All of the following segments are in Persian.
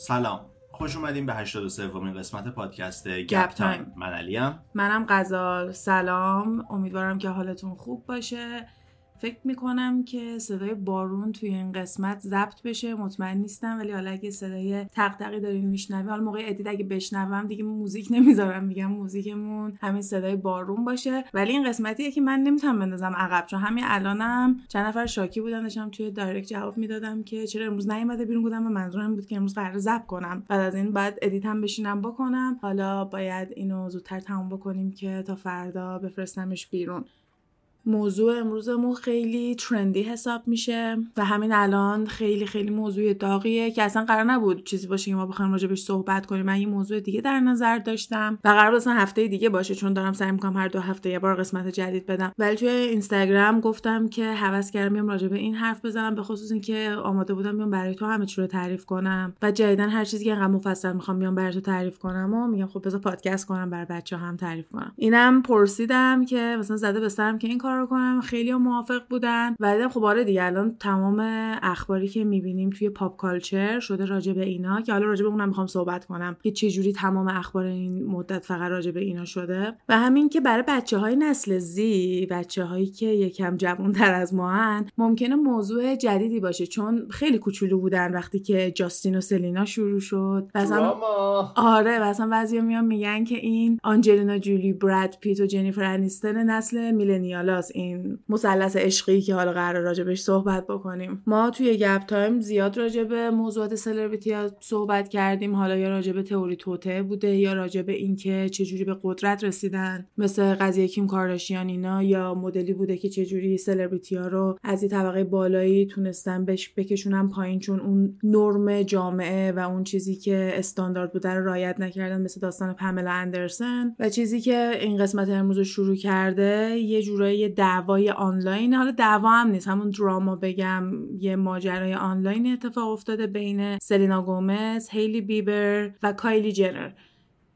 سلام. خوش اومدیم به 83 ومین قسمت پادکست گپ تایم. من علیم. منم غزال. سلام. امیدوارم که حالتون خوب باشه. فکر می‌کنم که صدای بارون توی این قسمت ضبط بشه. مطمئن نیستم ولی حالا اگه صدای تق تقی دارین میشنوی حالا موقع ادیت اگه بشنوم دیگه موزیک نمی‌ذارم. میگم موزیکمون همین صدای بارون باشه. ولی این قسمتیه که من نمی‌تونم بندازم عقب چون همین الانم چند نفر شاکی بودن. داشتم توی دایرکت جواب می‌دادم که چرا امروز نیومده بیرون بودم و منظورم بود که امروز قرار ضبط کنم. بعد از این بعد ادیتم بشینم بکنم. حالا باید اینو زودتر تموم بکنیم که تا فردا بفرستمش بیرون. موضوع امروزمون خیلی ترندی حساب میشه و همین الان خیلی خیلی موضوع داغیه که اصلا قرار نبود چیزی باشه که ما بخوایم راجبش صحبت کنیم. من یه موضوع دیگه در نظر داشتم و قرار اصلا هفته دیگه باشه چون دارم سعی می‌کنم هر دو هفته یه بار قسمت جدید بدم. ولی توی اینستاگرام گفتم که هوس کردم بیام راجب این حرف بزنم به خصوص اینکه آماده بودم بیام برای تو همه چی رو تعریف کنم و جدیدا هر چیزی که انقدر مفصل می‌خوام بیام برای تو تعریف کنم و میگم خب بذار پادکست کنم برای بچه هم تعریف کنم. اینم پرسیدم که مثلا زده به سرم که این کارو کنم خیلی موافق بودن. و دیدم خب آره دیگه الان تمام اخباری که می‌بینیم توی پاپ کالچر شده راجع به اینا که حالا راجع به اونم می‌خوام صحبت کنم که چه جوری تمام اخبار این مدت فقط راجع به اینا شده. و همین که برای بچه های نسل زی بچه هایی که یکم جوان تر از ما هن ممکنه موضوع جدیدی باشه چون خیلی کوچولو بودن وقتی که جاستین و سلینا شروع شد. مثلا آره مثلا بعضیا میان میگن که این آنجلینا جولی براد پیت و جنیفر انیستن نسل millennial هاس این مثلث عشقی که حالا قرار راجبش صحبت بکنیم. ما توی گپ تایم زیاد راجع به موضوعات سلبریتی ها صحبت کردیم. حالا یا راجع به تئوری توطئه بوده یا راجع به اینکه چجوری به قدرت رسیدن مثل قضیه کیم کارداشیان اینا یا مدلی بوده که چجوری سلبریتی ها رو از این طبقه بالایی تونستن بش بکشونن پایین. چون اون نرم جامعه و اون چیزی که استاندارد بوده رو رعایت نکردن مثل داستان پاملا اندرسن. و چیزی که این قسمت امروز رو شروع کرده یه جورایی دعوای آنلاین حالا دعوا هم نیست همون drama بگم یه ماجرای آنلاین اتفاق افتاده بین سلینا گومز هیلی بیبر و کایلی جنر.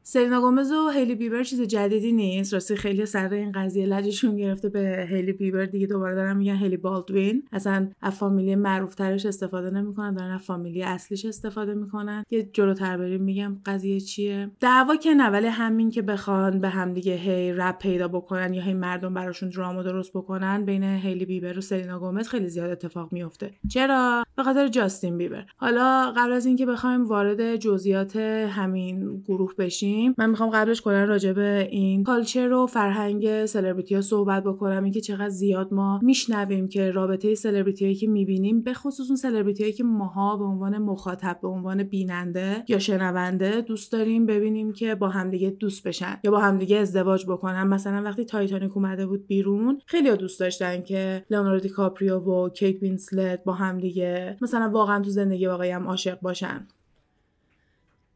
سلینا گومز و هیلی بیبر چیز جدیدی نیست. راستی خیلی سر این قضیه لجشون گرفته به هیلی بیبر. دیگه دوباره دارم میگن هیلی بالدوین. اصلا از فامیلی معروفترش استفاده نمی‌کنن دارن از فامیلی اصلیش استفاده می‌کنن. یه جلوتر بریم میگم قضیه چیه. دعوا که نه ولی همین که بخوان به هم دیگه هی ربط پیدا بکنن یا هی مردم براشون drama درست بکنن بین هیلی بیبر و سلینا گومز خیلی زیاد اتفاق میفته چرا؟ به خاطر جاستین بیبر. حالا قبل از اینکه بخوایم وارد جزئیات همین گروه بشیم من می‌خوام قبلش کلا راجع به این culture و فرهنگ سلبریتی ها صحبت بکنم. اینکه چقدر زیاد ما میشنویم که رابطه سلبریتی هایی که می‌بینیم به خصوص اون سلبریتی هایی که ماها به عنوان مخاطب به عنوان بیننده یا شنونده دوست داریم ببینیم که با همدیگه دوست بشن یا با همدیگه ازدواج بکنن. مثلا وقتی تایتانیک اومده بود بیرون خیلی دوست داشتن که لئوناردو کاپریو و کیت وینسلت با همدیگه مثلا واقعا تو زندگی واقعی هم عاشق باشن.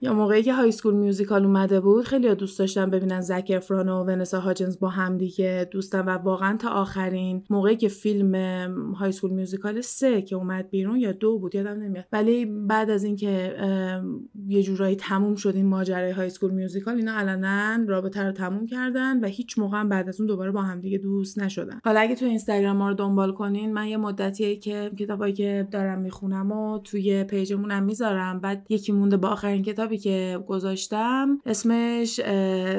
یا موقعی که High School Musical اومده بود خیلی دوست داشتم ببینن زک افران و ونسا هاجنز با هم دیگه دوستن و واقعا تا آخرین موقعی که فیلم High School Musical سه که اومد بیرون یا دو بود یادم نمیاد. ولی بعد از اینکه یه جورایی تموم شد این ماجرای High School Musical اینا علنا رابطه رو تموم کردن و هیچ موقع بعد از اون دوباره با هم دیگه دوست نشدن. حالا اگه تو اینستاگرام ما رو دنبال کنین من یه مدتیه که کتابایی که دارم می‌خونم و توی page مون هم می‌ذارم بعد یکی مونده با آخرین کتاب کتابی که گذاشتم اسمش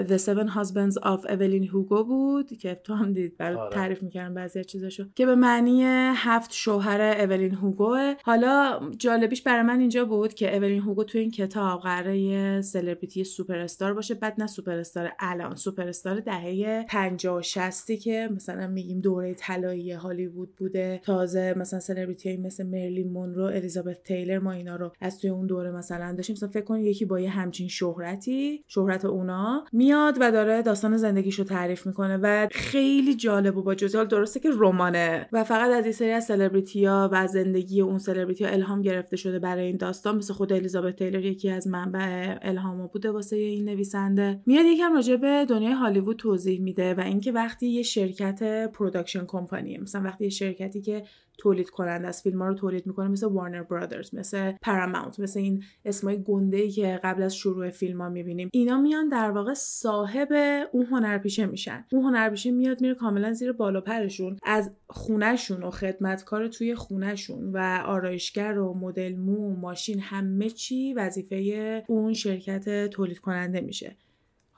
The Seven Husbands of Evelyn Hugo بود که تو هم دید برای آره. تعریف می‌کردم بعضی چیزاشو که به معنی هفت شوهر اولین هوگوه حالا جالبیش برای من اینجا بود که اولین هوگو تو این کتاب قراره یه سلبریتی سوپر استار باشه بعد نه سوپر استار الان سوپر استار دهه 50 و 60 که مثلا میگیم دوره طلایی هالیوود بوده. تازه مثلا سلبریتی مثل مرلین مونرو الیزابت تیلر ما اینا رو از توی اون دوره مثلا داشتیم. مثلا فکر کنید یکی با یه همچین شهرتی شهرت اونا میاد و داره داستان زندگیشو تعریف می‌کنه و خیلی جالب و با جزئیات درسته که رمانه و فقط از این سری از سلبریتی ها و زندگی اون سلبریتی ها الهام گرفته شده برای این داستان. مثل خود الیزابت تیلر یکی از منبع الهام بوده واسه این نویسنده. میاد یکم راجع به دنیای هالیوود توضیح میده و اینکه وقتی یه شرکت production company مثلا وقتی یه شرکتی که تولید کننده از فیلم ها رو تولید می‌کنه مثل وارنر برادرز مثل پاراماونت مثل این اسمای گنده ای که قبل از شروع فیلم ها می‌بینیم. اینا میان در واقع صاحب اون هنرپیشه میشن. اون هنرپیشه میاد میره کاملا زیر بال و پرشون از خونهشون و خدمتکار توی خونهشون و آرایشگر و مدل مو ماشین همه چی وظیفه اون شرکت تولید کننده میشه.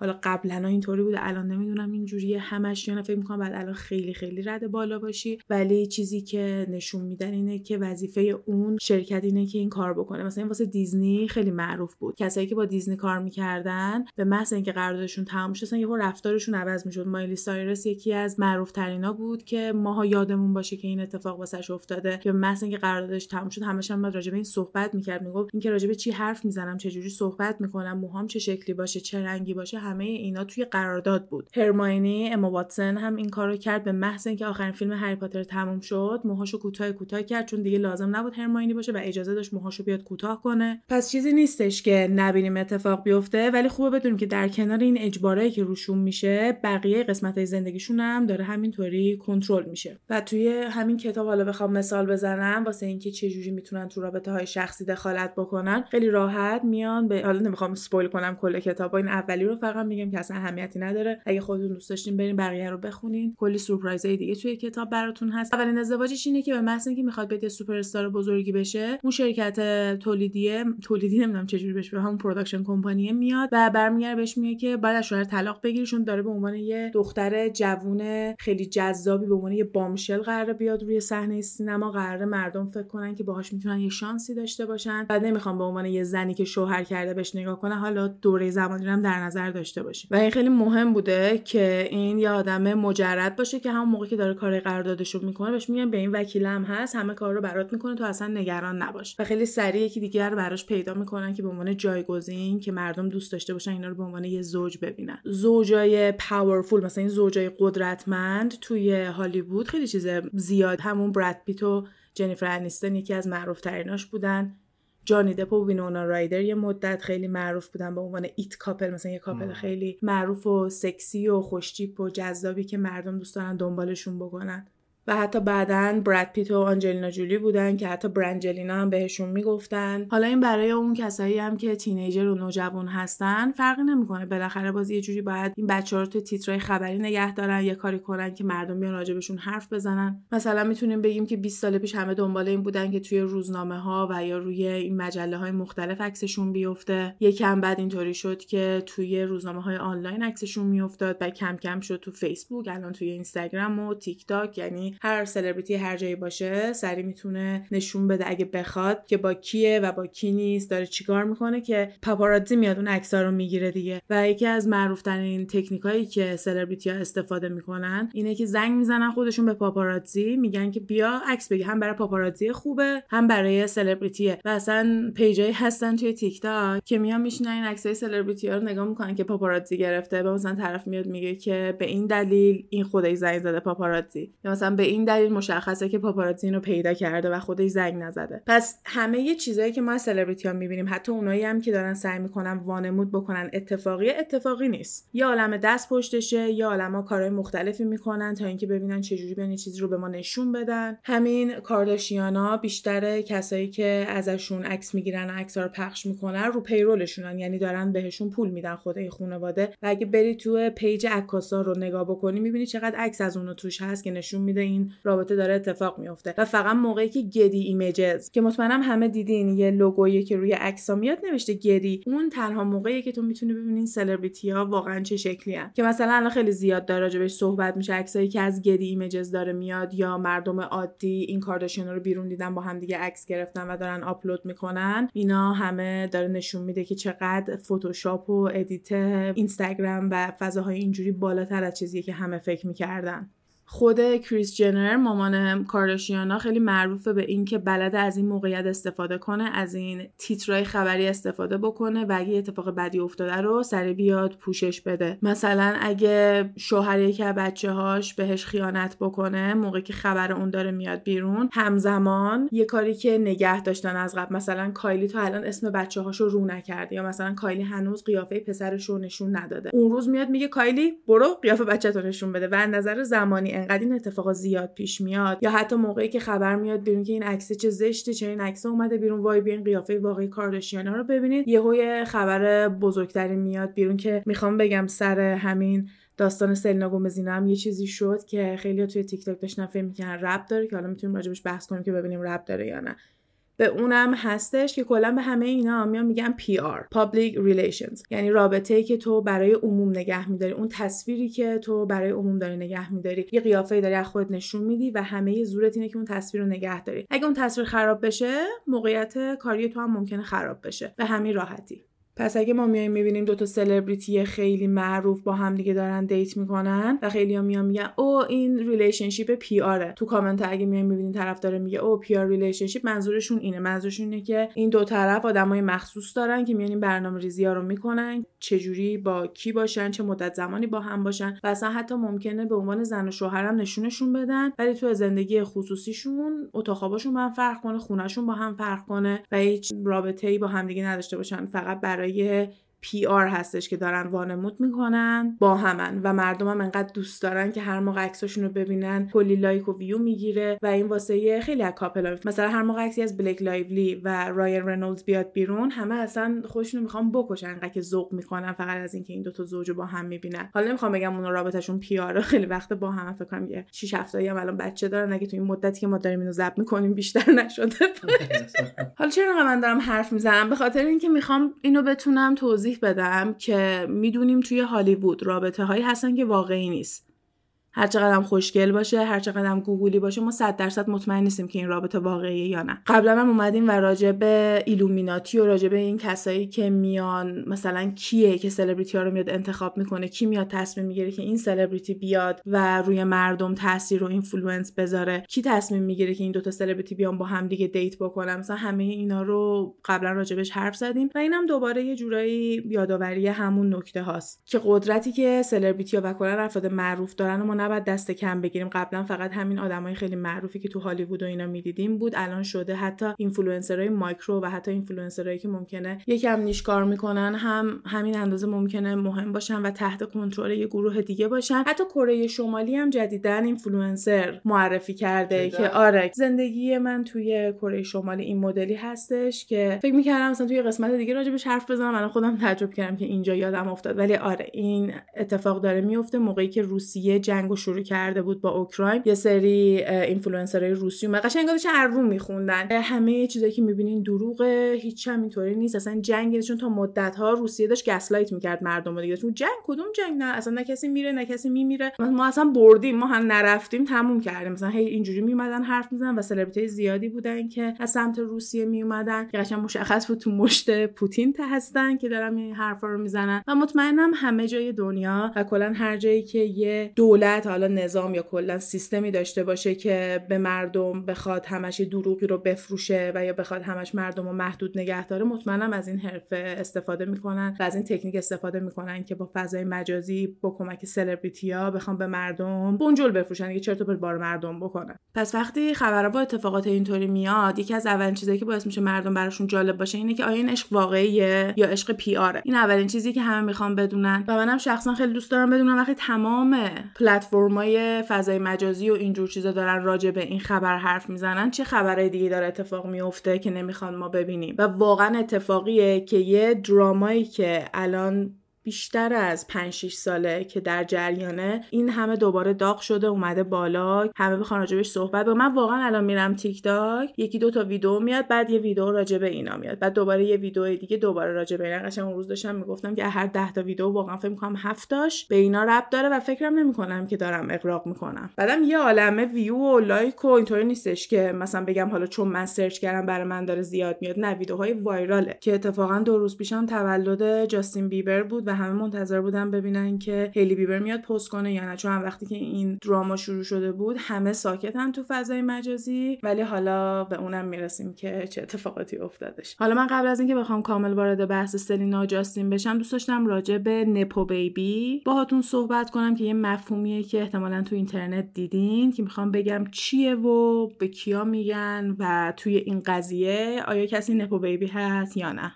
حالا قبلا اینطوری بوده الان نمی‌دونم اینجوریه. همش یا فکر می‌کنم بعد الان خیلی خیلی رد بالا باشی. ولی چیزی که نشون میدن اینه که وظیفه اون شرکت اینه که این کار بکنه. مثلا واسه دیزنی خیلی معروف بود. کسایی که با دیزنی کار می‌کردن به محض اینکه قراردادشون تموم شد یهو رفتارشون عوض می‌شد. مایلی سایرس یکی از معروف ترینا بود که ماها یادمون باشه که این اتفاق واسش افتاده. که محض اینکه قراردادش تموم شد همش هم راجع به این صحبت می‌کرد. می‌گفت اینکه راجع به چی حرف می‌زنم چه جوری صحبت می‌کنم موهام چه شکلی باشه چه رنگی باشه همه اینا توی قرارداد بود. هرماینی اما واتسن هم این کارو کرد به محض اینکه آخرین فیلم هری پاتر تموم شد موهاشو کوتاه کوتاه کرد چون دیگه لازم نبود هرماینی باشه و اجازه داشت موهاشو بیاد کوتاه کنه. پس چیزی نیستش که نبینیم اتفاق بیفته ولی خوبه بدونیم که در کنار این اجبارایی که روشون میشه بقیه قسمت های زندگیشون هم داره همینطوری کنترل میشه. و توی همین کتاب حالا بخوام مثال بزنم واسه اینکه چه جوری می‌تونن تو رابطه های شخصی دخالت بکنن خیلی راحت میان به حالا نمی‌خوام سپویل کنم کل کتاب این اولی رو فقط میگم که اصلا اهمیتی نداره. اگه خودتون دوست داشتین برین بقیه رو بخونین. کلی سورپرایزای دیگه توی کتاب براتون هست. اولین ازدواجش اینه که به محض اینکه می‌خواد بیت سوپر استار بزرگی بشه اون شرکت تولیدی تولیدی نمی‌دونم چجوری بهش همون پروداکشن کمپانی میاد و برمیگره بهش میگه که بعد از شوهر طلاق بگیرشون داره به عنوان یه دختر جوون خیلی جذابی به عنوان یه بامشل قرار بیاد روی صحنه سینما. قرار مردم فکر کنن که باهاش می‌تونن یه شانسی داشته باشن. بعد نمی‌خوام به عنوان یه زنی که شوهر کرده بهش نگاه کنه حالا دوره زمانی هم در نظر باشیم. و این خیلی مهم بوده که این یه آدم مجرد باشه که همون موقع که داره کار قراردادش رو می‌کنه بهش میگن به این وکیلم هست همه کار رو برات می‌کنه تو اصلا نگران نباش و خیلی سریع یکی دیگر رو براش پیدا می‌کنن که به عنوان جایگزین که مردم دوست داشته باشن اینا رو به عنوان یه زوج ببینن. زوجای پاورفول مثلا این زوجای قدرتمند توی هالیوود خیلی چیز زیاد. همون براد پیت و جنیفر انیستن یکی از معروف تریناش بودن. جانی دپ و وینونا رایدر یه مدت خیلی معروف بودن به عنوان it couple. مثلا یه couple خیلی معروف و سکسی و خوشتیپ و جذابی که مردم دوست دارن دنبالشون بکنن. و حتی بعدا براد پیت و آنجلینا جولی بودن که حتی برانجلینا هم بهشون می‌گفتن. حالا این برای اون کسایی هم که teenager و نوجوان هستن فرقی نمی‌کنه. بالاخره باز یه جوری باید این بچه رو تو تیترای خبری نگه دارن یه کاری کنن که مردم بیان راجبشون حرف بزنن. مثلا می‌تونیم بگیم که 20 سال پیش همه دنبال این بودن که توی روزنامه ها و یا روی این مجله های مختلف عکسشون بیفته. یکم بعد اینطوری شد که توی روزنامه های آنلاین عکسشون میافتاد و کم کم شد تو فیسبوک الان توی اینستاگرام و تیک تاک یعنی هر سلبریتی هر جایی باشه سری می‌تونه نشون بده اگه بخواد که با کیه و با کی نیست داره چیکار می‌کنه که پاپاراتزی میاد اون عکس‌ها رو می‌گیره دیگه. و یکی از معروفترین تکنیکایی که سلبریتی ها استفاده می‌کنن اینه که زنگ می‌زنن خودشون به پاپاراتزی میگن که بیا عکس بگیر هم برای پاپاراتزی خوبه هم برای سلبریتیه و اصلا page ایی هستن توی تیک تاک که میان میشینن این عکسای سلبریتی رو نگاه می‌کنن که پاپاراتزی گرفته و مثلا طرف میاد میگه که به این دلیل این خودش زنگ زده پاپاراتزی یا مثلا به این دلیل مشخصه که پاپاراتزی رو پیدا کرده و خودش زنگ نزده. پس همه یه چیزایی که ما از سلبریتی ها می‌بینیم حتی اونایی هم که دارن سعی می‌کنن وانمود بکنن اتفاقی اتفاقی نیست. یا یه عالم دست پشتشه یا یه عالمه کارهای مختلفی می‌کنن تا اینکه ببینن چجوری بیان چیزی رو به ما نشون بدن. همین کارداشیانا بیشتر کسایی که ازشون عکس می‌گیرن و عکس رو پخش می‌کنن رو payroll شونن. یعنی دارن بهشون پول میدن خدای خانواده. و اگه بری تو page عکاسا رو نگاه بکنی می‌بینی چقدر عکس از اونو توش هست که نشون میده این رابطه داره اتفاق میفته و فقط موقعی که Getty Images که مطمئنم همه دیدین یه لوگویی که روی عکسا میاد نوشته Getty اون تنها موقعی که تو می‌تونی ببینین سلبریتی ها واقعا چه شکلی هن. که مثلا الان خیلی زیاد داره راجبش صحبت میشه عکسایی که از Getty Images داره میاد یا مردم عادی این کارداشیان رو بیرون دیدن با هم دیگه عکس گرفتن و دارن آپلود می‌کنن. اینا همه داره نشون میده که چقدر فتوشاپ و edit اینستاگرام و فضاهای اینجوری بالاتر از چیزی که همه فکر می‌کردن. خود کریس جنر مامان کارداشیانا خیلی معروفه به اینکه بلده از این موقعیت استفاده کنه از این تیترای خبری استفاده بکنه و اگه اتفاق بدی افتاده رو سری بیاد پوشش بده. مثلا اگه شوهر یکی از بچه هاش بهش خیانت بکنه موقعی که خبر اون داره میاد بیرون همزمان یه کاری که نگه داشتن از قبل مثلا کایلی تا الان اسم بچه هاشو رو نکرده یا مثلا کایلی هنوز قیافه پسرش رو نشون نداده. اون روز میاد میگه کایلی برو قیافه بچه نشون بده و نظر زمانی انقدر این اتفاقا زیاد پیش میاد یا حتی موقعی که خبر میاد بیرون که این عکس چه زشته چه این عکس اومده بیرون وای بیاین قیافه واقعی کارداشیانا رو ببینید. یهو خبر بزرگتری میاد بیرون که می‌خوام بگم سر همین داستان سلینا گومزینا هم یه چیزی شد که خیلی توی تیک تاک داشتن فکر می‌کنن رب داره که حالا می‌تونیم راجبش بحث کنیم که ببینیم رب داره یا نه. به اونم هستش که کلا به همه اینا میان میگن PR Public Relations. یعنی رابطه ای که تو برای عموم نگه میداری. اون تصویری که تو برای عموم داری نگه میداری. یه قیافه داری از خودت نشون میدی و همه زورت اینه که اون تصویر رو نگه داری. اگه اون تصویر خراب بشه موقعیت کاری تو هم ممکنه خراب بشه. به همین راحتی. پس اگه ما میایم می‌بینیم دوتا سلبریتی خیلی معروف با هم دیگه دارن date می‌کنن و خیلی هم میان میگن او این relationship PR ه تو کامنت اگه میایم می‌بینین طرف داره میگه oh PR relationship منظورشون اینه. منظورشون اینه که این دو طرف آدمای مخصوص دارن که میان این برنامه ریزی ها رو می‌کنن چجوری با کی باشن چه مدت زمانی با هم باشن و اصلا حتی ممکنه به عنوان زن و شوهرم نشونشون بدن ولی تو زندگی خصوصیشون اتاق خوابشون با هم فرق کنه خونهشون با هم فرق کنه و هیچ رابطه ای با هم دیگه نداشته باشن فقط برای برای PR هستش که دارن وانمود می‌کنن با همن و مردم هم انقدر دوست دارن که هر موقع عکساشون رو ببینن کلی like و view می‌گیره و این واسه خیلی از couple مثلا هر موقع عکسی از بلک لایولی و رایان رنولدز بیاد بیرون همه اصلا خودشون رو می‌خوان بکشن انقدر که ذوق می‌کنن فقط از اینکه این دوتا زوج با هم می‌بینن. حالا نمی‌خوام بگم اون رابطهشون PR خیلی وقت با هم فکر کنم یه 6 7 تا هم الان بچه دارن اگه تو این مدتی که ما داریم اینو ضبط می‌کنیم بیشتر نشده. حالا چرا من دارم حرف می‌زنم؟ به خاطر اینکه می‌خوام اینو بتونم توضیح بدم که می‌دونیم توی هالیوود رابطه هایی هستن که واقعی نیست. هر چقدر خوشگل باشه هر چقدر گوگولی باشه ما صد درصد مطمئن نیستیم که این رابطه واقعیه یا نه. قبلا هم اومدیم و راجع به ایلومیناتی و راجع به این کسایی که میان مثلا کیه که سلبریتی ها رو میاد انتخاب می‌کنه کی میاد تصمیم می‌گیره که این سلبریتی بیاد و روی مردم تاثیر و influence بذاره؟ کی تصمیم می‌گیره که این دوتا سلبریتی بیان با هم دیگه date بکنن؟ مثلا همه اینا رو قبلا راجبش حرف زدیم و اینم دوباره یه جورایی یادآوری همون نکته هاست که قدرتی که سلبریتی ها و کلا افراد معروف دارن ما نباید دست کم بگیریم. قبلا فقط همین آدمای خیلی معروفی که تو هالیوود و اینا می‌دیدیم بود. الان شده حتی اینفلوئنسرای مایکرو و حتی اینفلوئنسرایی که ممکنه یکم niche کار می‌کنن هم همین اندازه ممکنه مهم باشن و تحت کنترل یه گروه دیگه باشن. حتی کره شمالی هم جدیدن اینفلوئنسر معرفی کرده که آره زندگی من توی کره شمالی این مدلی هستش که فکر می‌کردم مثلا توی قسمت دیگه راجبش حرف بزنم. الان خودم تجربه کردم که اینجا یادم افتاد. ولی آره این اتفاق داره میفته موقعی که روسیه جنگ شروع کرده بود با اوکراین. یه سری اینفلوئنسرهای روسی اومد. قشنگ داشتن رو میخوندن. همه چیزایی که می‌بینین دروغه. هیچ هم اینطوری نیست. اصلا جنگ چون تا مدت ها روسیه داشت gaslight می‌کرد مردم دیگه. چون جنگ کدوم جنگ؟ نه اصلا نه کسی میره نه کسی میمیره. ما اصلا بردیم. ما هم نرفتیم تموم کردیم. مثلا هی اینجوری میومدن حرف می‌زنن و سلبریتی زیادی بودن که از سمت روسیه میومدن که قشنگ مشخص بود تو مشت پوتین هستن که دارن این حرفا رو می‌زنن. و مطمئنم همه جای دنیا و کلا هر جایی که یه دولت حالا نظام یا کلا سیستمی داشته باشه که به مردم بخواد همش دروغی رو بفروشه و یا بخواد همش مردم رو محدود نگه داره مطمئنم از این حرفه استفاده می‌کنن و از این تکنیک استفاده می‌کنن که با فضای مجازی با کمک سلبریتی ها بخوام به مردم بنجل بفروشن. که چرت و بار مردم بکنن؟ پس وقتی خبرها با اتفاقات اینطوری میاد یکی از اولین چیزایی که باعث میشه مردم براشون جالب باشه اینه که آیا این عشق واقعیه یا عشق پی آره این اولین چیزی که همه می‌خوان بدونن و منم شخصا خیلی دوست دارم بدونم وقتی تمام پلتفرم‌های فضای مجازی و اینجور چیزا دارن راجع به این خبر حرف می‌زنن چه خبرهای دیگه داره اتفاق میفته که نمی‌خوان ما ببینیم؟ و واقعا اتفاقیه که یه درامایی که الان بیشتر از 5 6 ساله که در جریانه این همه دوباره داغ شده اومده بالا همه بخوان راجبش صحبت به من واقعا الان میرم تیک تاک یکی دو تا ویدیو میاد بعد یه ویدیو راجب اینا میاد. بعد دوباره یه ویدیو دیگه دوباره راجب اینا. قشنگ اون روز داشتم می‌گفتم که هر 10 تا ویدیو واقعا فکر می‌کنم هفتاش به اینا ربط داره و فکرم نمی‌کنم که دارم اقراق می‌کنم. بعدم یه عالمه ویو و لایک و اینطوری نیستش که مثلا بگم حالا چون من search کردم برای من داره زیاد میاد. نه ویدیوهای viral ه که اتفاقا دو روز پیشم تولد جاستین بیبر بود همه منتظر بودن ببینن که هیلی بیبر میاد پست کنه یا نه. چون وقتی که این drama شروع شده بود همه ساکتن تو فضای مجازی ولی حالا به اونم می‌رسیم که چه اتفاقاتی افتادش. حالا من قبل از اینکه بخوام کامل وارد بحث سلینا جاستین بشم دوست داشتم راجع به nepo baby باهاتون صحبت کنم که یه مفهومیه که احتمالا تو اینترنت دیدین که می‌خوام بگم چیه و به کیا میگن و توی این قضیه آیا کسی nepo baby هست یا نه.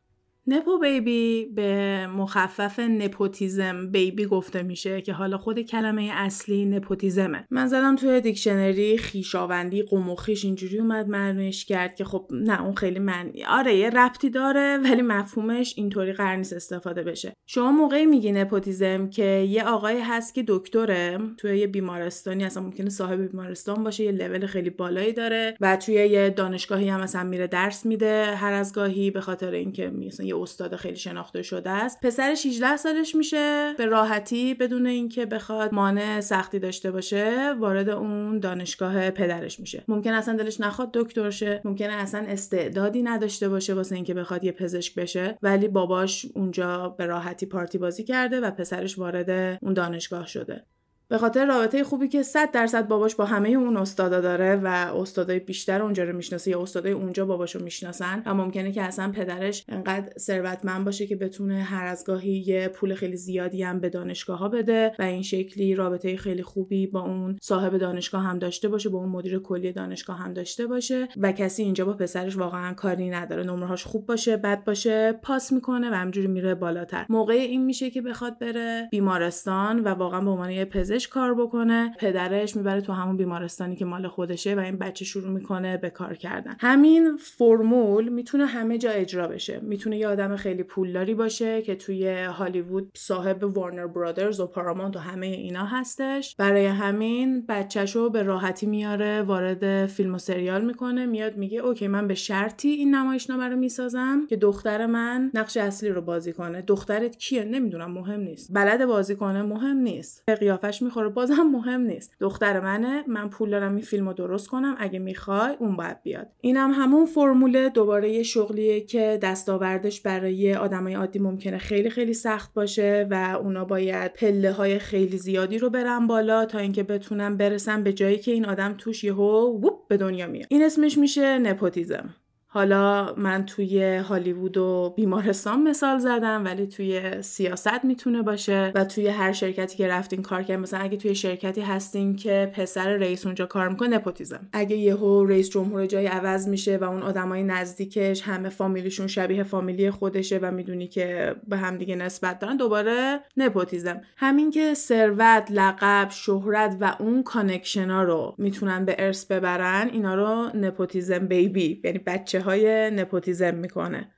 نپو بیبی به مخفف نپوتیزم بیبی گفته میشه که حالا خود کلمه اصلی نپوتیزمه. من زدم توی دیکشنری خیشاوندی قوم و خیش اینجوری اومد معنیش کرد که خب نه اون خیلی معنی آره یه ربطی داره ولی مفهومش اینطوری قرار نیست استفاده بشه. شما موقعی میگی نپوتیزم که یه آقای هست که دکتره توی یه بیمارستانی اصلا ممکنه صاحب بیمارستان باشه یه لول خیلی بالایی داره و توی یه دانشگاهی هم مثلا میره درس میده هر از گاهی به خاطر اینکه مثلا استاد خیلی شناخته شده است. پسرش 18 سالش میشه. به راحتی بدون اینکه بخواد مانع سختی داشته باشه وارد اون دانشگاه پدرش میشه. ممکن اصلا دلش نخواد دکتر شه. ممکنه اصلا استعدادی نداشته باشه واسه اینکه بخواد یه پزشک بشه. ولی باباش اونجا به راحتی پارتی بازی کرده و پسرش وارد اون دانشگاه شده. به خاطر رابطه خوبی که 100 درصد باباش با همه اون استادا داره و استادای بیشتر اونجا رو می‌شناسه یا استادای اونجا باباشو می‌شناسن و ممکنه که اصلا پدرش انقدر ثروتمند باشه که بتونه هر از گاهی یه پول خیلی زیادی هم به دانشگاه ها بده و این شکلی رابطه خیلی خوبی با اون صاحب دانشگاه هم داشته باشه با اون مدیر کلی دانشگاه هم داشته باشه و کسی اینجا با پسرش واقعا کاری نداره نمرهاش خوب باشه بد باشه پاس می‌کنه و همجوری میره بالاتر. موقع این میشه که بخواد بره بیمارستان و واقعا به عنوان یه پزشک کار بکنه پدرش می‌بره تو همون بیمارستانی که مال خودشه و این بچه شروع می‌کنه به کار کردن. همین فرمول می‌تونه همه جا اجرا بشه. می‌تونه یه آدم خیلی پولداری باشه که توی هالیوود صاحب وارنر برادرز و پارامونت و همه اینا هستش. برای همین بچهشو به راحتی میاره وارد فیلم و سریال می‌کنه میاد میگه اوکی من به شرطی این نمایشنامه رو می‌سازم که دختر من نقش اصلی رو بازی کنه. دخترت کیه؟ نمی‌دونم مهم نیست. بلد بازی کنه؟ مهم نیست. قیافش می‌خوره. بازم مهم نیست. دختر منه. من پول دارم این فیلم رو درست کنم. اگه می‌خوای اون باید بیاد. اینم هم همون فرمول دوباره یه شغلیه که دستاوردش برای آدمای عادی ممکنه خیلی خیلی سخت باشه و اونا باید پله های خیلی زیادی رو برن بالا تا اینکه بتونن برسن به جایی که این آدم توش یهو whoop به دنیا میاد. این اسمش میشه nepotism. حالا من توی هالیوود و بیمارستان مثال زدم ولی توی سیاست می‌تونه باشه و توی هر شرکتی که رفتین کار کرد. مثلا اگه توی شرکتی هستین که پسر رئیس اونجا کار می‌کنه nepotism. اگه یهو رئیس جمهور جای عوض میشه و اون آدمای نزدیکش همه فامیلیشون شبیه فامیلی خودشه و می‌دونی که به هم دیگه نسبت دارن دوباره nepotism. همین که ثروت لقب شهرت و اون connection ا رو می‌تونن به ارث ببرن اینا رو nepotism بیبی یعنی بچه های نپوتیزم می‌کنه.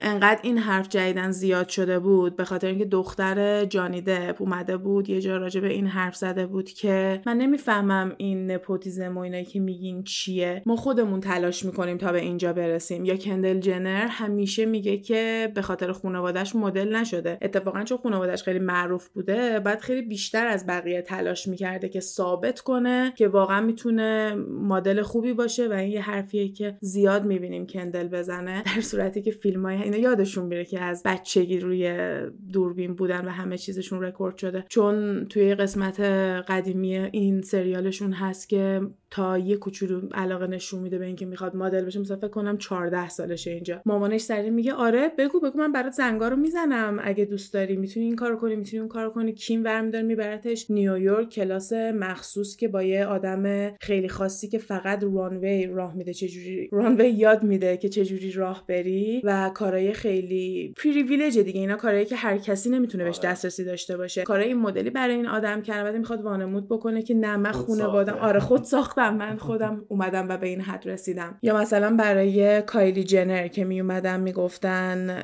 انقدر این حرف جدیدن زیاد شده بود به خاطر اینکه دختر جانی دپ اومده بود یه جا راجع به این حرف زده بود که من نمی‌فهمم این نپوتیزم و اینایی که میگین چیه. ما خودمون تلاش می‌کنیم تا به اینجا برسیم. یا کندل جنر همیشه میگه که به خاطر خانوادهش مدل نشده. اتفاقا چون خانوادهش خیلی معروف بوده بعد خیلی بیشتر از بقیه تلاش می‌کرده که ثابت کنه که واقعا می‌تونه مدل خوبی باشه و این یه حرفیه که زیاد می‌بینیم کندل بزنه در صورتی که فیلم اینا یادشون میره که از بچگی روی دوربین بودن و همه چیزشون رکورد شده. چون توی قسمت قدیمی این سریالشون هست که تا یه کوچولو علاقه نشون میده به اینکه می‌خواد مدل بشه مثلا فکر کنم 14 سالشه اینجا. مامانش سری میگه آره بگو بگو من برات زنگا رو می‌زنم. اگه دوست داری می‌تونی این کارو کنی می‌تونی اون کارو کنی. کیم برمیدار میبرتش نیویورک کلاس مخصوص که با یه آدم خیلی خاصی که فقط رانوی راه میده چجوری رانوی یاد میده که چجوری راه بری و کارهای خیلی پریویلیج دیگه. اینا کارهایی که هر کسی نمی‌تونه بهش آره. دسترسی داشته باشه. کارهای این مدلی برای این آدم کرده می‌خواد وانمود بکنه که نه من خانوادم آره خود ساختم. من خودم اومدم و به این حد رسیدم. یا مثلا برای کایلی جنر که می اومدم می‌گفتن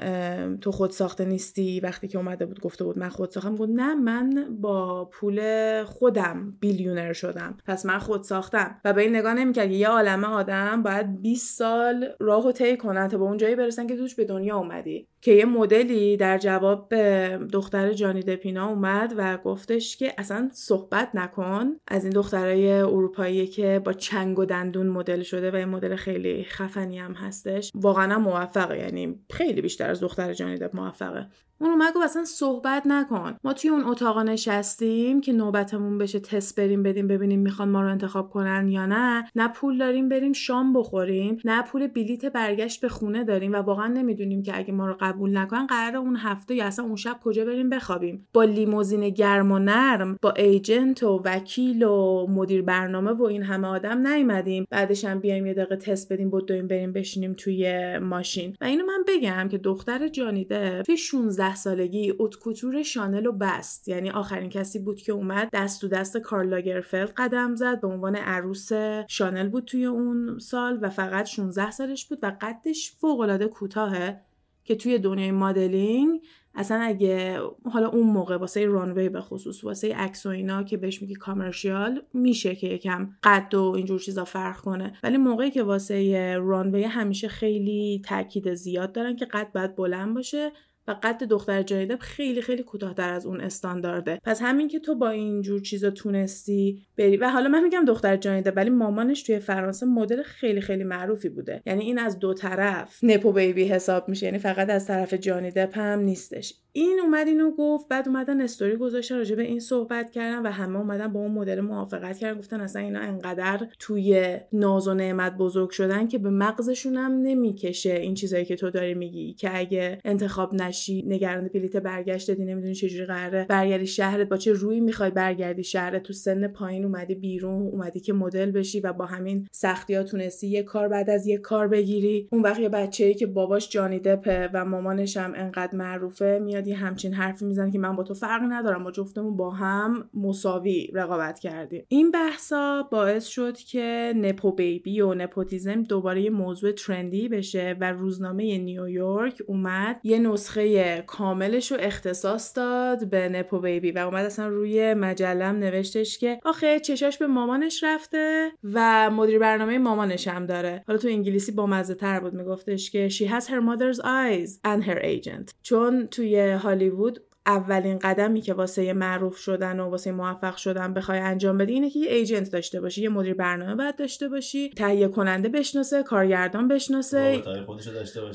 تو خود ساخته نیستی. وقتی که اومده بود گفته بود من خود ساختم گفت نه من با پول خودم بیلیونر شدم. پس من خود ساختم. و به این نگاه نمی‌کرد یه عالمه آدم باید 20 سال راهو طی کنن تا به اون جایی برسن که توش به دنیا اومدی؟ که یه مدلی در جواب به دختر جانی دپینا اومد و گفتش که اصلا صحبت نکن از این دخترای اروپایی که با چنگ و دندون مدل شده و این مدل خیلی خفنی هم هستش. واقعا موفقه یعنی خیلی بیشتر از دختر جانی دپ موفقه. اون اومد گفت اصلا صحبت نکن. ما توی اون اتاق نشستیم که نوبتمون بشه تست بریم بدیم ببینیم می‌خوان ما رو انتخاب کنن یا نه. نه پول داریم بریم شام بخوریم نه پول بلیت برگشت به خونه داریم و واقعا نمی‌دونیم که اگه ما رو قبول نکنن قرار اون هفته یا اصلا اون شب کجا بریم بخوابیم. با لیموزین گرم و نرم با ایجنت و وکیل و مدیر برنامه و این همه آدم نیومدیم. بعدش هم بیایم یه دقیقه تست بدیم بدویم بریم بشینیم توی ماشین. و اینو من بگم که دختر جانیده توی 16 سالگی اوتکوتور شانل و بست. یعنی آخرین کسی بود که اومد دست تو دست کارل لاگرفلد قدم زد به عنوان عروس شانل بود توی اون سال و فقط 16 سالش بود و قدش فوق العاده کوتاهه. که توی دنیای مدلینگ اصلا اگه حالا اون موقع واسه رانوی به خصوص واسه عکس و اینا که بهش میگی کامرشیال میشه که یکم قد و اینجور چیزا فرق کنه. ولی موقعی که واسه رانوی همیشه خیلی تاکید زیاد دارن که قد باید بلند باشه. و قد دختر جانیدب خیلی خیلی کوتاهتر از اون استاندارده. پس همین که تو با این جور چیزا تونستی بری. و حالا من میگم دختر جانیدب ولی مامانش توی فرانسه مدل خیلی خیلی معروفی بوده. یعنی این از دو طرف. نپو بیبی حساب میشه. یعنی فقط از طرف جانیدب هم نیستش. این اومد اینو گفت بعد اومدن استوری گذاشتن راجع به این صحبت کردن و همه اومدن با اون مدل موافقت کردن. گفتن اصلا اینا انقدر توی ناز و نعمت بزرگ شدن که به مغزشون هم نمی‌کشه این چیزایی که تو داری میگی که اگه انتخاب نشی نگران بلیت برگشت دادی نمی‌دونی چجوری قراره برگردی شهرت با چه روی می‌خوای برگردی شهرت؟ تو سن پایین اومدی بیرون اومدی که مدل بشی و با همین سختی ها تونستی یه کار بعد از یه کار بگیری. اون وقت یه بچه‌ای که باباش جانی دپه و مامانش هم انقدر معروفه میاد یه همچین حرفی می‌زنه که من با تو فرقی ندارم ما جفتمون با هم مساوی رقابت کردیم. این بحثا باعث شد که نپو بیبی و نپوتیزم دوباره یه موضوع ترندی بشه و روزنامه نیویورک اومد یه نسخه کاملش رو اختصاص داد به نپو بیبی و اومد اصلا روی مجلم نوشتش که آخه چشاش به مامانش رفته و مدیر برنامه مامانش هم داره. حالا تو انگلیسی با مزه تر بود میگفتش که she has her mother's eyes and her agent. چون توی هالیوود اولین قدمی که واسه معروف شدن و واسه موفق شدن بخوای انجام بدی اینه که یه agent داشته باشی یه مدیر برنامه باید داشته باشی تهیه کننده بشناسه کارگردان بشناسه.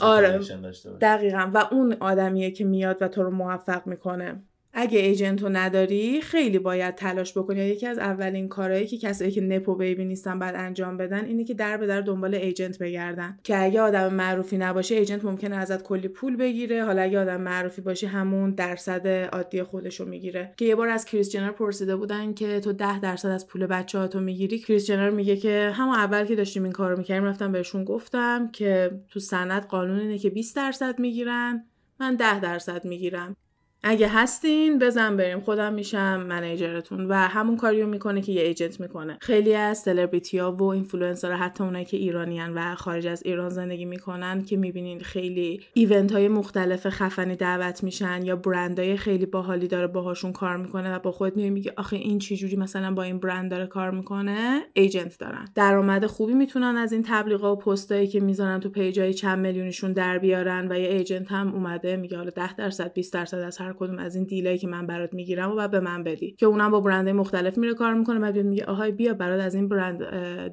آره. دقیقا. و اون آدمیه که میاد و تو رو موفق می‌کنه. اگه agent رو نداری خیلی باید تلاش بکنی. یکی از اولین کارهایی که کسایی که nepo baby نیستن بعد انجام بدن اینه که در به در دنبال agent بگردن. که اگه آدم معروفی نباشه agent ممکنه ازت کلی پول بگیره. حالا اگه آدم معروفی باشی همون درصد عادی خودشو می‌گیره. که یه بار از کریس جنر پرسیده بودن که تو ده درصد از پول بچه‌هاتو می‌گیری. کریس جنر میگه که همون اول که داشتیم این کارو می‌کردیم رفتم بهشون گفتم که تو سند قانون اینه که 20 درصد می‌گیرن من ده درصد می‌گیرم. اگه هستین بزن بریم خودم میشم manager تون و همون کاریو می‌کنه که یه agent می‌کنه. خیلی از سلبریتی ها و اینفلوئنسر حتی اونایی که ایرانیان و خارج از ایران زندگی می‌کنن که می‌بینین خیلی event های مختلف خفنی دعوت میشن یا برندهای خیلی باحالی داره باهاشون کار می‌کنه و با خود میای میگه آخه این چجوری مثلا با این برند داره کار می‌کنه؟ agent دارن. درآمد خوبی می‌تونن از این تبلیغا و پستایی که می‌ذارن تو page ای چند میلیونیشون در بیارن و یه agent هم اومده میگه حالا 10 درصد 20 درصد از هر کدوم از این deal ایی که من برات می‌گیرم و بعد به من بدی. که اونم با برندهای مختلف میره کار می‌کنه بعد میگه آهای بیا برات از این برند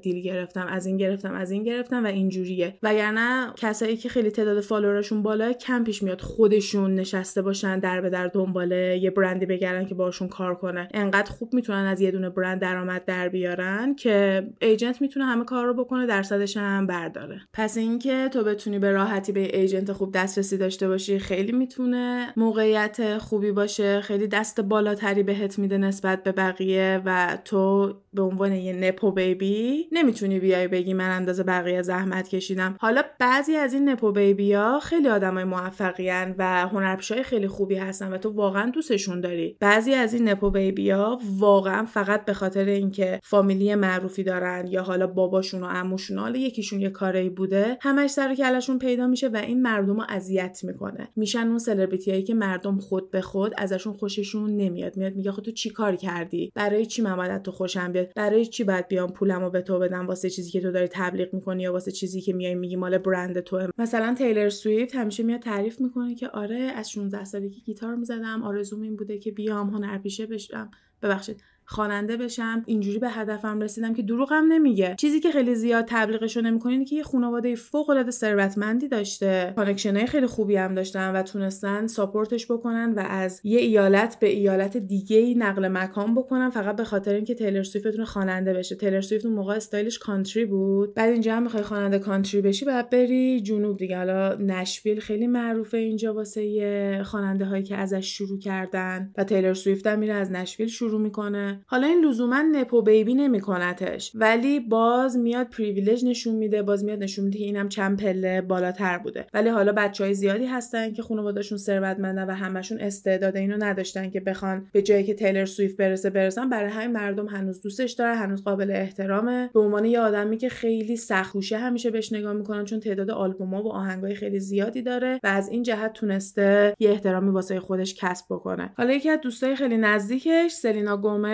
دیل گرفتم از این گرفتم از این گرفتم و اینجوریه. وگرنه کسایی که خیلی تعداد فالوورشون بالا کم پیش میاد خودشون نشسته باشن در به در دنباله یه برندی بگردن که باشون کار کنه. انقدر خوب می‌تونن از یه دونه برند درآمد در بیارن که ایجنت می‌تونه همه کار رو بکنه درصدش هم برداره. پس اینکه تو بتونی به راحتی به ایجنت خوب دسترسی داشته باشی خیلی می‌تونه موقعیت خوبی باشه. خیلی دست بالاتری بهت میده نسبت به بقیه و تو به عنوان یه نپو بیبی نمی‌تونی بیای بگی من اندازه بقیه زحمت کشیدم. حالا بعضی از این نپو بیبی ها خیلی آدمای موفقی و هنرپیشای خیلی خوبی هستن و تو واقعا دوستشون داری. بعضی از این نپو بیبی ها واقعا فقط به خاطر اینکه فامیلی معروفی دارن یا حالا باباشون و عموشون حالا یکیشون یه کاری بوده همش سر و کلشون پیدا میشه و این مردم رو اذیت می‌کنه. میشن اون سلبریتی که مردم خود به خود ازشون خوششون نمیاد. میاد میگه خب تو چی کار کردی؟ برای چی من باید تو خوشم بیاد؟ برای چی باید بیام پولمو به تو بدم واسه چیزی که تو داری تبلیغ می‌کنی یا واسه چیزی که میای میگی مال برند تو مثلا تیلر سویفت همیشه میاد تعریف می‌کنه که آره از 16 سالگی گیتار می‌زدم. آرزوم این بوده که بیام هنرپیشه بشم. ببخشید. خواننده بشم اینجوری به هدفم رسیدم که دروغم نمیگه. چیزی که خیلی زیاد تبلیغشو نمی‌کنین که یه خانواده فوق العاده ثروتمندی داشته. connection ای خیلی خوبی هم داشتن و تونستن support ش بکنن و از یه ایالت به ایالت دیگه ای نقل مکان بکنن فقط به خاطر اینکه تیلر سویفت خواننده بشه. تیلر سویفت اون موقع استایلش country بود. بعد اینجا هم می‌خوای خواننده country بشی بعد بری جنوب دیگه. حالا نشویل خیلی معروفه اینجا واسه خواننده هایی که ازش شروع کردن و تیلر سویفت هم میره از نشویل شروع می‌کنه. حالا این لزوما nepo baby نمیکنتش ولی باز میاد privilege نشون میده باز میاد نشون میده که اینم چند پله بالاتر بوده. ولی حالا بچه های زیادی هستن که خانوادهشون ثروتمندن و همشون استعداد اینو نداشتن که بخوان به جایی که تیلر سویفت برسه برسن. برای همین مردم هنوز دوستش داره هنوز قابل احترامه. به عنوان یه آدمی که خیلی سخوشه همیشه بهش نگاه می‌کنن چون تعداد آلبوم‌ها و آهنگای خیلی زیادی داره و از این جهت تونسته یه احترامی واسه خودش کسب بکنه. حالا یکی از دوستای خیلی نزدیکش سلینا گومز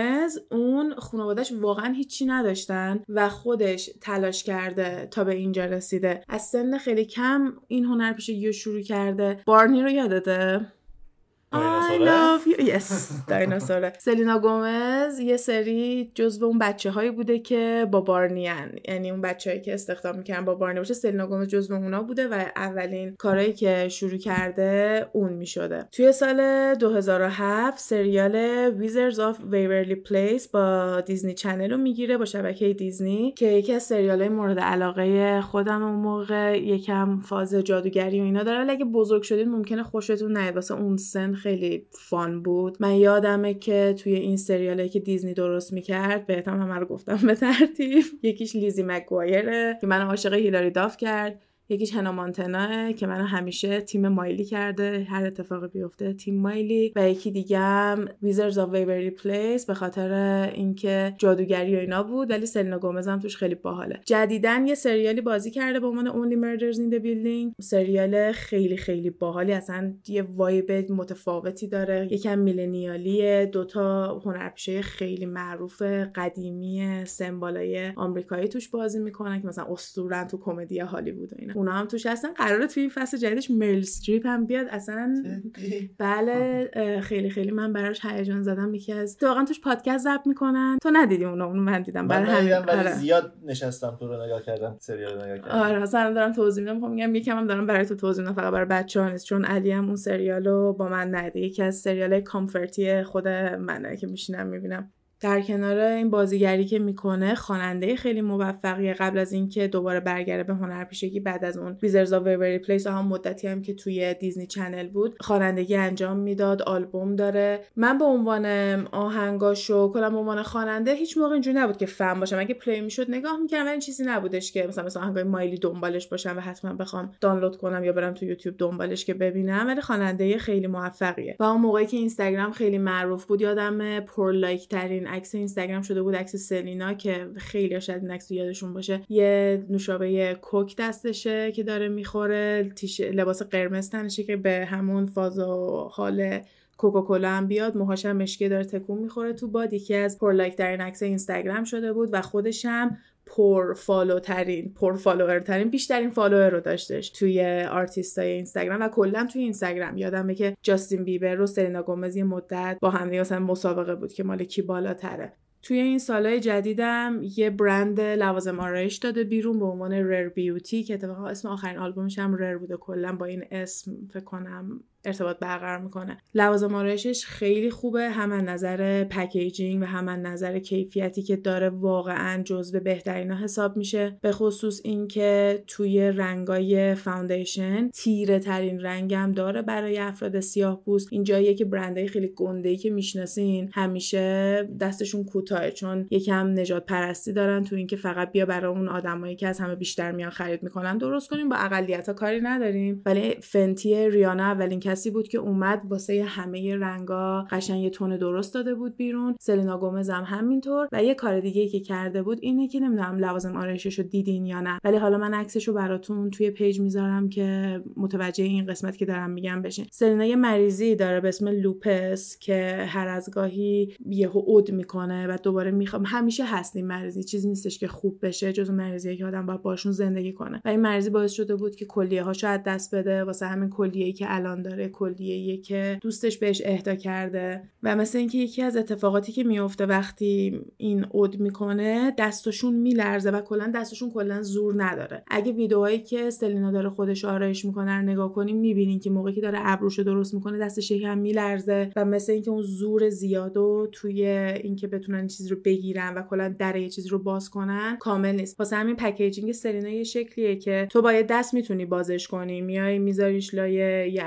اون خانوادهش واقعا هیچی نداشتن و خودش تلاش کرده تا به اینجا رسیده. از سن خیلی کم این هنرپیشگی رو شروع کرده. بارنی رو یادته؟ I love you. Yes دایناسوره سلینا گومز یه سری جزو اون بچه هایی بوده که با بارنیان یعنی اون بچه هایی که استخدام می‌کنن با بارنی باشه سلینا گومز جزو اونا بوده و اولین کارهایی که شروع کرده اون می‌شده. توی سال 2007 سریال Wizards of Waverly Place با Disney Channel رو می‌گیره با شبکه دیزنی که یکی از سریال مورد علاقه خودم اون موقع. یکم فاز جادوگری و اینا داره. ولی اگه بزرگ شدید ممکنه خوشتون نیاد. واسه اون سن خیلی fun بود. من یادمه که توی این سریالی که دیزنی درست می‌کرد بهتم همه رو گفتم به ترتیب. یکیش Lizzie McGuire ه که من عاشق هیلاری داف کرد. یکیش Hannah Montana که منو همیشه تیم مایلی کرده هر اتفاقی بیفته تیم مایلی و یکی دیگه هم Wizards of Waverly Place به خاطر اینکه جادوگری و اینا بود ولی سلینا گومز هم توش خیلی باحاله. جدیدن یه سریالی بازی کرده به عنوان Only Murders in the Building سریال خیلی خیلی باحالی اصلا یه vibe متفاوتی داره. یکم millennialیه دوتا هنرپیشه خیلی معروف قدیمی سمبالای آمریکایی توش بازی می‌کنن که مثلا اسطورن تو کمدی هالیوود و اینا. اونا هم توش هستن. قراره توی این فصل جدیدش مریل استریپ هم بیاد. اصلا بله خیلی خیلی. من براش هیجان زده‌م. یکی از تو واقعا توش پادکست ضبط می‌کنن. تو ندیدی اونو؟ اونو من دیدم. برای همین. آره. زیاد نشستم تو رو نگاه کردم سریال نگاه کردم. آره مثلا دارم توضیح میدم. خب میگم یکم هم دارم برای تو توضیح میدم. فقط برای بچه‌ها نیست چون علی هم اون سریالو با من ندیده. یکی از سریال comfortی خود منه که میشینم می‌بینم. در کنار این بازیگری که می‌کنه خواننده خیلی موفقیه. قبل از اینکه دوباره برگره به هنرپیشگی بعد از اون Wizards Waverly Place هم مدتی هم که توی Disney Channel بود خوانندگی انجام می‌داد آلبوم داره. من به عنوان آهنگاشو کلا به عنوان خواننده هیچ موقع اینجوری نبود که فنش باشم. اگه play می‌شد نگاه می‌کردم ولی چیزی نبودش که مثلا مثلا آهنگای مایلی دنبالش باشم و حتما بخوام دانلود کنم یا برم تو یوتیوب دنبالش که ببینم. ولی خواننده خیلی موفقیه. و اون موقعی که اینستاگرام خیلی معروف بود یادم پر لایک ترین عکس اینستاگرام شده بود عکس سلینا که خیلی شاید این عکس یادشون باشه. یه نوشابه کوک دستشه که داره می‌خوره تیش... لباس قرمز تنشه که به همون فاز و حال کوکاکولا هم بیاد موهاش هم مشکی داره تکون می‌خوره تو باد. یکی از پر لایک ترین عکس اینستاگرام شده بود و خودش هم پر follow ترین پر follower ترین بیشترین follower رو داشتش توی آرتیست های اینستاگرام و کلا توی اینستاگرام. یادمه که جاستین بیبر و سلینا گومز یه مدت با هم مثلا مسابقه بود که مال کی بالاتره. توی این سالهای جدیدم یه برند لوازم آرایش داده بیرون به عنوان Rare Beauty که اتفاقا اسم آخرین آلبومش هم Rare بوده. کلا با این اسم فکر کنم ارتباط برقرار می‌کنه. لوازم آرایشش خیلی خوبه هم از نظر packaging و هم از نظر کیفیتی که داره واقعا جزو بهترین حساب میشه. به خصوص اینکه توی رنگای foundation تیره ترین رنگم داره برای افراد سیاه پوست این جاییه که برندهای خیلی گنده که می‌شناسین همیشه دستشون کوتاه چون یکم نژاد پرستی دارن تو اینکه فقط بیا برای اون آدمایی که از همه بیشتر میان خرید می‌کنن. درست کنیم با اقلیت ها کاری نداریم. ولی Fenty ریانا اولین کسی بود که اومد واسه همه رنگا قشنگ یه tone درست داده بود بیرون. سلینا گومز هم همینطور. و یه کار دیگه که کرده بود اینه که نمی‌دونم لوازم آرایشش رو دیدین یا نه. ولی حالا من عکسش رو براتون توی page می‌ذارم که متوجه این قسمت که دارم میگم بشین. سلینا یه مریضی داره به اسم لوپس که هر از گاهی یهو عود می‌کنه و دوباره می‌خوام همیشه هست این مریضی. چیزی نیستش که خوب بشه جز مریضی که آدم باید باشون زندگی کنه. و این مریضی باعث شده بود که کلیه‌هاشو از دست بده. واسه همین کلیه که الان داره کلیه که دوستش بهش اهدا کرده و مثل اینکه یکی از اتفاقاتی که میفته وقتی این عود می‌کنه دستشون میلرزه و کلا دستشون کلا زور نداره. اگه ویدیوهایی که سلینا داره خودش آرایش می‌کنه رو نگاه کنیم می‌بینین که موقعی که داره ابروشو درست می‌کنه دستش یکم میلرزه و مثل اینکه اون زور زیاد و توی اینکه بتونن چیزی رو بگیرن و کلا در یه چیزی رو باز کنن کامل نیست. واسه همین packaging سلینا یه شکلیه که تو با دست می‌تونی بازش کنی. میای میذاریش لای یه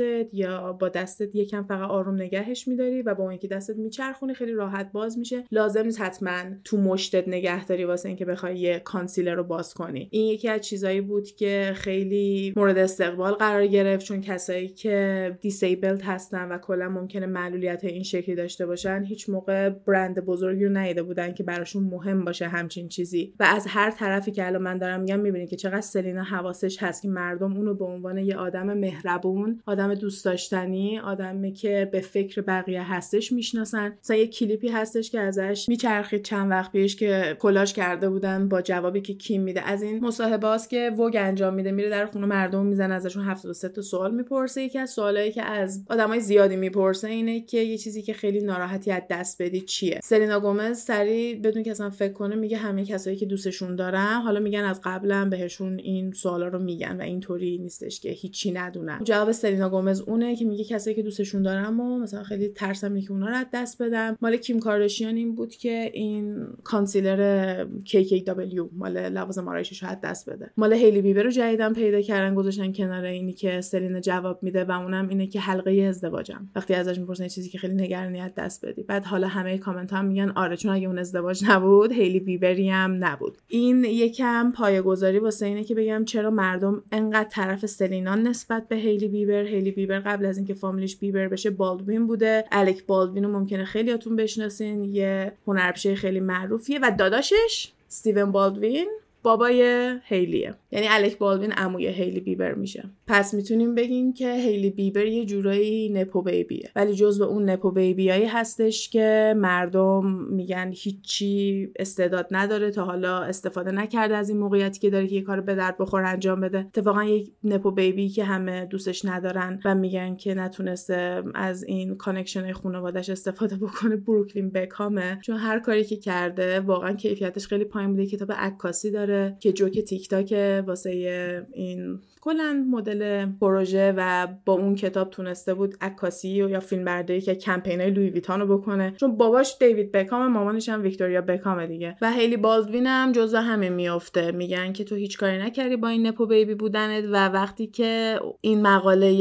انگشتت یا با دستت یکم فقط آروم نگهش میداری و با اینکه دستت میچرخونی خیلی راحت باز میشه. لازم نیست حتما تو مشتت نگه داری واسه اینکه بخوای یه concealer رو باز کنی. این یکی از چیزایی بود که خیلی مورد استقبال قرار گرفت چون کسایی که disabled هستن و کلا ممکنه معلولیت این شکلی داشته باشن هیچ موقع برند بزرگی رو ندیده بودن که براشون مهم باشه همچین چیزی. و از هر طرفی که الان من دارم میگم می‌بینید که چقدر سلینا حواسش هست که مردم اونو به عنوان یه آدم مهربون آدم دوست داشتنی آدمی که به فکر بقیه هستش می‌شناسن. مثلا یه کلیپی هستش که ازش میچرخید چند وقت پیش که clash کرده بودن با جوابی که کیم میده. از این مصاحبه که وگ انجام میده میره در خونه مردم می‌زنه ازشون 73 تا سوال می‌پرسه. یکی از سوالایی که از آدمای زیادی می‌پرسه اینه که یه چیزی که خیلی ناراحتی از دست بدی چیه؟ سلینا گومز سری بدون که اصلا فکر کنه میگه همه کسایی که دوستشون دارم حالا میگن از قبلا بهشون این سوالا رو میگن و اینطوری نیستش که هیچی ندونن. جواب سلینا گومز اونه که میگه کسایی که دوستشون دارم و مثلا خیلی ترسم که اونا رو دست بدم. مال کیم کارداشیان این بود که این کانسیلر KKW مال لوازم آرایشش رو دست بده. مال هیلی بیبر رو جدیدن پیدا کردن گذاشتن کنار اینی که سلینا جواب میده و اونم اینه که حلقه ازدواجم. وقتی ازش می‌پرسن چیزی که خیلی نگرانی دست بدی. بعد حالا همه کامنت هم میگن آره چون اگه اون ازدواج نبود هیلی بیبری هم نبود. این یکم پایه‌گذاری واسه اینه که بگم چرا مردم انقدر طرف سلینا نسبت به هیلی بیبر هیلی بیبر قبل از اینکه فامیلیش بیبر بشه بالدوین بوده. الک بالدوین رو ممکنه خیلیاتون بشناسین. یه هنرپیشه خیلی معروفیه. و داداشش استیون بالدوین. بابای هیلیه. یعنی الک بالوین عموی هیلی بیبر میشه. پس می‌تونیم بگیم که هیلی بیبر یه جورایی نپو بیبیه. ولی جزو اون نپو بیبیایی هستش که مردم میگن هیچی استعداد نداره تا حالا استفاده نکرده از این موقعیتی که داره که یه کار به درد بخور انجام بده. اتفاقا یک نپو بیبی که همه دوستش ندارن و میگن که نتونسته از این connection خانوادش استفاده بکنه. بروکلین بکامه چون هر کاری که کرده واقعا کیفیتش خیلی پایین بوده. کتاب عکاسی داره. که جوک تیک تاک واسه این کلا مدل پروژه و با اون کتاب تونسته بود عکاسی یا فیلم برداری که کمپینای Louis Vuitton رو بکنه. چون باباش دیوید بکام مامانش هم ویکتوریا بکام دیگه. و هیلی بالدوین هم جزو همه میافته. میگن که تو هیچ کاری نکردی با این nepo baby بودنت و وقتی که این مقاله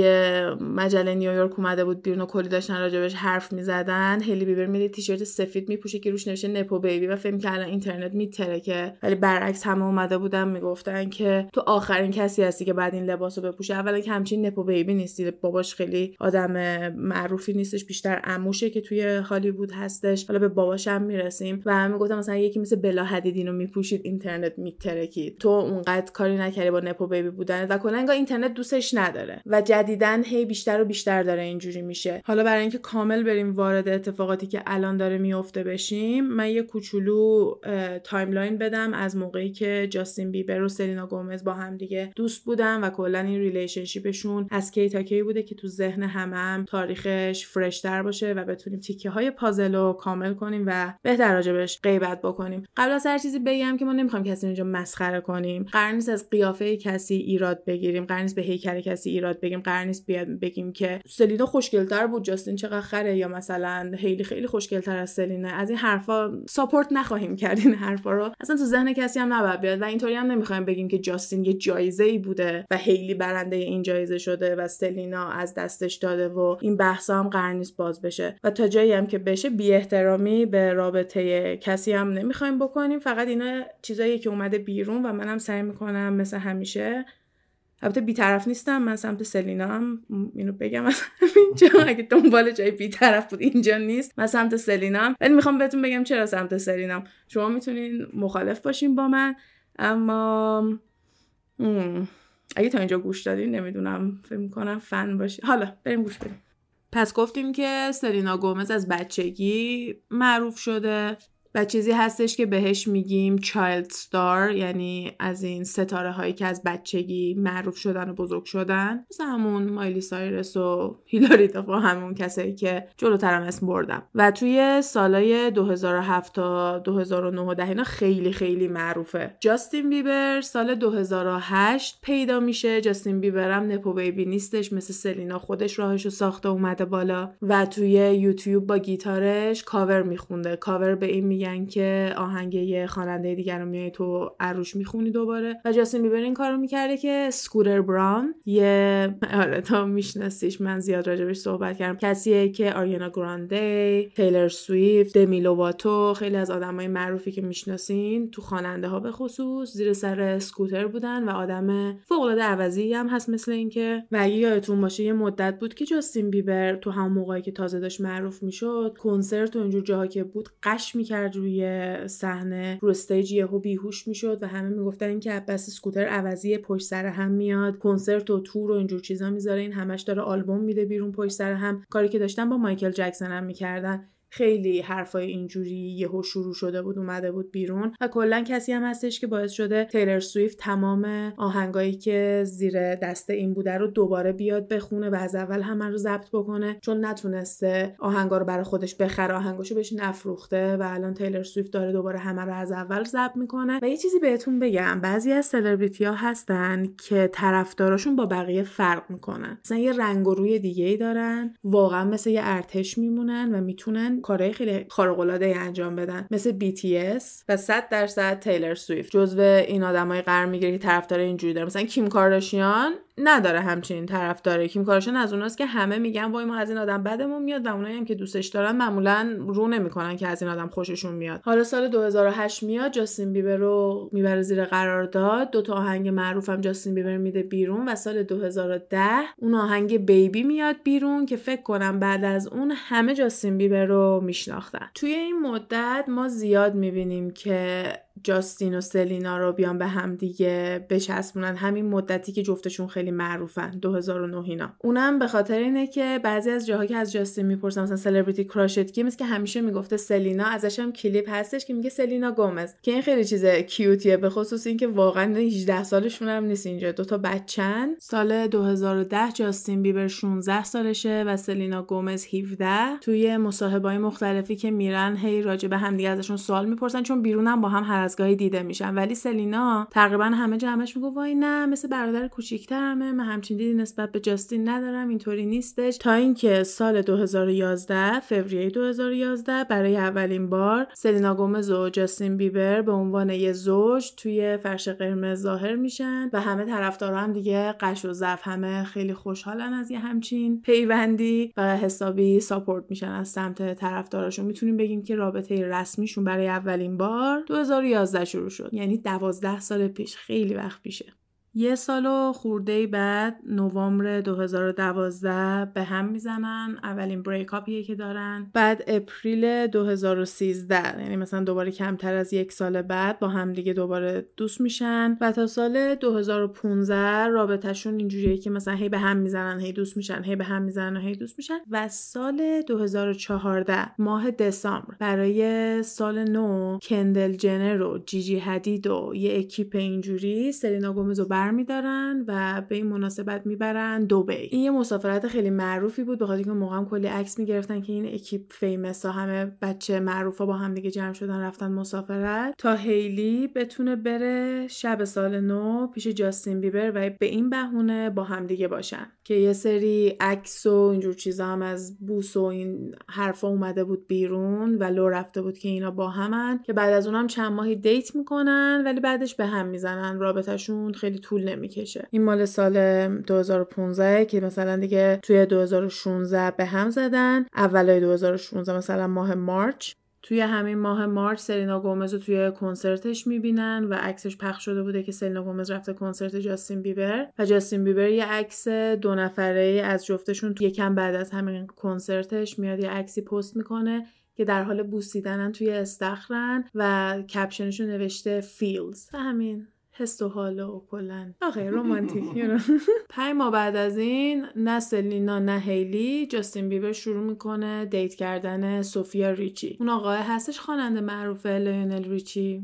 مجله نیویورک اومده بود بیرون و کلی داشتن راجبش حرف می‌زدن هیلی بیبر میده تیشرت سفید میپوشه که روش نوشته نپو بیبی و فکر که الان اینترنت میترکه ولی برعکس همه اومده بودن می‌گفتن که تو آخرین کسی هستی که این لباس رو بپوشه. اولا که همچین نپو بیبی نیستی. باباش خیلی آدم معروفی نیستش بیشتر عموشه که توی هالیوود هستش. حالا به باباش هم می‌رسیم. و همه گفتم مثلا یکی مثل بلا حدیدین رو میپوشید اینترنت میترکید. تو اونقدر کاری نکردی با نپو بیبی بودن. و کلا اینترنت دوستش نداره. و جدیدن هی بیشتر و بیشتر داره اینجوری میشه. حالا برای اینکه کامل بریم وارد اتفاقاتی که الان داره میفته بشیم من یه کوچولو timeline بدم از موقعی که جاستین بیبر و سلینا گومز با هم دیگه دوست بودن و کلا این relationshipشون از کی تا کی بوده که تو ذهن همه‌مون هم تاریخش freshتر باشه و بتونیم تیکه های پازل رو کامل کنیم و بهتر راجبش غیبت بکنیم. قبل از هر چیزی بگم که ما نمی‌خوایم کسی اینجا مسخره کنیم. قرار نیست از قیافه کسی ایراد بگیریم. قرار نیست به هیکل کسی ایراد بگیریم قرار نیست بیاد بگیم که سلینا خوشگلتر بود. جاستین چقدر خره یا مثلا خیلی خیلی خوشگلتر از سلیناست از این حرفا support نخواهیم کرد. این حرفا رو. اصلا تو ذهن کسی هم نباید بیاد و اینطوری هم نمی‌خوایم بگیم که جاستین یه جایزه ای بوده. و هیلی برنده این جایزه شده و سلینا از دستش داده و این بحثا هم قرار نیست باز بشه. و تا جایی هم که بشه بی احترامی به رابطه کسی هم نمی‌خوایم بکنیم. فقط اینا چیزایی که اومده بیرون و منم سعی می‌کنم مثل همیشه. البته بیطرف نیستم من سمت سلینا هم اینو بگم. از اینجا اگه دنبال جای بیطرف بود اینجا نیست. من سمت سلینا هم. ولی می‌خوام بهتون بگم چرا سمت سلینا شما می‌تونین مخالف باشین با من. اما اگه تا اینجا گوش دادین نمی‌دونم فکر می‌کنم فن باشی. حالا بریم گوش بدیم. پس گفتیم که سلینا گومز از بچگی معروف شده. و چیزی هستش که بهش میگیم child star یعنی از این ستاره هایی که از بچگی معروف شدن و بزرگ شدن. مثل همون مایلی سایرس و هیلاری و همون کسایی که جلوترم اسم بردم. و توی سالای 2007 تا 2009 اینا خیلی خیلی معروفه. جاستین بیبر سال 2008 پیدا میشه. جاستین بیبرم nepo baby نیستش مثل سلینا خودش راهشو ساخته اومده بالا. و توی یوتیوب با گیتارش کاور میخونده. کاور به این میگن که آهنگ یه خواننده دیگر رو میای تو از روش می‌خونی دوباره. و جاستین بیبر این کارو می‌کرده که سکوتر براون یه آره تو میشناسیش من زیاد راجبش صحبت کردم. کسیه که آریانا گرانده تیلر سویفت دمی لوواتو خیلی از آدمای معروفی که می‌شناسین تو خواننده ها به خصوص زیر سر سکوتر بودن و آدم فوق العاده عوضی هم هست مثل اینکه و اگه یادتون باشه یه مدت بود که جاستین بیبر تو هم موقعی که تازه داشت معروف می‌شد کنسرت و اینجور جاها که بود غش می‌کرد روی صحنه. رو stage یهو بیهوش می‌شد و همه می‌گفتن که بس اسکوتر عوضی پشت سر هم میاد. کنسرت و تور و اینجور چیزا می‌ذاره. این همش داره آلبوم میده بیرون پشت سر هم. کاری که داشتن با مایکل جکسون هم می‌کردن. خیلی حرفای اینجوری یهو شروع شده بود اومده بود بیرون و کلا کسی هم هستش که باعث شده تیلر سویفت تمام آهنگایی که زیر دست این بوده رو دوباره بیاد بخونه و از اول همه رو ضبط بکنه چون نتونسته آهنگا رو برای خودش بخره آهنگاشو بهش نفروخته و الان تیلر سویفت داره دوباره همه رو از اول ضبط می‌کنه. و یه چیزی بهتون بگم بعضی از سلبریتی ها هستن که طرفداراشون با بقیه فرق می‌کنن. مثلا یه رنگ و روی دیگه ای دارن واقعا مثل یه ارتش میمونن و می‌تونن کارهای خیلی خارق العاده انجام بدن مثل BTS و 100 درصد تیلر سویفت. جزو این آدمای قرار می‌گیره که طرفدار اینجوری داره. مثلا کیم کارداشیان نداره همچین طرف داره کیم کارشن از اوناست که همه میگن وای ما از این آدم بدمون میاد و اونایی هم که دوستش دارن معمولا رو نمی‌کنن که از این آدم خوششون میاد. حالا سال 2008 میاد جاستین بیبر رو می‌بره زیر قرارداد. دو تا آهنگ معروفم جاستین بیبر میده بیرون و سال 2010 اون آهنگ بیبی میاد بیرون که فکر کنم بعد از اون همه جاستین بیبر رو میشناختن. توی این مدت ما زیاد می‌بینیم که جاستین و سلینا رو بیان به هم دیگه بچسبونن. همین مدتی که جفتشون خیلی معروفن. 2009 اینا. اونم به خاطر اینه که بعضی از جاها که از جاستین می‌پرسن مثلا celebrity crush ت کیه که همیشه می‌گفته سلینا ازش هم کلیپ هستش که میگه سلینا گومز. که این خیلی چیز cute یه به خصوص اینکه واقعا 18 سالشون هم نیست اینجا. دو تا بچن. سال 2010 جاستین بیبر 16 سالشه و سلینا گومز 17 توی مصاحبه‌های مختلفی که میرن هی راجع به هم دیگه ازشون سوال می‌پرسن چون بیرونم با هم هر گاهی دیده میشن. ولی سلینا تقریبا همه جمعش میگه وای نه مثل برادر کوچیکترمه من همچین دیدی نسبت به جاستین ندارم اینطوری نیستش. تا اینکه سال 2011 فوریه 2011 برای اولین بار سلینا گومز و جاستین بیبر به عنوان یه زوج توی فرش قرمز ظاهر میشن و همه طرفدارا هم دیگه قش و ضعف همه خیلی خوشحالن از یه همچین پیوندی و حسابی ساپورت میشن از سمت طرفداراشون. می‌تونیم بگیم که رابطه رسمیشون برای اولین بار 2011 شروع شد. یعنی 12 سال پیش. خیلی وقت پیشه. یه سال و خورده بعد نوامبر 2012 به هم می‌زنن. اولین بریک اپیه که دارن. بعد اپریل 2013 یعنی مثلا دوباره کمتر از یک سال بعد با هم دیگه دوباره دوست میشن. و تا سال 2015 رابطهشون اینجوریه که مثلا هی به هم می‌زنن هی دوست میشن هی به هم می‌زنن و هی دوست میشن. و سال 2014 ماه دسامبر برای سال نو کندل جنر و جیجی هدید و یه اکیپ اینجوری سلینا گومز و برمیدارن و به این مناسبت می‌برن دوبی. این یه مسافرت خیلی معروفی بود بخاطر اینکه موقع هم کلی عکس می‌گرفتن که این اکیپ famous ها همه بچه معروفا با هم دیگه جمع شدن رفتن مسافرت. تا هیلی بتونه بره شب سال نو پیش جاستین بیبر و به این بهونه با هم دیگه باشن. که یه سری عکس و اینجور چیزا هم از بوس و این حرفا اومده بود بیرون و لو رفته بود که اینا با همن که بعد از اونم چند ماهی date می‌کنن ولی بعدش به هم می‌زنن. رابطهشون خیلی طول نمی‌کشه. این مال سال 2015 که مثلا دیگه توی 2016 به هم زدن. اولای 2016 مثلا ماه مارچ. توی همین ماه مارچ سلینا گومز رو توی کنسرتش می‌بینن و عکسش پخش شده بوده که سلینا گومز رفته کنسرت جاستین بیبر. و جاستین بیبر یه عکس دو نفره از جفتشون یکم بعد از همین کنسرتش میاد یه عکسی پست می‌کنه که در حال بوسیدنن توی استخرن و کپشنشون نوشته feels همین. حس و حال و کلا آخه رومانتیک پنج ماه بعد از این نه سلینا نه هیلی جاستین بیبر شروع می‌کنه date کردن سوفیا ریچی. اون آقای هستش خواننده معروف لیونل ریچی.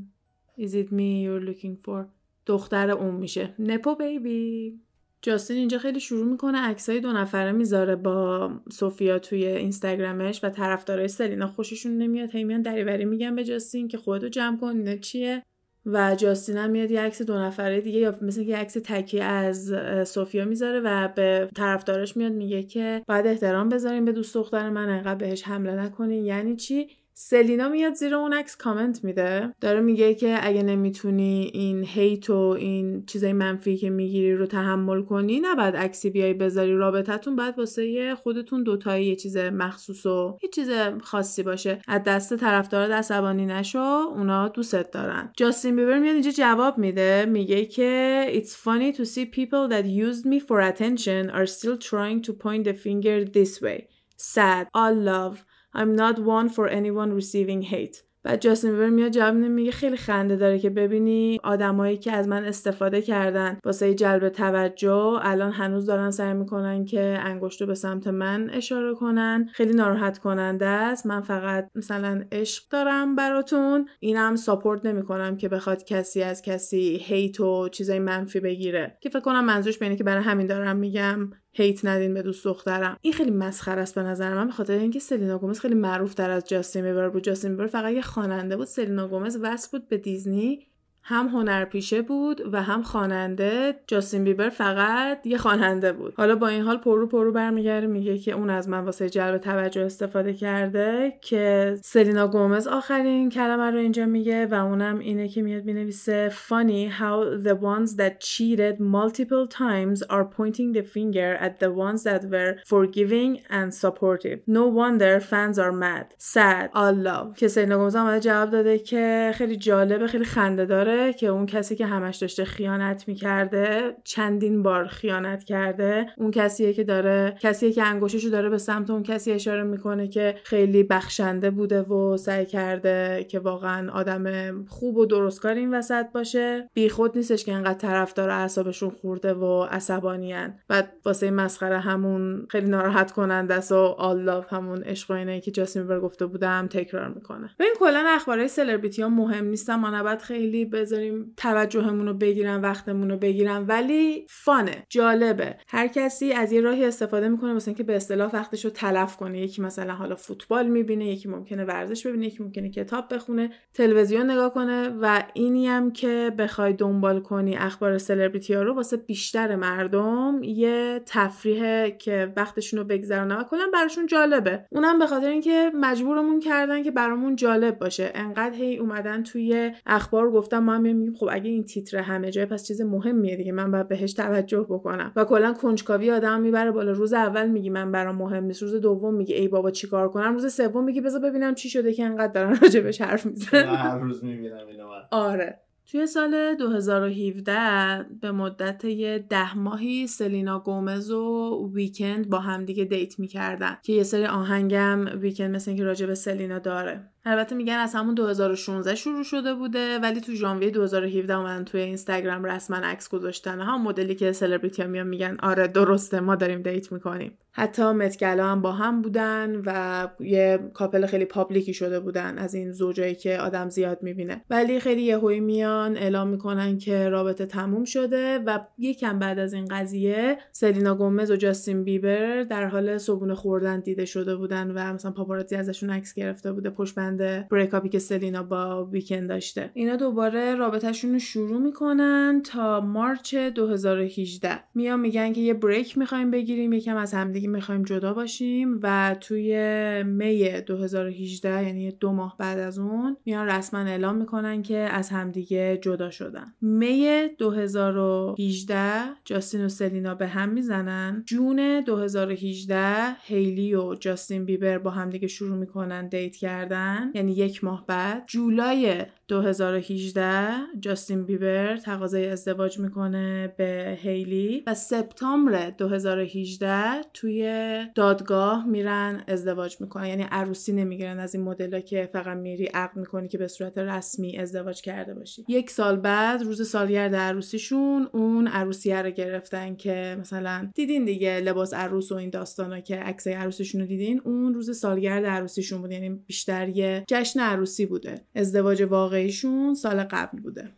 Is it me you're looking for? دختر اون میشه. nepo baby جاستین اینجا خیلی شروع می‌کنه عکسای دو نفره می‌ذاره با سوفیا توی اینستاگرامش و طرفدارای سلینا خوششون نمیاد. هی میان دریوری میگن به جاستین که خودتو جمع کن اینا چیه؟ و جاستین هم میاد یه عکس دو نفره دیگه یا مثل یه عکس تکی از سوفیا می‌ذاره و به طرفدارش میاد میگه که باید احترام بذارین به دوست دختر من انقدر بهش حمله نکنین. یعنی چی؟ سلینا میاد زیر اون عکس کامنت میده. داره میگه که اگه نمی‌تونی این هیت و این چیزای منفی که می‌گیری رو تحمل کنی نباید عکسی بیای بذاری. رابطتون باید واسه خودتون دوتایی یه چیز مخصوص و یه چیز خاصی باشه. از دست طرفدار عصبانی نشو اونا دوستت دارن. جاستین بیبر میاد اینجا جواب میده. میگه که it's funny to see people that used me for attention are still trying to point the finger this way. Sad. All love I'm not one for anyone receiving hate. بعد جاستین بیبر میاد جواب میگه خیلی خنده داره که ببینی آدمایی که از من استفاده کردن. واسه جلب توجه الان هنوز دارن سعی می‌کنن که انگشتو به سمت من اشاره کنن. خیلی ناراحت کننده است. من فقط مثلا عشق دارم براتون. اینم ساپورت نمی‌کنم که بخواد کسی از کسی هیت و چیزای منفی بگیره. که فکر کنم منظورش بینه که برای همین دارم میگم hate ندین به دوست دخترم. این خیلی مسخره است به نظر من به خاطر اینکه سلینا گومز خیلی معروف تر از جاستین بیبر بود. جاستین بیبر فقط یه خواننده بود سلینا گومز وصل بود به دیزنی. هم هنرپیشه بود و هم خواننده. جاستین بیبر فقط یه خواننده بود. حالا با این حال پرو پرو برمیگرده میگه که اون از من واسه جلب توجه استفاده کرده که سلینا گومز آخرین کلمه رو اینجا میگه و اونم اینه که میاد می‌نویسه funny how the ones that cheated multiple times are pointing the finger at the ones that were forgiving and supportive. No wonder fans are mad. Sad. All love. که سلینا گومز هم جواب داده که خیلی جالبه خیلی خنده داره. که اون کسی که همش داشته خیانت می‌کرده چندین بار خیانت کرده اون کسیه که داره کسیه که انگوششو داره به سمت اون کسی اشاره می‌کنه که خیلی بخشنده بوده و سعی کرده که واقعا آدم خوب و درستکار این وسط باشه. بیخود نیستش که انقدر طرفدار اعصابشون خورده و عصبانیان بعد واسه مسخره همون خیلی ناراحت کننده است و الله همون عشق اینه که جاسمین گفته بودم تکرار می‌کنه. ببین کلا اخبارهای سلبریتی ها مهم نیستن ما نباید خیلی به بذاریم توجهمون رو بگیرن وقتمون رو بگیرن ولی فانه جالبه. هر کسی از یه راهی استفاده می‌کنه واسه اینکه به اصطلاح وقتش رو تلف کنه. یکی مثلا حالا فوتبال می‌بینه یکی ممکنه ورزش ببینه یکی ممکنه کتاب بخونه تلویزیون نگاه کنه و اینی هم که بخوای دنبال کنی اخبار سلبریتی ها رو واسه بیشتر مردم یه تفریح که وقتشون رو بگذرونن و کلا براشون جالبه. اونم به خاطر اینکه مجبورمون کردن که برامون جالب باشه. انقدر هی اومدن توی اخبار گفتم ما هم میگیم خب اگه این تیتر همه جای پس چیز مهمیه دیگه. من باید بهش توجه بکنم. و کلا کنجکاوی آدم می‌بره بالا. روز اول میگی من برام مهم نیست. روز دوم میگه ای بابا چیکار کنم. روز سوم میگی بذار ببینم چی شده که انقدر دارن راجبش حرف می‌زنن. هر روز می‌بینم اینو آره. توی سال 2017 به مدت یه ده ماهی سلینا گومز و ویکند با همدیگه date می‌کردن. که یه سری آهنگم ویکند مثل اینکه راجع به سلینا داره. البته میگن از همون 2016 شروع شده بوده ولی تو ژانویه 2017 اومدن توی اینستاگرام رسما عکس گذاشتن. هم مدلی که سلبریتی ها میان میگن آره درسته ما داریم date می‌کنیم. حتی مت گالا هم با هم بودن و یه couple خیلی public ی شده بودن از این زوجایی که آدم زیاد می‌بینه. ولی خیلی یهویی میان اعلام می‌کنن که رابطه تموم شده و یکم بعد از این قضیه سلینا گومز و جاستین بیبر در حال صبونه خوردن دیده شده بودن و مثلا پاپاراتزی ازشون عکس گرفته بوده پشت بند بریکاپی که سلینا با ویکند داشته. اینا دوباره رابطهشون رو شروع می‌کنن تا مارچ 2018 میان میگن که یه بریک می‌خوایم بگیریم یکم از همدیگه می‌خوایم جدا باشیم و توی می 2018 یعنی دو ماه بعد از اون میان رسما اعلام می‌کنن که از همدیگه جدا شدن. می 2018 جاستین و سلینا به هم می‌زنن. جون 2018 هیلی و جاستین بیبر با همدیگه شروع می‌کنن دیت کردن. یعنی یک ماه بعد جولای 2018 جاستین بیبر تقاضای ازدواج می‌کنه به هیلی و سپتامبر 2018 توی دادگاه میرن ازدواج می‌کنن. یعنی عروسی نمی‌گیرن از این مدل که فقط میری عقد می‌کنی که به صورت رسمی ازدواج کرده باشی. یک سال بعد روز سالگرد عروسیشون اون عروسیه رو گرفتن که مثلا دیدین دیگه لباس عروس و این داستانا که عکسای عروسیشون رو دیدین؟ اون روز سالگرد عروسیشون بود. یعنی بیشتر یه جشن عروسی بوده. ازدواج واقعیشون سال قبل بوده.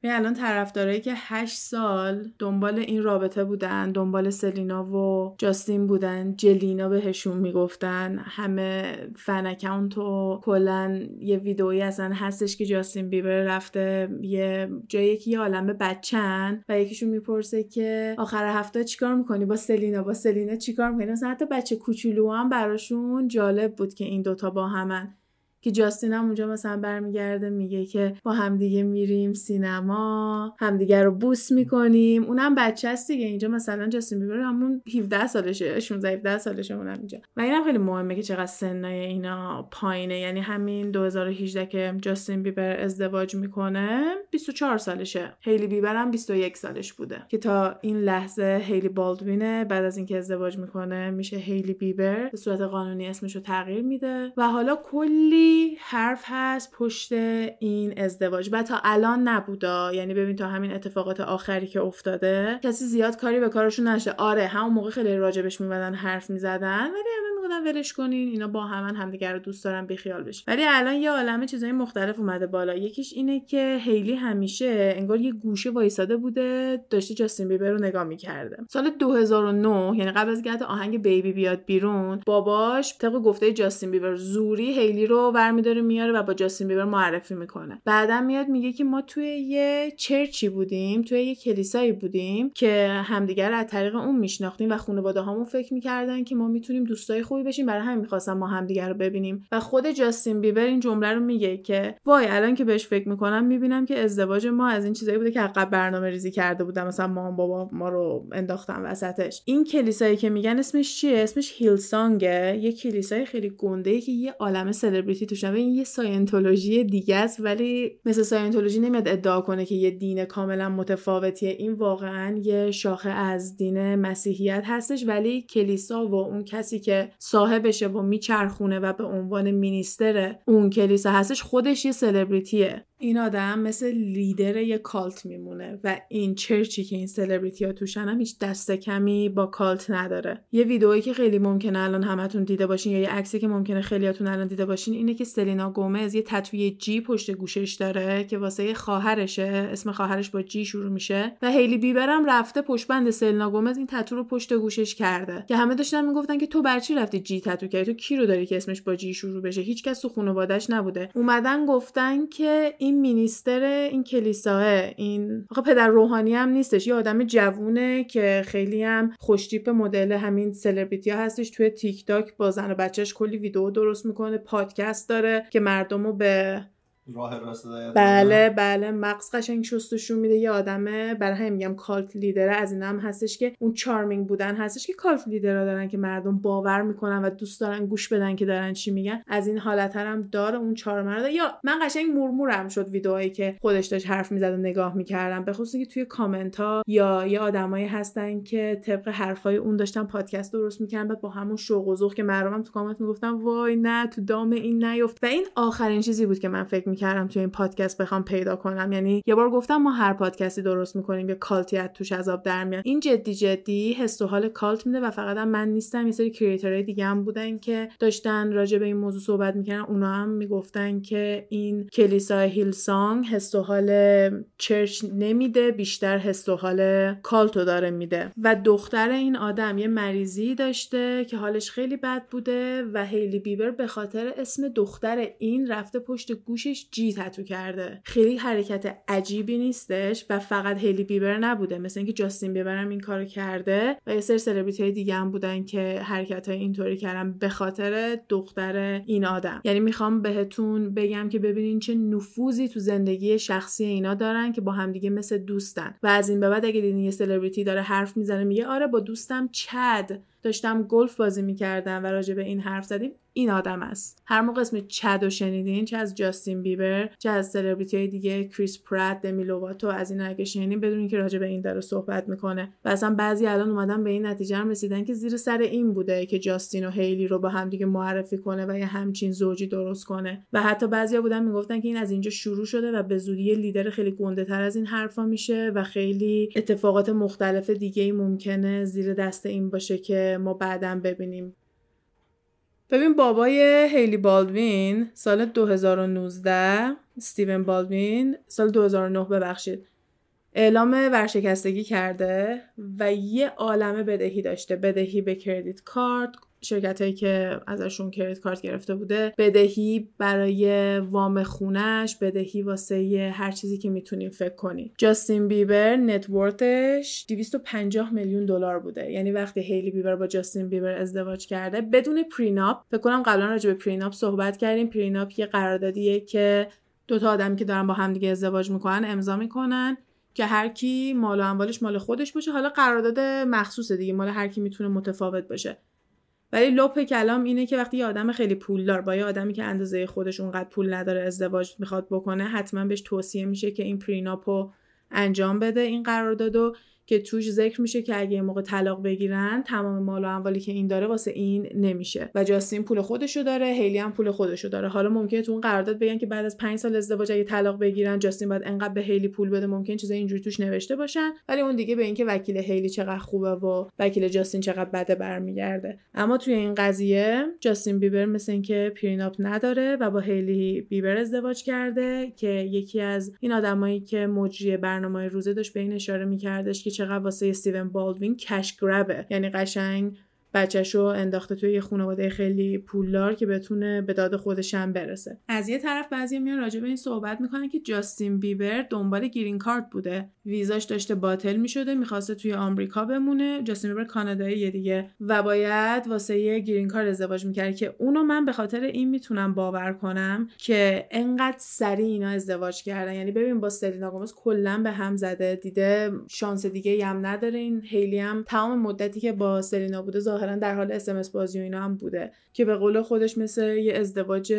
به الان طرفدارایی که هشت سال دنبال این رابطه بودن دنبال سلینا و جاستین بودن جلینا بهشون می‌گفتن همه فن اکانت و کلا یه ویدئویی اصلا هستش که جاستین بیبر رفته یه جایی که یه عالم بچن و یکیشون می‌پرسه که آخر هفته چیکار می‌کنی؟ با سلینا با سلینا چیکار می‌کنی؟ مثلا حتی بچه کوچولو هم براشون جالب بود که این دوتا با همن. که جاستین هم اونجا مثلا برمیگرده میگه که با همدیگه میریم سینما همدیگه رو بوس می‌کنیم. اونم بچه است دیگه. اینجا مثلا جاستین بیبر همون 17 سالشه 16 17 سالشه اونم اینجا. و اینم خیلی مهمه که چقدر سنای اینا پایینه. یعنی همین 2018 که جاستین بیبر ازدواج می‌کنه 24 سالشه. هیلی بیبر هم 21 سالش بوده. که تا این لحظه هیلی بالدوینه بعد از اینکه ازدواج می‌کنه میشه هیلی بیبر به صورت قانونی اسمش رو تغییر میده. و حالا کلی حرف هست پشت این ازدواج و تا الان نبودا یعنی ببین تا همین اتفاقات آخری که افتاده کسی زیاد کاری به کارشون نشه آره همون موقع خیلی راجبش میمدن حرف می‌زدن ولی می‌گفتن ولش کنین اینا با همن همدیگه رو دوست دارن بیخیال بشین. ولی الان یه عالمه چیزای مختلف اومده بالا. یکیش اینه که هیلی همیشه انگار یه گوشه وایساده بوده داشته جاستین بیبر رو نگاه می‌کرده. سال 2009 یعنی قبل از اینکه آهنگ بیبی بیاد بیرون باباش طبق گفته جاستین بیبر زوری هیلی رو برمیداره میاره و با جاستین بیبر معرفی می‌کنه. بعدا میاد میگه که ما توی یه چرچی بودیم توی یه کلیسایی بودیم که همدیگر از طریق اون میشناختیم و خانواده هامون فکر می‌کردن که ما می‌تونیم دوستای خوبی بشیم برای همین می‌خواستم ما همدیگر رو ببینیم. و خود جاستین بیبر این جمله رو میگه که وای الان که بهش فکر می‌کنم می‌بینم که ازدواج ما از این چیزایی بوده که عقب برنامه ریزی کرده بودم. مثلا ما بابا ما رو انداختن وسطش. این کلیسایی که میگن اسمش چیه؟ اسمش Hillsong ه یه کلیسای خیلی گنده ای که یه عالم سلبریتی توش این یه ساینتولوژی دیگه است ولی مثل ساینتولوژی نمیاد ادعا کنه که یه دین کاملا متفاوتیه. این واقعا یه شاخه از دین مسیحیت هستش ولی کلیسا و اون کسی که صاحبشه و میچرخونه و به عنوان minister اون کلیسا هستش خودش یه سلبریتیه. این آدم مثل لیدر یه cult میمونه و این church ی که این سلبریتی ها توشن هم هیچ دست کمی با cult نداره. یه ویدئویی که خیلی ممکنه الان همتون دیده باشین یا یه عکسی که ممکنه خیلیاتون الان دیده باشین اینه که سلینا گومز یه تتوی J پشت گوشش داره که واسه خواهرشه. اسم خواهرش با J شروع میشه و هیلی بیبرم رفته پشت بند سلینا گومز این تتو رو پشت گوشش کرده. که همه داشتن می‌گفتن که تو برا چی رفتی J تتو کردی؟ تو کی رو داری که اسمش با J شروع بشه؟ هیچکس تو خانواده‌اش نبوده. اومدن گفتن که این minister این کلیساه این آقا پدر روحانی هم نیستش یه آدم جوونه که خیلی هم خوشتیپ مدل همین سلبریتی ها هستش. توی تیک تاک با زن و بچهش کلی ویدیو درست می‌کنه پادکست داره که مردم رو به راه راست بله بله. مغز قشنگ شستشون میده. یه آدمه. برای همین میگم cult leader ه از این هم هستش که اون charming بودن هستش که cult leader ها دارن که مردم باور می‌کنن و دوست دارن گوش بدن که دارن چی میگن. از این حالت هم داره اون charm رو داره. یا من قشنگ مورمورم شد ویدئوهایی که خودش داشت حرف می‌زد و نگاه می‌کردم. به خصوص که توی کامنت ها یا یه آدمایی هستن که طبق حرفای اون داشتن پادکست درست می‌کردن. بعد با همون شوق و ذوق که مردم تو کامنت می‌گفتن وای نه تو دام این نیفت. و این آخرین چیزی بود که من فکر می‌کردم توی این پادکست بخوام پیدا کنم. یعنی یه بار گفتم ما هر پادکستی درست می‌کنیم یه cult ی توش از آب در میاد. این جدی جدی حس و حال cult میده و فقط هم من نیستم یه سری creator های دیگه هم بودن که داشتن راجع به این موضوع صحبت می‌کردن. اونا هم می‌گفتن که این کلیسای Hillsong حس و حال church نمیده بیشتر حس و حال cult و داره میده. و دختر این آدم یه مریضی داشته که حالش خیلی بد بوده و هیلی بیبر به خاطر اسم دختر این رفته پشت گوشش J تتو کرده؟ خیلی حرکت عجیبی نیستش و فقط هیلی بیبر نبوده. مثل اینکه جاستین بیبر این کارو کرده و یه سری سلبریتی دیگه هم بودن که حرکت های اینطوری کردن به خاطر دختر این آدم. یعنی می‌خوام بهتون بگم که ببینین چه نفوذی تو زندگی شخصی اینا دارن که با همدیگه مثل دوستن. و از این به بعد اگه دیدین یه سلبریتی داره حرف می‌زنه میگه آره با دوستم چد. داشتم گلف بازی می‌کردم و راجع به این حرف زدیم این آدم است. هر موقع اسم چد رو شنیدین چه از جاستین بیبر چه از سلبریتی دیگه کریس پرات دمی لوواتو از این اگه شنیدین بدونین که راجع به این داره صحبت می‌کنه. و اصلا بعضی الان اومدن به این نتیجه هم رسیدن که زیر سر این بوده که جاستین و هیلی رو با هم دیگه معرفی کنه و یه همچین زوجی درست کنه. و حتی بعضیا بودن می‌گفتن که این از اینجا شروع شده و به زودی لیدر خیلی گنده تر از این حرفا میشه و خیلی اتفاقات مختلف دیگه ای ممکنه زیر دست این باشه که ما بعدا ببینیم. ببین بابای هیلی بالدوین سال 2019 استیون بالدوین سال 2009 ببخشید. اعلام ورشکستگی کرده و یه عالمه بدهی داشته. بدهی به credit card شرکت هایی که ازشون credit card گرفته بوده بدهی برای وام خونش بدهی واسه هر چیزی که می‌تونیم فکر کنیم. جاستین بیبر net worth ش 250 میلیون دلار بوده. یعنی وقتی هیلی بیبر با جاستین بیبر ازدواج کرده بدون prenup فکر کنم قبلا راجع به prenup صحبت کردیم. prenup یه قراردادیه که دوتا آدمی که دارن با همدیگه ازدواج می‌کنن امضا می‌کنن که هر کی مال و اموالش مال خودش باشه. حالا قرارداد مخصوص دیگه مال هر کی می‌تونه متفاوت باشه. ولی لپ کلام اینه که وقتی یه آدم خیلی پولدار با یه آدمی که اندازه خودش اونقدر پول نداره ازدواج می‌خواد بکنه حتما بهش توصیه میشه که این پریناپو انجام بده این قراردادو که توش ذکر میشه که اگه موقع طلاق بگیرن تمام مال و اموالی که این داره واسه این نمیشه. و جاستین پول خودشو داره هیلی هم پول خودشو داره. حالا ممکنه تو اون قرارداد بگن که بعد از 5 سال ازدواج اگه طلاق بگیرن جاستین باید انقدر به هیلی پول بده ممکن چیزای اینجوری توش نوشته باشن. ولی اون دیگه به اینکه وکیل هیلی چقدر خوبه و وکیل جاستین چقدر بده برمیگرده. اما توی این قضیه جاستین بیبر مثل اینکه پریناپ نداره و با هیلی بیبر ازدواج کرده که یکی از این آدمایی که مجری برنامه روزه داشت به این اشاره میکردش چقدر واسه استیون بالدوین کش گربه یعنی قشنگ بچهش رو انداخته توی یه خانواده خیلی پولدار که بتونه به داد خودش هم برسه. از یه طرف بعضی میان راجع به این صحبت می‌کنن که جاستین بیبر دنبال گرین کارت بوده. ویزاش داشته باطل می‌شده می‌خواسته توی آمریکا بمونه. جاستین بیبر کانادایی دیگه. و باید واسه یه گرین کارت ازدواج می‌کرد که اونو من به خاطر این می‌تونم باور کنم که انقدر سریع اینا ازدواج کردن. یعنی ببین با سلینا گومز کلا به هم زده دیده شانس دیگه هم نداره. این هیلی هم تمام مدتی که با سلینا بوده ظاهرا در حال اس بازی و اینا هم بوده که به قول خودش مثل یه ازدواج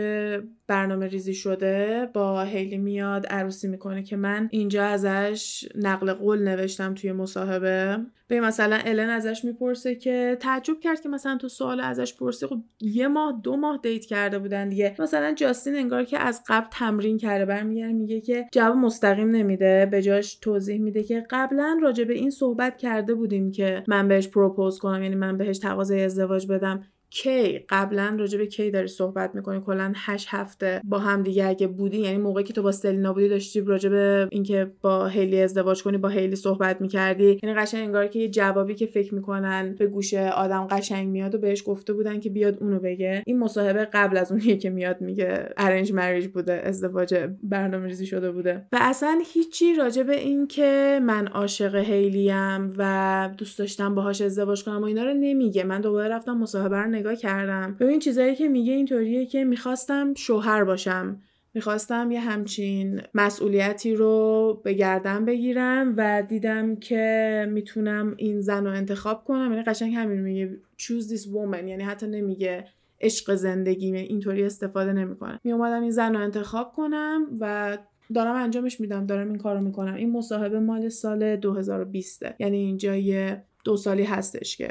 برنامه ریزی شده با هیلی میاد عروسی می‌کنه که من اینجا ازش نقل قول نوشتم توی مصاحبه. به مثلا الن ازش می‌پرسه که تعجب کرد که مثلا تو سوال ازش پرسی. خب یه ماه دو ماه date کرده بودن دیگه. مثلا جاستین انگار که از قبل تمرین کرده برمیگره میگه که جواب مستقیم نمیده. به جاش توضیح میده که قبلا راجع به این صحبت کرده بودیم که من بهش propose کنم یعنی من بهش تقاضای ازدواج بدم. کی قبلا راجع به کی داری صحبت می‌کنی؟ کلا 8 هفته با هم دیگه اگه بودی یعنی موقعی که تو با سلینا بودی داشتی راجع به اینکه با هیلی ازدواج کنی با هیلی صحبت می‌کردی. یعنی قشنگ انگار که یه جوابی که فکر می‌کنن به گوش آدم قشنگ میاد و بهش گفته بودن که بیاد اونو بگه. این مصاحبه قبل از اونیه که میاد میگه ارنج مریج بوده ازدواج برنامه ریزی شده بوده. و اصلا هیچی راجع به این که من عاشق هیلیم و دوست داشتم باهاش ازدواج کنم و اینا رو نمیگه. من دوباره رفتم مصاحبه رو نگاه کردم. ببین چیزایی که میگه اینطوریه که می‌خواستم شوهر باشم. می‌خواستم یه همچین مسئولیتی رو به گردن بگیرم و دیدم که می‌تونم این زن رو انتخاب کنم. یعنی قشنگ همین میگه. Choose this woman. یعنی حتی نمیگه عشق زندگی. اینطوری استفاده نمی‌کنه. می اومدم این زن رو انتخاب کنم و دارم انجامش میدم. دارم این کارو می‌کنم. این مصاحبه مال سال 2020 یعنی اینجا یه دو سالی هستش که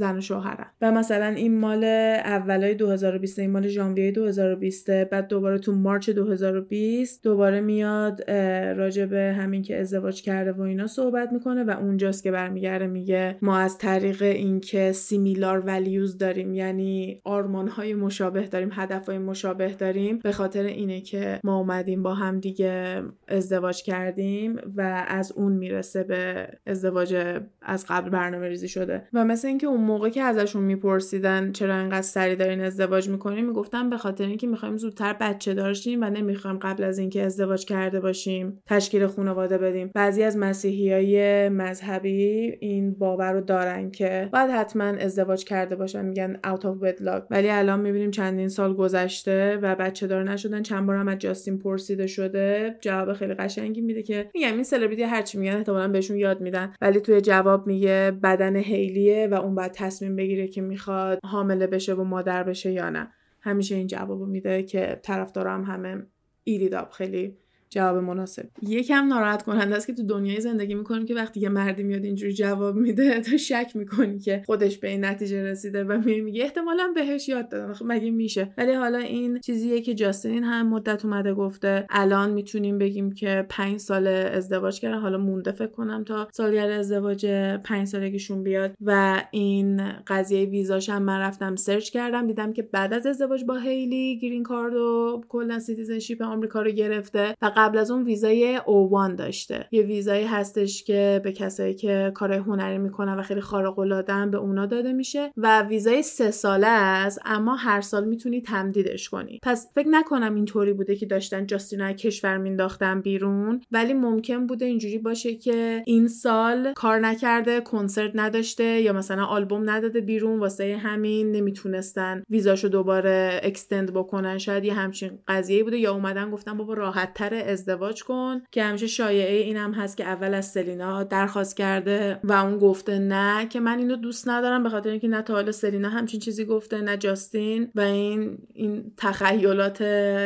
زن و شوهرن. و مثلا این مال اولای 2020 این مال ژانویه 2020 بعد دوباره تو مارچ 2020 دوباره میاد راجع به همین که ازدواج کرده و اینا صحبت می‌کنه و اونجاست که برمیگرده میگه ما از طریق اینکه سیمیلار ولیوز داریم یعنی آرمان های مشابه داریم هدف های مشابه داریم به خاطر اینه که ما اومدیم با هم دیگه ازدواج کردیم و از اون می‌رسه به ازدواج از قبل برنامه ریزی شده. و مثل اینکه اون موقع که ازشون میپرسیدن چرا اینقدر سری دارین ازدواج می‌کنیم می‌گفتن به خاطر اینکه می‌خوایم زودتر بچه داشتیم و نمی‌خوایم قبل از اینکه ازدواج کرده باشیم تشکیل خانواده بدیم. بعضی از مسیحی های مذهبی این باور رو دارن که باید حتما ازدواج کرده باشن میگن out of wedlock. ولی الان می‌بینیم چندین سال گذشته و بچه دار نشدن. چند بار هم از جاستین پرسیده شده. جواب خیلی قشنگی میده که میگم این سلبریتی هرچی میگن احتمالا بهشون یاد میدن. ولی توی جواب میگه بدن هیلیه و اون باید تصمیم بگیره که می‌خواد حامله بشه و مادر بشه یا نه. همیشه این جوابو میده که طرفدارم همه ایریداب خیلی جواب مناسب. یکم ناراحت کننده است که تو دنیای زندگی می‌کنیم که وقتی یه مردی میاد اینجوری جواب میده تو شک می‌کنی که خودش به این نتیجه رسیده و میگه احتمالا بهش یاد دادن. خب مگه میشه؟ ولی حالا این چیزیه که جاستین هم مدت اومده گفته الان می‌تونیم بگیم که پنج سال ازدواج کرده. حالا مونده فکر کنم تا سالگرد ازدواج پنج سالگیشون بیاد و این قضیه ویزاش هم من رفتم سرچ کردم دیدم که بعد از ازدواج با هیلی green card و کلا citizenship آمریکا رو گرفته. و قبل از اون ویزای اووان داشته. یه ویزایی هستش که به کسایی که کار هنری می‌کنن و خیلی خارق العاده به اونا داده میشه و ویزای سه ساله است اما هر سال می‌تونی تمدیدش کنی. پس فکر نکنم اینطوری بوده که داشتن جاستینا کشور مینداختن بیرون ولی ممکن بوده اینجوری باشه که این سال کار نکرده کنسرت نداشته یا مثلا آلبوم نداده بیرون واسه همین نمی‌تونستن ویزاشو دوباره اکستند بکنن. شاید یه همچین قضیه بوده یا اومدن گفتن بابا راحت تر ازدواج کن که همیشه شایعه اینم هست که اول از سلینا درخواست کرده و اون گفته نه که من اینو دوست ندارم به خاطر اینکه نه تا حالا سلینا همچین چیزی گفته نه جاستین و این این تخیلات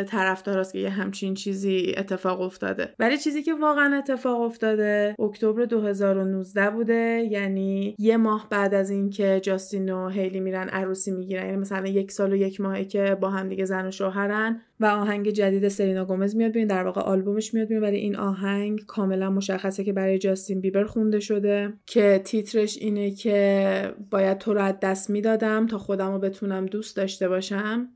طرفداراست که یه همچین چیزی اتفاق افتاده. ولی چیزی که واقعا اتفاق افتاده اکتبر 2019 بوده یعنی یه ماه بعد از اینکه جاستین و هیلی میرن عروسی می‌گیرن یعنی مثلا یک سال و یک ماهه که با هم دیگه زن و شوهرن و آهنگ جدید سرینا گومز میاد بیرون در واقع آلبومش میاد ولی این آهنگ کاملا مشخصه که برای جاستین بیبر خونده شده که تیترش اینه که باید تو رو از دست می‌دادم تا خودم رو بتونم دوست داشته باشم.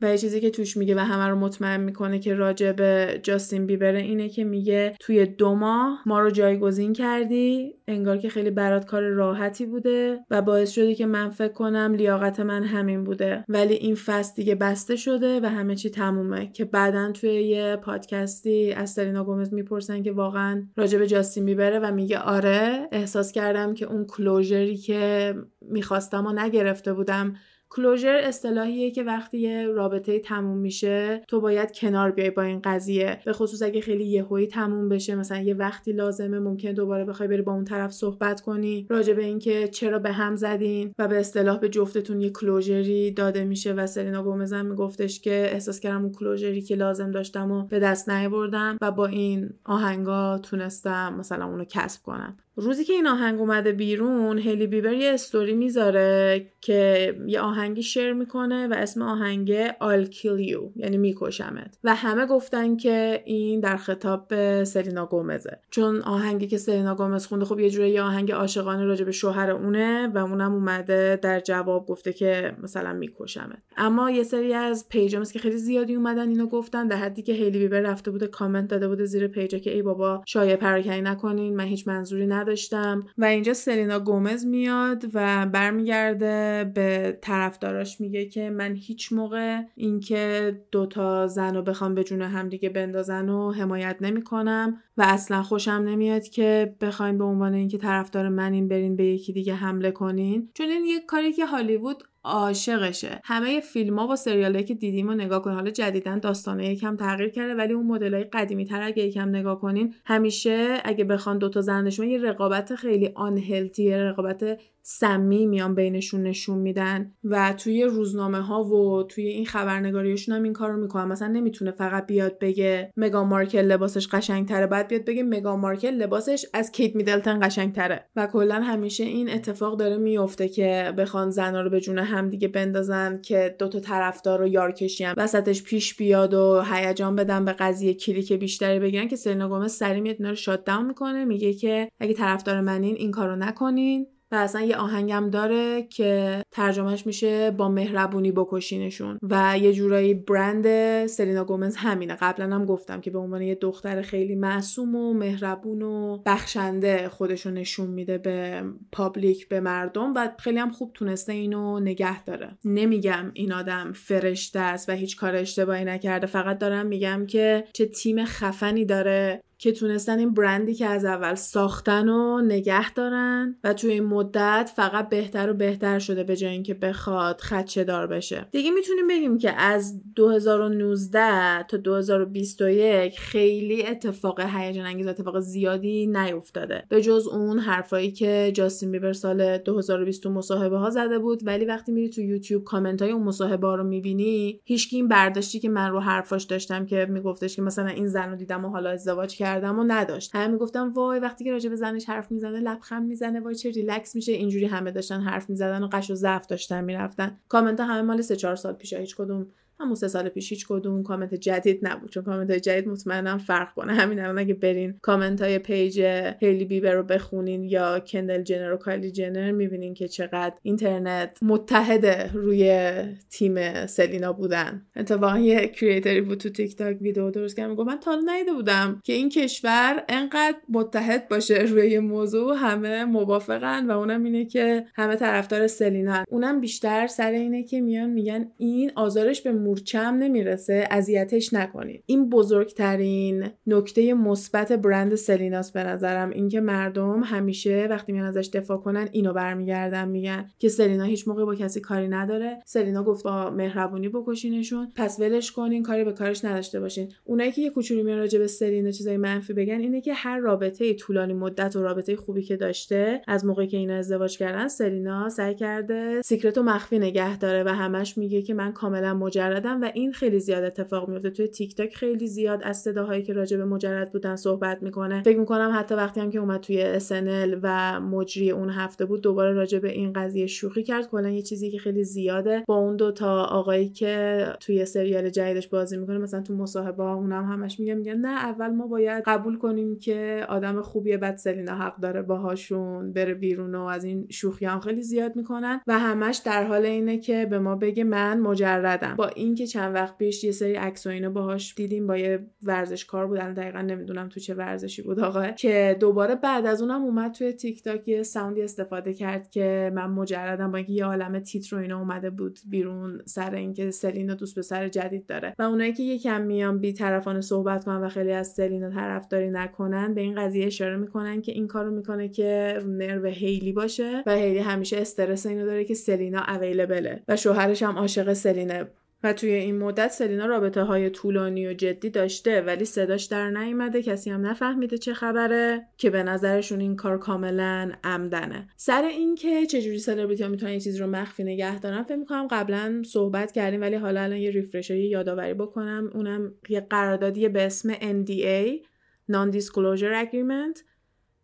و یه چیزی که توش میگه و همه رو مطمئن می‌کنه که راجع به جاستین بیبره اینه که میگه توی دو ماه ما رو جایگزین کردی انگار که خیلی برات کار راحتی بوده و باعث شده که من فکر کنم لیاقت من همین بوده. ولی این فصل دیگه بسته شده و همه چی تمومه که بعدا توی یه پادکستی از سرینا گومز می‌پرسن که واقعا راجع به جاستین بیبره و میگه آره احساس کردم که اون کلوژری که می‌خواستم و نگرفته بودم کلوژر اصطلاحیه که وقتی یه رابطه تموم میشه تو باید کنار بیای با این قضیه. به خصوص اگه خیلی یهویی تموم بشه مثلا یه وقتی لازمه ممکن دوباره بخوای بری با اون طرف صحبت کنی. راجع به اینکه چرا به هم زدین و به اصطلاح به جفتتون یه کلوژری داده میشه و سرینا گومز هم میگفتش که احساس کردم اون کلوژری که لازم داشتم و به دست نیاوردم و با این آهنگا تونستم مثلا اونو کسب کنم. روزی که این آهنگ اومده بیرون هلی بیبر یه استوری می‌ذاره که یه آهنگی شیر می‌کنه و اسم آهنگ I'll kill you یعنی میکشمت. و همه گفتن که این در خطاب به سلینا گومزه. چون آهنگی که سلینا گومز خونده خب یه جوری یه آهنگ عاشقانه راجع به شوهر اونه و اونم اومده در جواب گفته که مثلا میکشمت. اما یه سری از پیجامز که خیلی زیادی اومدن اینو گفتن در حدی که هیلی بیبر رفته بوده کامنت داده بوده زیر پیجا که ای بابا شایعه پراکنی نکنین من هیچ منظوری نداشتم. و اینجا سلینا گومز میاد و برمیگرده به طرفداراش میگه که من هیچ موقع اینکه دوتا زن رو بخوام به جون همدیگه بندازن و حمایت نمی‌کنم و اصلا خوشم نمیاد که بخواین به عنوان اینکه طرفدار منین برین به یکی دیگه حمله کنین. چون این یه کاری که هالیوود عاشقشه. همه فیلم ها و سریال که دیدیم و نگاه کنیم حالا جدیدا داستانه یکم تغییر کرده ولی اون مدل های قدیمی تر اگه یکم نگاه کنین همیشه اگه بخوان دوتا زن نشون یه رقابت خیلی unhealthy ه رقابت سمی میان بینشون نشون میدن و توی روزنامه ها و توی این خبرنگاریشون هم این کار رو می‌کنن. مثلا نمی‌تونه فقط بیاد بگه مگان مارکل لباسش قشنگتره بعد بیاد بگه مگان مارکل لباسش از کیت میدلتن قشنگتره. و کلا همیشه این اتفاق داره میفته که بخوان زنا رو به جون هم دیگه بندازن که دوتا طرفدار رو یار کشیم وسطش پیش بیاد و هیجان بدن به قضیه کلیک بیشتری بگیرن که سلینا گومز سریع میاد اینا رو شات می‌کنه. میگه که اگه طرفدار منین این کارو نکنین. و اصلا یه آهنگم داره که ترجمهش میشه با مهربونی بکشینشون. و یه جورایی برند سلینا گومز همینه. قبلا هم گفتم که به عنوان یه دختر خیلی معصوم و مهربون و بخشنده خودشو نشون میده به پابلیک به مردم و خیلی هم خوب تونسته اینو نگه داره. نمیگم این آدم فرشته است و هیچ کار اشتباهی نکرده. فقط دارم میگم که چه تیم خفنی داره که تونستن این برندی که از اول ساختن و نگه دارن و توی این مدت فقط بهتر و بهتر شده به جای اینکه بخواد خدشه دار بشه. دیگه می‌تونیم بگیم که از 2019 تا 2021 خیلی اتفاق هیجان انگیز اتفاق زیادی نیفتاده. به جز اون حرفایی که جاستین بیبر سال 2020 تو مصاحبه ها زده بود ولی وقتی میری تو یوتیوب کامنت های اون مصاحبه ها رو می‌بینی هیچکی این برداشتی که من رو حرفاش داشتم که میگفتش که مثلا این زن رو دیدم و حالا ازدواج کردم و نداشت. همه می‌گفتن وای وقتی که راجع به زنش حرف می‌زنه لبخند می‌زنه وای چه ریلکس میشه اینجوری همه داشتن حرف می‌زدن و غش و ضعف داشتن می‌رفتن. کامنت همه مال سه چهار سال پیش هیچ کدوم همون سه سال پیش هیچ کدوم کامنت جدید نبود چون کامنت های جدید مطمئنم فرق کنه. همین الان اگه برین کامنت های page هیلی بیبر رو بخونین یا کندل جنر و کایلی جنر می‌بینین که چقدر اینترنت متحد روی تیم سلینا بودن. اتفاقا یه creator ی بود تو تیک تاک ویدیو درست کرد می‌گفت من تا ندیده بودم که این کشور انقدر متحد باشه روی موضوع همه موافقن و اونم اینه که همه طرفدار سلینا اونم بیشتر سر اینه که میان میگن این آزارش به مورچم نمی‌رسه اذیتش نکنید. این بزرگترین نکته مثبت برند سلیناس به نظرم اینکه مردم همیشه وقتی میان ازش دفاع کنن اینو برمیگردن میگن که سلینا هیچ موقع با کسی کاری نداره. سلینا گفت با مهربونی بکشینشون. پس ولش کنین کاری به کارش نداشته باشین. اونایی که یه کوچولو میان راجع به سلینا چیزای منفی بگن اینه که هر رابطه طولانی مدت و رابطه خوبی که داشته از موقعی که اینا ازدواج کردن سلینا سعی کرده secret و مخفی نگه داره و همش میگه که من کاملا مجرد و این خیلی زیاد اتفاق میفته. توی تیک تاک خیلی زیاد از صداهایی که راجع به مجرد بودن صحبت می‌کنه. فکر می‌کنم حتی وقتی هم که اومد توی SNL و مجری اون هفته بود دوباره راجع به این قضیه شوخی کرد. کلا یه چیزی که خیلی زیاده. با اون دو تا آقایی که توی سریال جدیدش بازی می‌کنه مثلا تو مصاحبه ها اونم همش میگه میگن نه اول ما باید قبول کنیم که آدم خوبیه بعد سلینا حق داره باهاشون بره بیرون و از این شوخی هم خیلی زیاد می‌کنن. و همش در حال اینه که به ما بگه من مجردم. با اینکه چند وقت پیش یه سری عکس و اینا باهاش دیدیم با یه ورزشکار بودن دقیقا نمی‌دونم تو چه ورزشی بود آقا. که دوباره بعد از اونم اومد توی تیک تاک یه sound ی استفاده کرد که من مجردم با اینکه یه عالم تیتر و اینا اومده بود بیرون سر اینکه سلینا دوست پسر جدید داره. و اونایی که یکم میان بی طرفانه صحبت کنن و خیلی از سلینا طرفداری نکنن به این قضیه اشاره می‌کنن که این کارو می‌کنه که نرو هیلی باشه و هیلی همیشه استرس اینو داره که سلینا available ه و شوهرش هم عاشق سلیناس و توی این مدت سلینا رابطه های طولانی و جدی داشته ولی صداش در نیومده. کسی هم نفهمیده چه خبره که به نظرشون این کار کاملا عمدنه. سر اینکه چجوری سلبریتی ها می‌تونن این چیز رو مخفی نگه دارن فکر می‌کنم قبلا صحبت کردیم ولی حالا الان یه ریفرش یه یادآوری بکنم. اونم یه قراردادی به اسم NDA Non-Disclosure Agreement.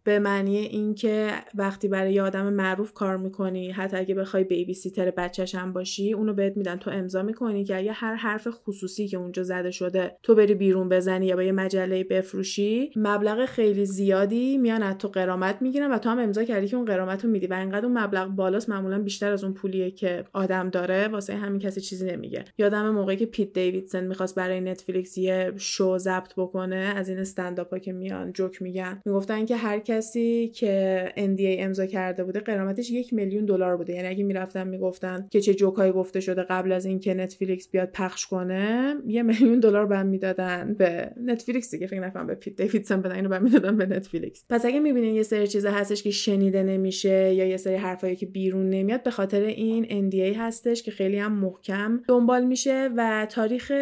به معنی اینکه وقتی برای یه آدم معروف کار می‌کنی حتی اگه بخوای بیبی سیتر بچهش هم باشی اونو بهت میدن. تو امضا می‌کنی که اگه هر حرف خصوصی که اونجا زده شده تو بری بیرون بزنی یا با یه مجله بفروشی مبلغ خیلی زیادی میان از تو قرامت می‌گیرن و تو هم امضا کردی که اون قرامت رو میدی و اینقدر اون مبلغ بالاست معمولا بیشتر از اون پولیه که آدم داره. واسه همین کسی چیزی نمیگه. یادمه موقعی که پیت دیویدسن می‌خواست برای نتفلیکس یه شو ضبط بکنه از این استنداپا که میان جوک میگن. می‌گفتن که هر کسی که NDA امضا کرده بوده غرامتش یک میلیون دلار بوده. یعنی اگه می‌رفتن می‌گفتن که چه جوکایی گفته شده قبل از اینکه نتفلیکس بیاد پخش کنه یه میلیون دلار باید می‌دادن به نتفلیکس دیگه. فکر نکنم به پیت دیویدسن بدن اینو باید می‌دادن به نتفلیکس. پس اگه می‌بینین یه سری چیزا هستش که شنیده نمیشه یا یه سری حرفایی که بیرون نمیاد به خاطر این NDA هستش که خیلی هم محکم دنبال میشه و تاریخ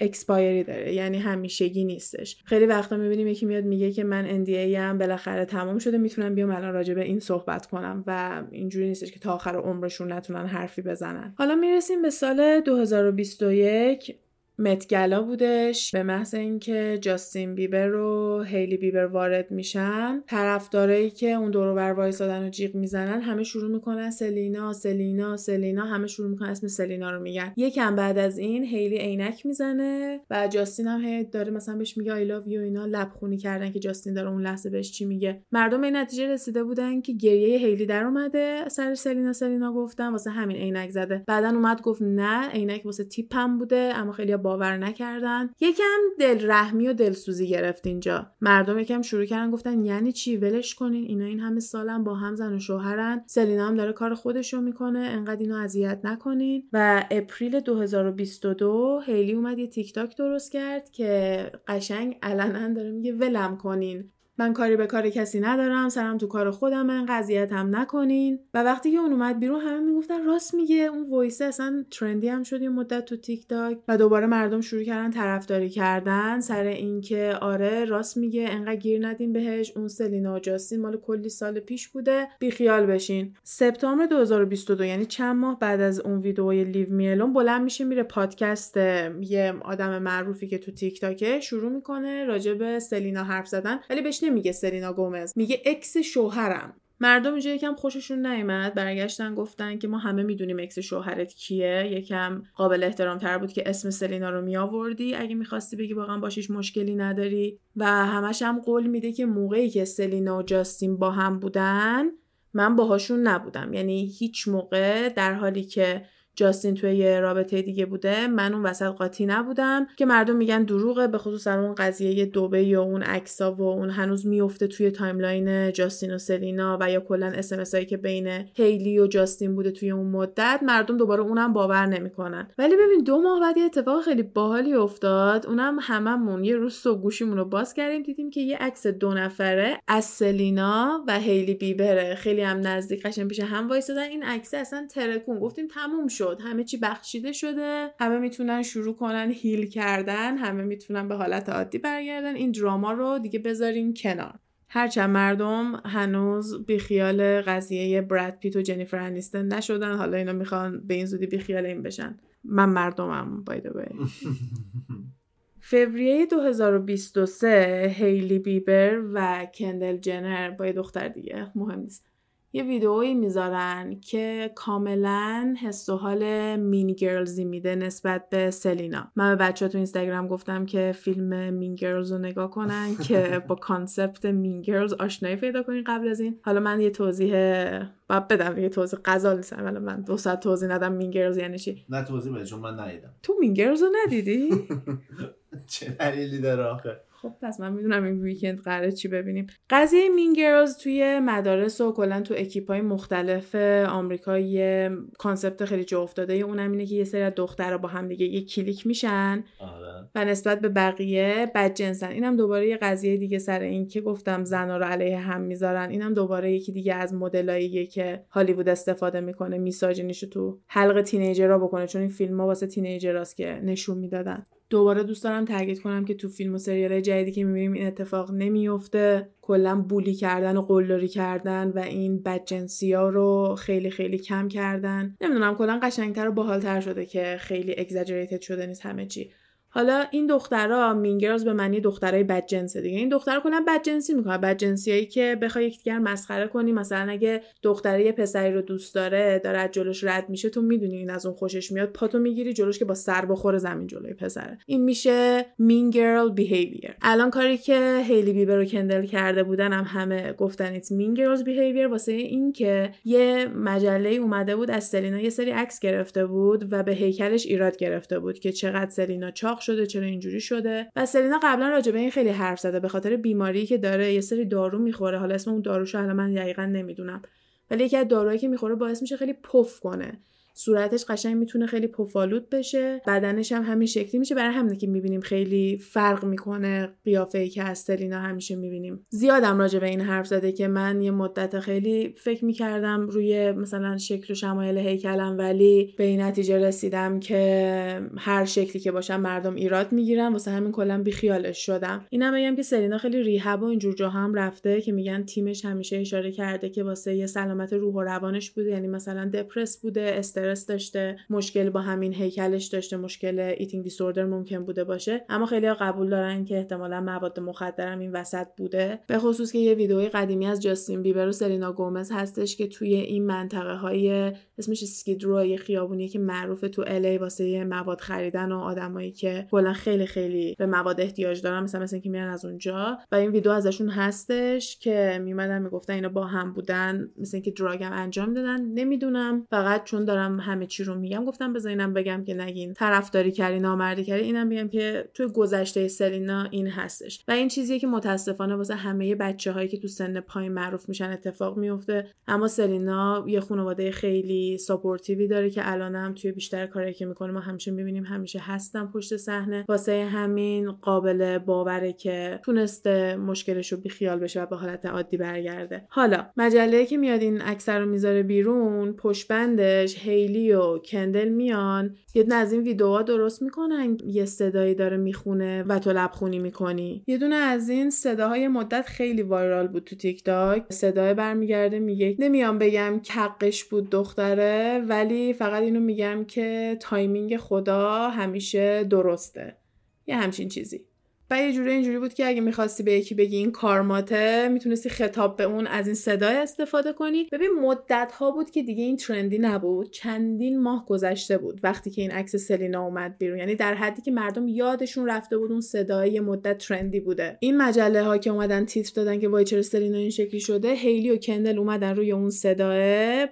expiry داره. یعنی همیشگی نیستش. خیلی وقتا می‌بینیم یکی میاد میگه که من NDA ام بالاخره تمام شده می‌تونم بیام الان راجع به این صحبت کنم و اینجوری نیستش که تا آخر عمرشون نتونن حرفی بزنن. حالا می‌رسیم به سال 2021 Met Gala بودش به محض اینکه جاستین بیبر و هیلی بیبر وارد میشن. طرفدارایی که اون دور و بر وایسادن و جیغ می‌زنن همه شروع می‌کنن سلینا سلینا سلینا همه شروع می‌کنن اسم سلینا رو میگن. یکم بعد از این هیلی عینک می‌زنه و جاستین هم هی داره مثلا بهش میگه I love you اینا لبخونی کردن که جاستین داره اون لحظه بهش چی میگه. مردم این نتیجه رسیده بودن که گریه هیلی در اومده سر سلینا سلینا گفتن واسه همین عینک زده. بعدا اومد گفت نه عینک واسه تیپم بوده اما خیلی باور نکردن. یکم دلرحمی و دلسوزی گرفت اینجا. مردم یکم شروع کردن گفتن یعنی چی؟ ولش کنین اینا این همه سالم با هم زن و شوهرن. سلینا هم داره کار خودشو می‌کنه انقدر اینو اذیت نکنین. و April 2022 هیلی اومد یه تیک تاک درست کرد که قشنگ علنا داره میگه ولم کنین. من کاری به کار کسی ندارم سرم تو کار خودم منو اذیت هم نکنین. و وقتی که اون اومد بیرون همه می‌گفتن راست میگه. اون voice ه اصلا trend ی هم شد یه مدت تو تیک تاک و دوباره مردم شروع کردن طرفداری کردن. سر اینکه آره راست میگه انقدر گیر ندین بهش. اون سلینا و جاستین مال کلی سال پیش بوده. بیخیال بشین. سپتامبر 2022 یعنی چند ماه بعد از اون ویدئوی leave me alone بلند میشه میره پادکست یه آدم معروفی که تو تیک تاکه شروع می‌کنه راجع به سلینا حرف زدن. ولی بهش نمیگه سلینا گومز؟ میگه ex شوهرم. مردم اینجا یکم خوششون نیومد برگشتن گفتن که ما همه می‌دونیم ex شوهرت کیه. یکم قابل احترام تر بود که اسم سلینا رو می آوردی اگه می‌خواستی بگی واقعا باهاش مشکلی نداری. و همش هم قول میده که موقعی که سلینا و جاستین با هم بودن من باهاشون نبودم. یعنی هیچ موقع در حالی که جاستین توی یه رابطه دیگه بوده. من اون وسط قاطی نبودم که مردم میگن دروغه به خصوص اون قضیه دوبه یا اون عکسا و اون هنوز میفته توی timeline جاستین و سلینا و یا کلا اس هایی که بین هیلی و جاستین بوده توی اون مدت مردم دوباره اونم باور نمی‌کنن. ولی ببین دو ماه بعد یه اتفاق خیلی باحالی افتاد. اونم هممون یه روز صبح گوشیمون رو باز کردیم دیدیم که یه عکس دو نفره از سلینا و هیلی بیبره. خیلی هم نزدیک قشنگ پیش هم وایسادن این عکس اصلا ترکون. گفتیم تموم شد. همه چی بخشیده شده. همه می‌تونن شروع کنن heal کردن. همه می‌تونن به حالت عادی برگردن. این drama رو دیگه بذاریم کنار. هرچند مردم هنوز بیخیال قضیه برد پیت و جنیفر انیستن نشدن. حالا اینا می‌خوان به این زودی بیخیال این بشن. من مردمم باید بای فوریه 2023 هیلی بیبر و کندل جنر. با دختر دیگه. مهم نیست. یه ویدئویی می‌ذارن که کاملا حس و حال Mean Girls ی میده نسبت به سلینا. من به بچه تو اینستاگرام گفتم که فیلم Mean Girls رو نگاه کنن که با concept Mean Girls آشنایی پیدا کنین قبل از این. حالا من یه توضیح باید بدم یه توضیح غزال نیستم ولی من دو ساعت توضیح ندم Mean Girls یعنی چی. نه توضیح بده چون من ندیدم. تو Mean Girls رو ندیدی؟ چه دلیلی داره آخه؟ خب پس من می‌دونم این weekend قراره چی ببینیم. قضیه Mean Girls توی مدارس و کلا تو اکیپ های مختلف آمریکا یه concept خیلی جا افتاده. اونم اینه که یه سری از دخترها با هم دیگه یه clique میشن. آره. و نسبت به بقیه بدجنسن اینم دوباره یه قضیه دیگه سر این که گفتم زنا رو علیه هم می‌ذارن. اینم دوباره یکی دیگه از مدلاییه که هالیوود استفاده می‌کنه misogyny شو تو حلق teenager ها بکنه. چون این فیلم ها واسه teenager است که نشون می‌دادن. دوباره دوست دارم تاکید کنم که تو فیلم و سریال جدیدی که می‌بینیم این اتفاق نمیفته کلا bully کردن و قلدری کردن و این بدجنسی ها رو خیلی خیلی کم کردن. نمی‌دونم کلا قشنگتر و باحالتر شده که خیلی exaggerated شده نیست همه چی. حالا این دخترها Mean Girls به معنی دخترای بدجنس دیگه. این دختر کلا بدجنسی می‌کنه بدجنسیایی که بخوای یکدیگر مسخره کنی. مثلا اگه دختره یه پسری رو دوست داره داره از جلوش رد میشه تو می‌دونی این از اون خوشش میاد. پاتو می‌گیری جلوش که با سر بخوره زمین جلوی پسره. این میشه mean girl behavior الان کاری که هیلی بیبر و کندل کرده بودن هم همه گفتن it mean girls behavior واسه این که یه مجله اومده بود از سلینا یه سری عکس گرفته بود و به هیکلش ایراد گرفته بود که چقدر سلینا چاق شده چرا اینجوری شده. و سلینا قبلا راجع به این خیلی حرف زده به خاطر بیماری که داره یه سری دارو می‌خوره. حالا اسم اون داروشو الان من دقیقا نمی‌دونم. ولی یکی از داروهایی که می‌خوره باعث میشه خیلی پف کنه. صورتش قشنگ می‌تونه خیلی پفالود بشه. بدنش هم همین شکلی میشه. برای همینه که می‌بینیم خیلی فرق می‌کنه قیافه ای که از سلینا همیشه می‌بینیم. زیادم راجع به این حرف زده که من یه مدت خیلی فکر می‌کردم روی مثلا شکل و شمایل هیکلم ولی به این نتیجه رسیدم که هر شکلی که باشم مردم ایراد می‌گیرن. واسه همین کلا بیخیالش شدم. اینم بگم که سلینا خیلی ریهب و اینجور جا هم رفته که میگن تیمش همیشه اشاره کرده که واسه یه سلامت روح و روانش بوده. یعنی مثلا depressed بوده استرس داشته مشکل با همین هیکلش داشته مشکل eating disorder ممکن بوده باشه. اما خیلی قبول دارن که احتمالا مواد مخدرم این وسط بوده. به خصوص که یه ویدئوی قدیمی از جاستین بیبر و سلینا گومز هستش که توی این منطقه های اسمش Skid Row یه خیابونی که معروف تو LA واسه مواد خریدن و آدمایی که کلا خیلی خیلی به مواد احتیاج دارن مثلا مثلا که میرن از اونجا. و این ویدیو ازشون هستش که میومدن می‌گفتن اینا با هم بودن مثل اینکه drug م انجام دادن. نمی‌دونم. فقط چون دارم همه چی رو میگم گفتم بذار بگم که نگین طرفداری کردی نامردی کردی اینم بگم که توی گذشته سلینا این هستش. و این چیزیه که متاسفانه واسه همه بچه هایی که تو سن پایین معروف میشن اتفاق میفته. اما سلینا یه خانواده خیلی supportive ی داره که الانم توی بیشتر کاری که می‌کنه ما همیشه می‌بینیم همیشه هستن پشت صحنه. واسه همین قابل باوره که تونسته مشکلش رو بیخیال بشه و به حالت عادی برگرده. حالا مجله که میاد این عکسا رو می‌ذاره بیرون پشت بندش هیلی و کندل میان. یه دونه از این ویدیوها درست می‌کنن یه صدایی داره می‌خونه و تو لبخونی می‌کنی. یه دونه از این صداهای مدت خیلی viral بود تو تیک تاک صدای برمیگرده میگه نمیام بگم کقش بود دختره ولی فقط اینو میگم که timing خدا همیشه درسته. یه همچین چیزی. و یه جوری اینجوری بود که اگه می‌خواستی به یکی بگی این کارماته می‌تونستی خطاب به اون از این صدای استفاده کنی. ببین مدت ها بود که دیگه این ترندی نبود. چندین ماه گذشته بود وقتی که این عکس سلینا اومد بیرون. یعنی در حدی که مردم یادشون رفته بود اون صدای یه مدت ترندی بوده. این مجله ها که اومدن تیتر دادن که وای چرا سلینا این شکلی شده هیلی و کندل اومدن روی اون صداه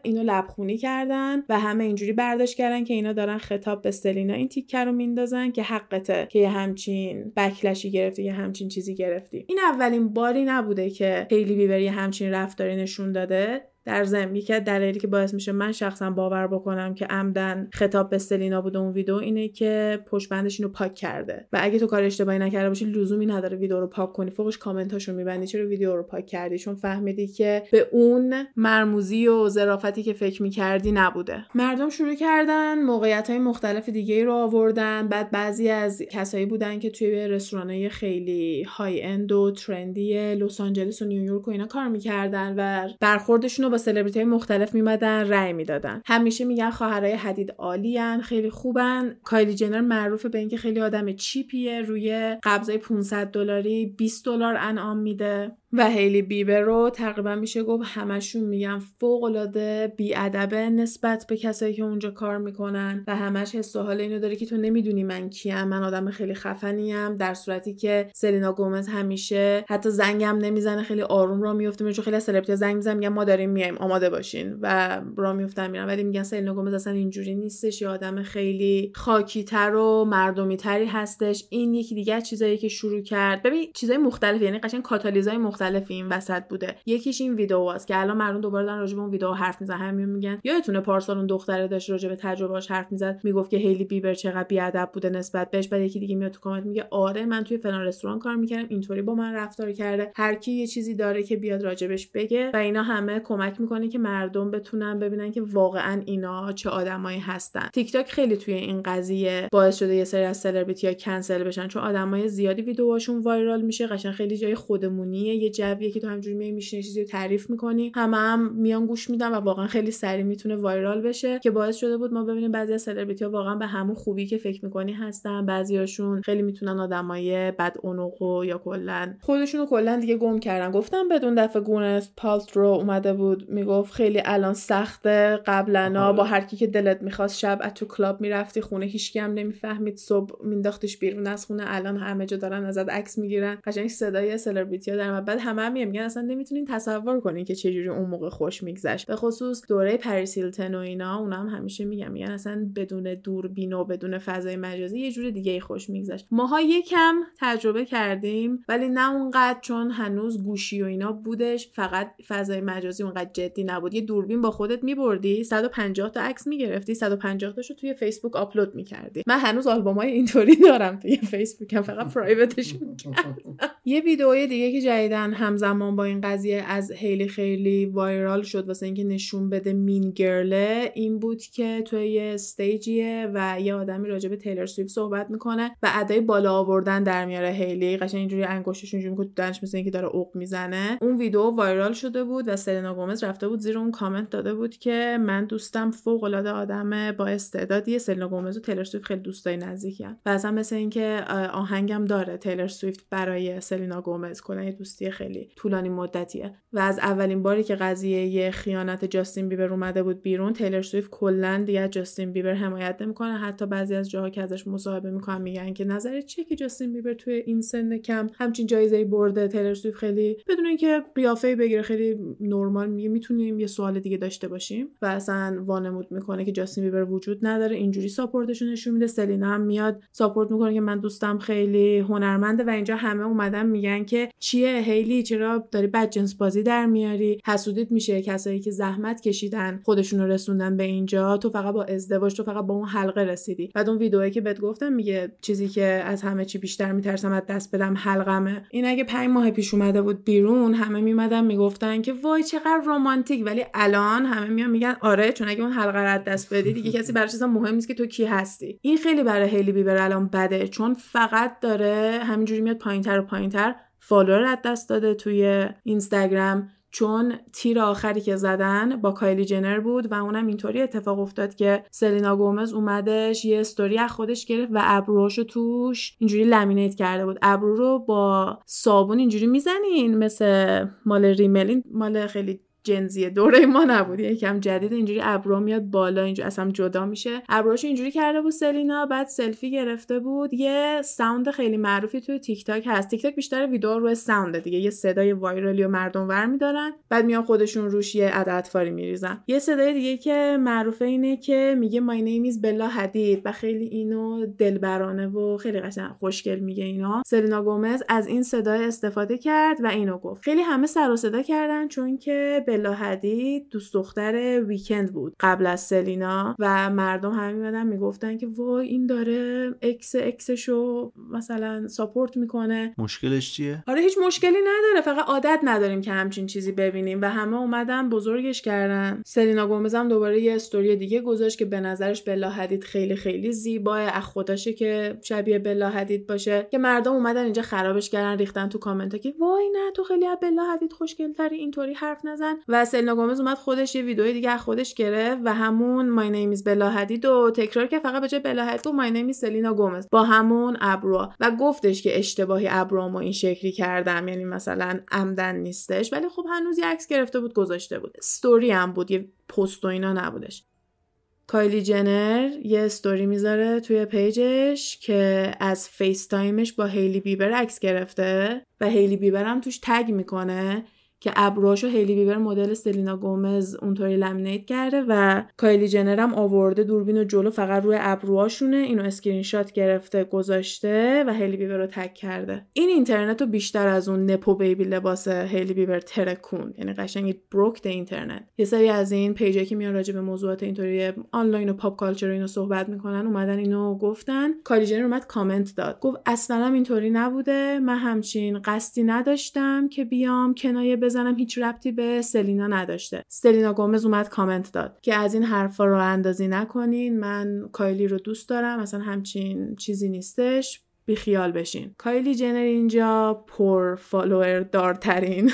اینو لبخونی کردن و همه اینجوری برداشت کردن که اینا دارن خطاب به سلینا این تیکر رو میندازن که حقته که همچین بکلش گرفتی یه همچین چیزی گرفتی. این اولین باری نبوده که هیلی بیبر یه همچین رفتاری نشون داده. در ضمن یکی از دلایلی که باعث میشه من شخصا باور بکنم که عمدا خطاب به سلینا بوده اون ویدیو اینه که پشت بندش اینو پاک کرده. و اگه تو کار اشتباهی نکرده باشی لزومی نداره ویدیو رو پاک کنی. فوقش کامنتاشو میبندی. چرا ویدیو رو پاک کردی؟ چون فهمیدی که به اون مرموزی و ظرافتی که فکر می‌کردی نبوده. مردم شروع کردن موقعیت های مختلف دیگه رو آوردن. بعد بعضی از کسایی بودن که توی رستورانای خیلی high-end و trendy لس آنجلس و نیویورک و اینا کار می‌کردن و برخوردشون با سلبریتی های مختلف میومدن رأی می‌دادن. همیشه میگن خواهرای حدید عالیان خیلی خوبن. کایلی جنر معروفه به اینکه خیلی آدم cheap یه روی قبضای 500 دلاری 20 دلار انعام میده. و هیلی بیبر رو تقریبا میشه گفت همشون میگن فوق العاده بیادبه نسبت به کسایی که اونجا کار می‌کنن و همش حس و حال اینو داره که تو نمی‌دونی من کیم من آدم خیلی خفنیم در صورتی که سلینا گومز همیشه حتی زنگم نمی‌زنه خیلی آروم را میفته چون خیلی سلبریتی زنگ می‌زنن میگن ما داریم میایم آماده باشین و را میفتن میرن. ولی میگن سلینا گومز اصلا اینجوری نیستش یه آدم خیلی خاکیتر و مردمی تری هستش. این یکی دیگه چیزایی که شروع کرد. ببین چیزای مختلف یعنی قشنگ کاتالیزای مختلف مختلف این وسط بوده. یکیش این ویدیو واس که الان مردم دوباره دارن راجع به اون ویدیو حرف می‌زنن. همین میگن. یادتونه پارسال اون دختره داشت راجع به تجربهاش حرف می‌زد. می‌گفت که هیلی بیبر چقدر بیادب بوده نسبت بهش. بعد یکی دیگه میاد تو کامنت میگه آره من توی فلان رستوران کار می‌کردم. اینطوری با من رفتار کرده. هر کی یه چیزی داره که بیاد راجع بهش بگه و اینا همه کمک می‌کنه که مردم بتونن ببینن که واقعا اینا چه آدمایی هستن. تیک تاک خیلی توی این قضیه باعث شده یه سری از سلبریتی ها کنسل بشن. چون آدمای زیادی ویدیوهاشون viral میشه. قشنگ خیلی جای خودمونیه. یه جویه که تو همینجوری میای میشینی چیزی رو تعریف می‌کنی. همه هم میان گوش میدن و واقعا خیلی سریع می‌تونه viral بشه که باعث شده بود ما ببینیم بعضی از سلبریتی ها واقعا به همون خوبی که فکر می‌کنی هستن. بعضیاشون خیلی می‌تونن آدمای بد و یا کلا خودشون رو کلا دیگه گم کردن. گفتم بدون دفعه گوئنت رو اومده بود می‌گفت خیلی الان سخته. قبلا با هر کی که دلت می‌خواست شب از تو club می‌رفتی خونه هیچکی هم نمی‌فهمید. صبح مینداختش بیرون از خونه الان همه جا دارن ازت عکس می‌گیرن. قشنگ صدای سلبریتی ها در بعد همه هم میگن اصلا نمی‌تونین تصور کنین که چجوری اون موقع خوش میگذشت. به خصوص دوره پریس هیلتن و اینا اونا هم همیشه میگم میگن اصلا بدون دوربین و بدون فضای مجازی یه جور دیگه خوش میگذشت. ماها یکم تجربه کردیم ولی نه اونقدر چون هنوز گوشی و اینا بودش فقط فضای مجازی اونقدر جدی نبود. یه دوربین با خودت میبردی 150 تا عکس می‌گرفتی 150 تاشو توی فیسبوک آپلود می‌کردی. من هنوز آلبومای اینطوری دارم توی فیسبوکم فقط private ش یه ویدئوی دیگه که جدیدن همزمان با این قضیه از خیلی خیلی وایرال شد واسه اینکه نشون بده مین گرله این بود که توی یه استیجیه و یه آدمی راجع به تیلر سویفت صحبت می‌کنه و ادای بالا آوردن در میاره هیلی. قشنگ اینجوری انگشتش اینجوری می‌کنه دانش مثل اینکه داره اوق می‌زنه. اون ویدیو وایرال شده بود و سلنا گومز رفته بود زیر اون کامنت داده بود که من دوستم فوق العاده آدم با استعدادیه سلنا گومز و تیلر سویفت خیلی دوستای نزدیکن. و اصلا مثل اینکه آهنگم داره تیلر سویفت برای سلینا گومز. کلا یه دوستی خیلی طولانی مدتیه. و از اولین باری که قضیه خیانت جاستین بیبر اومده بود بیرون تیلر سویفت کلا دیگه جاستین بیبر حمایت نمی‌کنه. حتی بعضی از جاها که ازش مصاحبه می‌کنن میگن که نظر چیه که جاستین بیبر توی این سن کم همچین جایزه برده. تیلر سویفت خیلی بدون اینکه قیافه بگیره خیلی نرمال میگه. می‌تونیم یه سوال دیگه داشته باشیم. و اصلا وانمود می‌کنه که جاستین بیبر وجود نداره. اینجوری ساپورتش نشون میده. سلینا هم میاد ساپورت می‌کنه که من دوستم خیلی هنرمنده و اینجا همه اومدن میگن که چیه؟ هیلی چرا داری بدجنس بازی در میاری؟ حسودیت میشه کسایی که زحمت کشیدن خودشون رو رسوندن به اینجا تو فقط با ازدواج تو فقط با اون حلقه رسیدی. بعد اون ویدئویی که بهت گفتم میگه چیزی که از همه چی بیشتر میترسم از دست بدم حلقمه. این اگه پنج ماه پیش اومده بود بیرون همه میمدن می‌گفتن که وای چقدر رمانتیک. ولی الان همه میان میگن آره چون اگه اون حلقه رو دست بدی دیگه کسی براش مهم نیست که تو کی هستی. این خیلی برای هیلی بیبر الان بده چون فقط داره همینجوری میاد پایینتر و پایینتر follower از دست داده توی اینستاگرام چون تیر آخری که زدن با کایلی جنر بود و اونم اینطوری اتفاق افتاد که سلینا گومز اومدش یه استوری از خودش گرفت و ابروهاشو توش اینجوری laminate کرده بود. ابرو رو با صابون اینجوری می‌زنین مثل مال ریملین مال خیلی Gen Z ی دوره ما نبود. یکم جدید اینجوری ابرو میاد بالا اینجوری اصلا جدا میشه. ابروش اینجوری کرده بود سلینا بعد selfie گرفته بود. یه sound خیلی معروفی توی تیک تاک هست. تیک تاک بیشتر ویدیو روی sound دیگه. یه صدای viral ی و مردم ور میدارن. بعد میان خودشون روش یه فاری میریزن. یه صدای دیگه که معروفه اینه که میگه my name is Bella Hadid و خیلی اینو دلبرانه و خیلی قشنگ خوشگل میگه اینا. سلینا گومز از این صدای استفاده کرد و اینو گفت. خیلی همه سر و صدا کردن چون که بلا حدید دوست دختر ویکند بود قبل از سلینا و مردم همه میمدن می‌گفتن که وای این داره اکس اکسشو مثلا support می‌کنه. مشکلش چیه؟ آره هیچ مشکلی نداره فقط عادت نداریم که همچین چیزی ببینیم و همه اومدن بزرگش کردن. سلینا گومز هم دوباره یه استوری دیگه گذاشت که به نظرش بلا حدید خیلی خیلی زیباه از خودشه که شبیه بلا حدید باشه. که مردم اومدن اینجا خرابش کردن ریختن تو کامنت که وای نه تو خیلی از بلا حدید خوشگلتری اینطوری حرف نزن. و سلینا گومز اومد خودش یه ویدیو دیگه خودش گرفت و همون my name is Bella Hadid و تکرار که فقط به جای بلا حدید و my name is Selena Gomez با همون ابرو. و گفتش که اشتباهی ابرومو این شکلی کردم یعنی مثلا عمدن نیستش. ولی خب هنوز یه عکس گرفته بود گذاشته بود. استوری هم بود یه پست و اینا نبودش. کایلی جنر یه استوری می‌ذاره توی page ش که از FaceTime ش با هیلی بیبر عکس گرفته و هیلی بیبر هم توش tag می‌کنه. که ابروهاشو هیلی بیبر مدل سلینا گومز اونطوری laminate کرده و کایلی جنر هم آورده دوربین و جلو فقط روی ابروهاشونه اینو اسکرین شات گرفته گذاشته و هیلی بیبر رو tag کرده. این اینترنت رو بیشتر از اون nepo baby لباس هیلی بیبر ترکوند یعنی قشنگ broke the internet یه سری از این page ایی که میان راجع به موضوعات اینطوری آنلاین و pop culture اینو صحبت می‌کنن اومدن اینو گفتن. کایلی جنر اومد کامنت داد. گفت اصلا اینطوری نبوده. من همچین قصدی نداشتم که بیام کنایه بزنم هیچ ربطی به سلینا نداشته. سلینا گومز اومد کامنت داد که از این حرفا راه اندازی نکنین من کایلی رو دوست دارم اصلا همچین چیزی نیستش. بیخیال بشین. کایلی جنر اینجا پر follower دارترین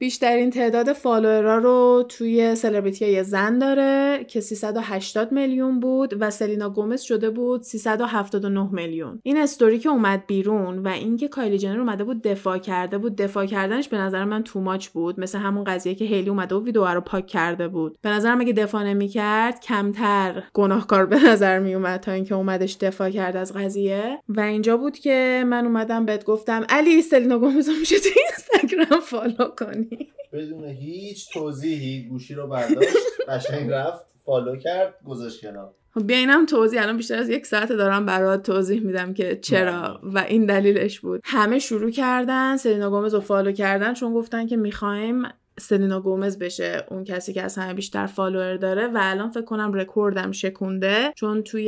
بیشترین تعداد follower ا رو توی سلبریتی های زن داره که 380 میلیون بود و سلینا گومز شده بود 379 میلیون. این استوری که اومد بیرون و اینکه کایلی جنر اومده بود دفاع کرده بود دفاع کردنش به نظر من too much بود. مثل همون قضیه که هیلی اومده و ویدیو رو پاک کرده بود. به نظرم اگه دفاع نمی‌کرد کمتر گناهکار به نظر میومد تا اینکه اومدش دفاع کرد از قضیه. و اینجا بود که من اومدم بهت گفتم علی سلینا گومز میشه تو اینستاگرام follow کنی. بدون هیچ توضیحی گوشی رو برداشت قشنگ رفت follow کرد گذاشت کنار. خب بیا اینم توضیح. الان بیشتر از یک ساعت دارم برات توضیح میدم که چرا و این دلیلش بود. همه شروع کردن سلینا گومز رو follow کردن چون گفتن که می‌خوایم سلینا گومز بشه اون کسی که از همه بیشتر follower داره و الان فکر کنم رکوردم شکونده چون توی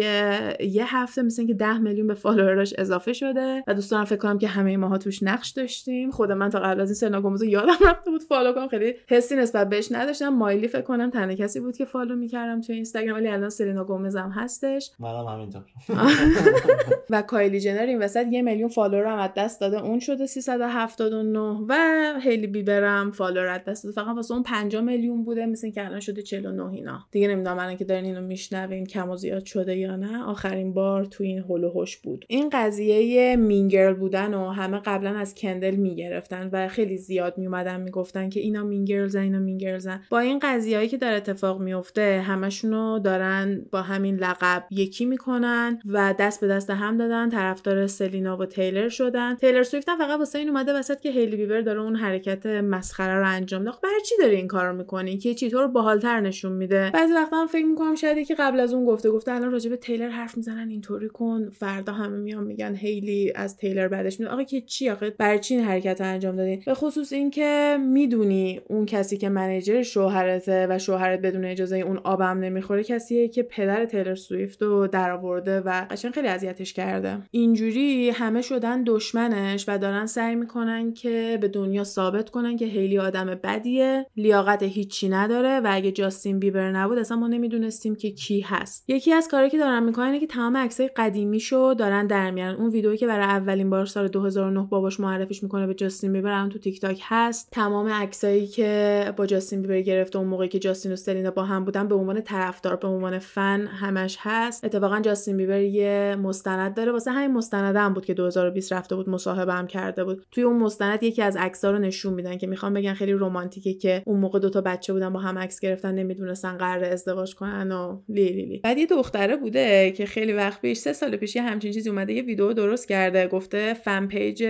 یه هفته مثل که 10 میلیون به follower اش اضافه شده و دوستان فکر کنم که همه ماها توش نقش داشتیم. خود من تا قبل از این سلینا گومز یادم رفته بود follow کنم. خیلی حسی نسبت بهش نداشتم. مایلی فکر کنم تنها کسی بود که follow می‌کردم توی اینستاگرام ولی الان سلینا گومز هم هستش. منم همینطور. و کایلی جنر این وسط یه میلیون follower هم از دست داده. اون شده 379 و هیلی بیبرم follower توسط فقط واسه اون 5 میلیون بوده مثل که الان شده 49 اینا. دیگه نمی‌دونم الان که دارین اینو میشنوین کم و زیاد شده یا نه. آخرین بار تو این هول بود. این قضیه mean girl بودن و همه قبلا از کندل می‌گرفتن و خیلی زیاد میومدن می‌گفتن که اینا مینگرلزن اینا مینگرلزن با این قضیهایی که داره اتفاق میفته همشونو دارن با همین لقب یکی می‌کنن و دست به دست هم دادن. طرفدار سلینا و تیلر شدن. تیلر سویفت فقط واسه این اومده وسط که هیلی بیبر داره اون حرکت مسخره رو انجام داد برای چی داره این کارو می‌کنی؟ که چطور باحالتر نشون میده. بعضی وقتا هم فکر می‌کنم شاید که قبل از اون گفته گفته الان راجع به تیلر حرف می‌زنن اینطوری کن. فردا همه میان میگن هیلی از تیلر بعدش میاد. آقا که چی؟ آخه برای چی این حرکت رو انجام دادین؟ به خصوص اینکه می‌دونی اون کسی که manager شوهرته و شوهرت بدون اجازه اون آبم نمی‌خوره کسیه که پدر تیلر سویفت رو درآورده و قشنگ خیلی اذیتش کرده. اینجوری همه شدن دشمنش و دارن سعی می‌کنن که به دنیا ثابت کنن که هیلی آدم بدیه لیاقت هیچی نداره و اگه جاستین بیبر نبود اصلا ما نمی‌دونستیم که کی هست. یکی از کاری که دارن می‌کنن اینه که تمام عکسای قدیمیشو دارن در میارن. اون ویدئویی که برای اولین بار سال 2009 باباش معرفیش می‌کنه به جاستین بیبر الان تو تیک تاک هست. تمام عکسایی که با جاستین بیبر گرفته اون موقعی که جاستین و سلینا با هم بودن به عنوان طرفدار به عنوان فن همش هست. اتفاقا جاستین بیبر یه مستند داره. واسه همین مستند هم بود که 2020 رفته بود مصاحبه هم کرده بود. توی اون مستند یکی از عکس‌ها رو نشون میدن که می‌خوام بگن خیلی رمانتیکه که اون موقع دوتا بچه بودن با هم عکس گرفتن نمی‌دونستن قرار ازدواج کنن و لی لی لی. بعد یه دختره بوده که خیلی وقت پیش سه سال پیش یه همچین چیزی اومده یه ویدیو درست کرده گفته fan page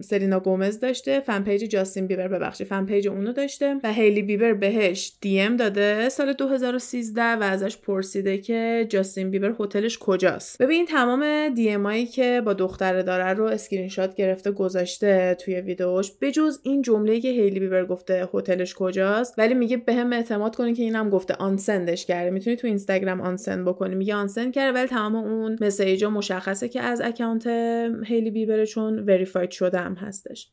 سلینا گومز داشته fan page جاستین بیبر ببخشید fan page اونو داشته و هیلی بیبر بهش DM داده. سال 2013 و ازش پرسیده که جاستین بیبر هتلش کجاست. ببین تمام DM که با دختره داره رو اسکرین شات گرفته گذاشته توی ویدیوش. بجز این جمله که هیلی بیبر گفته هتلش کجاست. ولی میگه بهم به اعتماد کنی که اینم گفته unsend ش کرده. می‌تونی تو اینستاگرام unsend بکنی. میگه unsend کرده ولی تمام اون message ا مشخصه که از اکانت هیلی بیبره چون وریفاید شده هم هستش.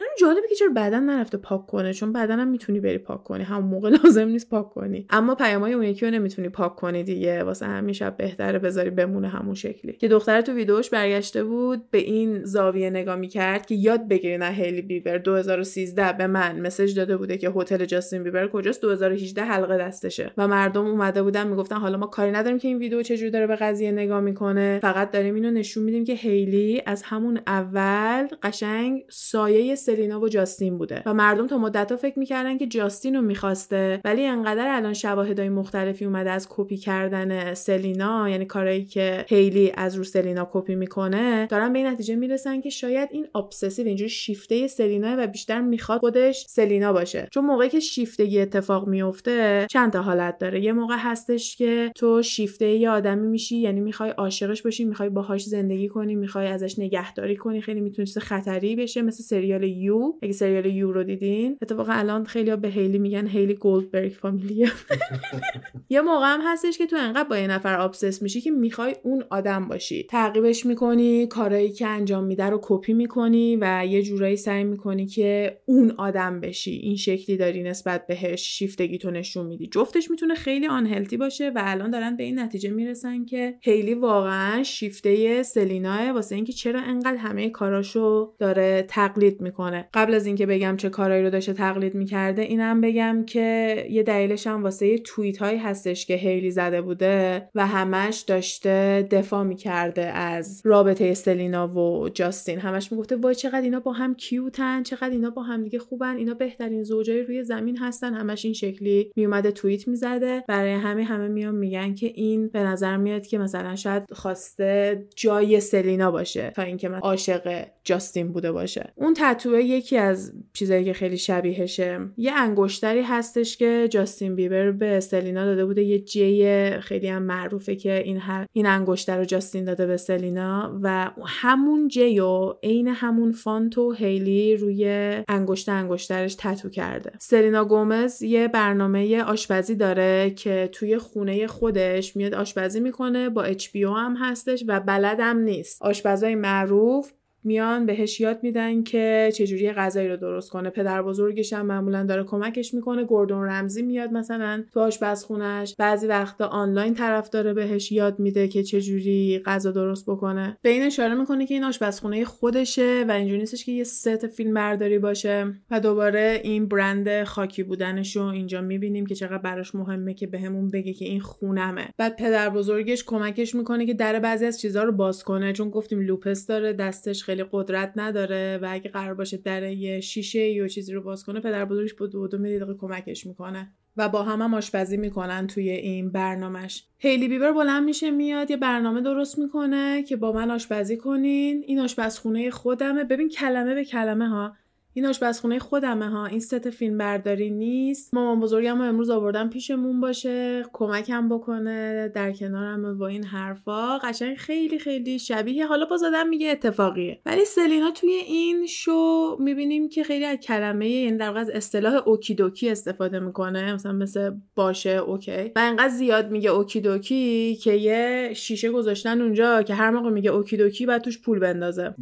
برام جالبه که چرا بدن نرفته پاک کنه چون بدن هم می‌تونی بری پاک کنی. همون موقع لازم نیست پاک کنی. اما پیامای اون یکی رو نمی‌تونی پاک کنی دیگه. واسه همین شب بهتره بذاری بمونه همون شکلی. که دختره تو ویدیوش برگشته بود به این زاویه نگاه می‌کرد که یاد بگیری نه هیلی بیبر 2013 به من مسج داده بوده که هتل جاستین بیبر کجاست؟ 2018 حلقه دستشه. و مردم اومده بودن می‌گفتن حالا ما کاری نداریم که این ویدیو چجوری داره به قضیه نگاه می‌کنه. فقط داریم اینو نشون میدیم که هیلی از همون اول قشنگ سایه سلینا و جاستین بوده و مردم تا مدتها فکر می‌کردن که جاستین رو می‌خواسته ولی انقدر الان شواهدهای مختلفی اومده از کپی کردن سلینا یعنی کارایی که هیلی از رو سلینا کپی می‌کنه دارن به این نتیجه می‌رسن که شاید این obsessive اینجوری شیفته سلینا و بیشتر می‌خواد خودش سلینا باشه. چون موقعی که شیفتگی اتفاق میفته چند تا حالت داره. یه موقع هستش که تو شیفته یه آدمی میشی یعنی می‌خوای عاشقش باشی می‌خوای باهاش زندگی کنی می‌خوای ازش نگهداری کنی خیلی می‌تونه خطری بشه مثل سریال You. اگه سریال You رو دیدین اتفاقا الان خیلی به هیلی میگن هیلی گولدبرگ فامیلیه یه موقع هم هستش که تو انقدر با یه نفر obsess میشی که می‌خوای اون آدم باشی. تعقیبش می‌کنی کارایی که انجام میده رو کپی می‌کنی و یه جورایی سعی می‌کنی که اون آدم بشی. این شکلی داری نسبت بهش شیفتگی تو نشون میدی. جفتش می‌تونه خیلی آنهلتی باشه و الان دارن به این نتیجه می‌رسن که هیلی واقعا شیفته سلیناه واسه اینکه چرا انقدر همه کاراشو داره تقلید می‌کنه. قبل از اینکه بگم چه کارایی رو داشته تقلید می‌کرده اینم بگم که یه دلیلش هم واسه یه توییت هایی هستش که هیلی زده بوده و همش داشته دفاع می‌کرده از رابطه سلینا و جاستین. همش می‌گفته وای چقدر اینا با هم کیوتن چقدر اینا با هم دیگه خوبن اینا بهترین زوجای روی زمین هستن. همش این شکلی میومده توییت می‌زده. برای همه همه میان میگن که این به نظر میاد که مثلا شاید خواسته جای سلینا باشه تا اینکه من عاشق جاستین بوده باشه. اون تتوه یکی از چیزایی که خیلی شبیهشه یه انگشتری هستش که جاستین بیبر به سلینا داده بوده یه جی خیلی هم معروفه که این هر این انگشتر رو جاستین داده به سلینا و همون جی و عین همون فانت و هیلی روی انگشت انگشترش تتو کرده. سلینا گومز یه برنامه آشپزی داره که توی خونه خودش میاد آشپزی می‌کنه با اچ هم هستش و بلدم نیست. آشپزای معروف میان بهش یاد میدن که چجوری غذایی رو درست کنه. پدر بزرگش هم معمولا داره کمکش می‌کنه. گوردون رمزی میاد مثلا تو آشپزخونش بعضی وقتا آنلاین طرف داره بهش یاد میده که چجوری غذا درست بکنه. به این اشاره می‌کنه که این آشپزخونه خودشه و اینجوری نیستش که یه ست فیلم برداری باشه و دوباره این برند خاکی بودنش رو اینجا می‌بینیم که چقدر براش مهمه که بهمون بگه که این خونمه. بعد پدر بزرگش کمکش می‌کنه که در بعضی از چیزها رو باز کنه. چون گفتیم لوپس داره دستش خیلی قدرت نداره و اگه قرار باشه در یه شیشه یا چیزی رو باز کنه پدر بزرگش با دو دو کمکش می‌کنه و با هم هم آشپزی می‌کنن توی این برنامهش. هیلی بیبر بلند میشه میاد یه برنامه درست می‌کنه که با من آشپزی کنین. این آشپزخونه خودمه. ببین کلمه به کلمه ها. این آشپزخونه خودمه ها. این ست فیلم برداری نیست. مامان بزرگم امروز آوردم پیشمون باشه کمکم بکنه در کنارم با این حرفا. قشنگ خیلی خیلی شبیه. حالا باز آدم میگه اتفاقیه. ولی سلینا توی این شو می‌بینیم که خیلی از کلمه یعنی در واقع اصطلاح okey dokey استفاده می‌کنه. مثلا مثل باشه okay. و انقدر زیاد میگه okey dokey که یه شیشه گذاشتن اونجا که هر موقع میگه okey dokey بعد توش پول بندازه.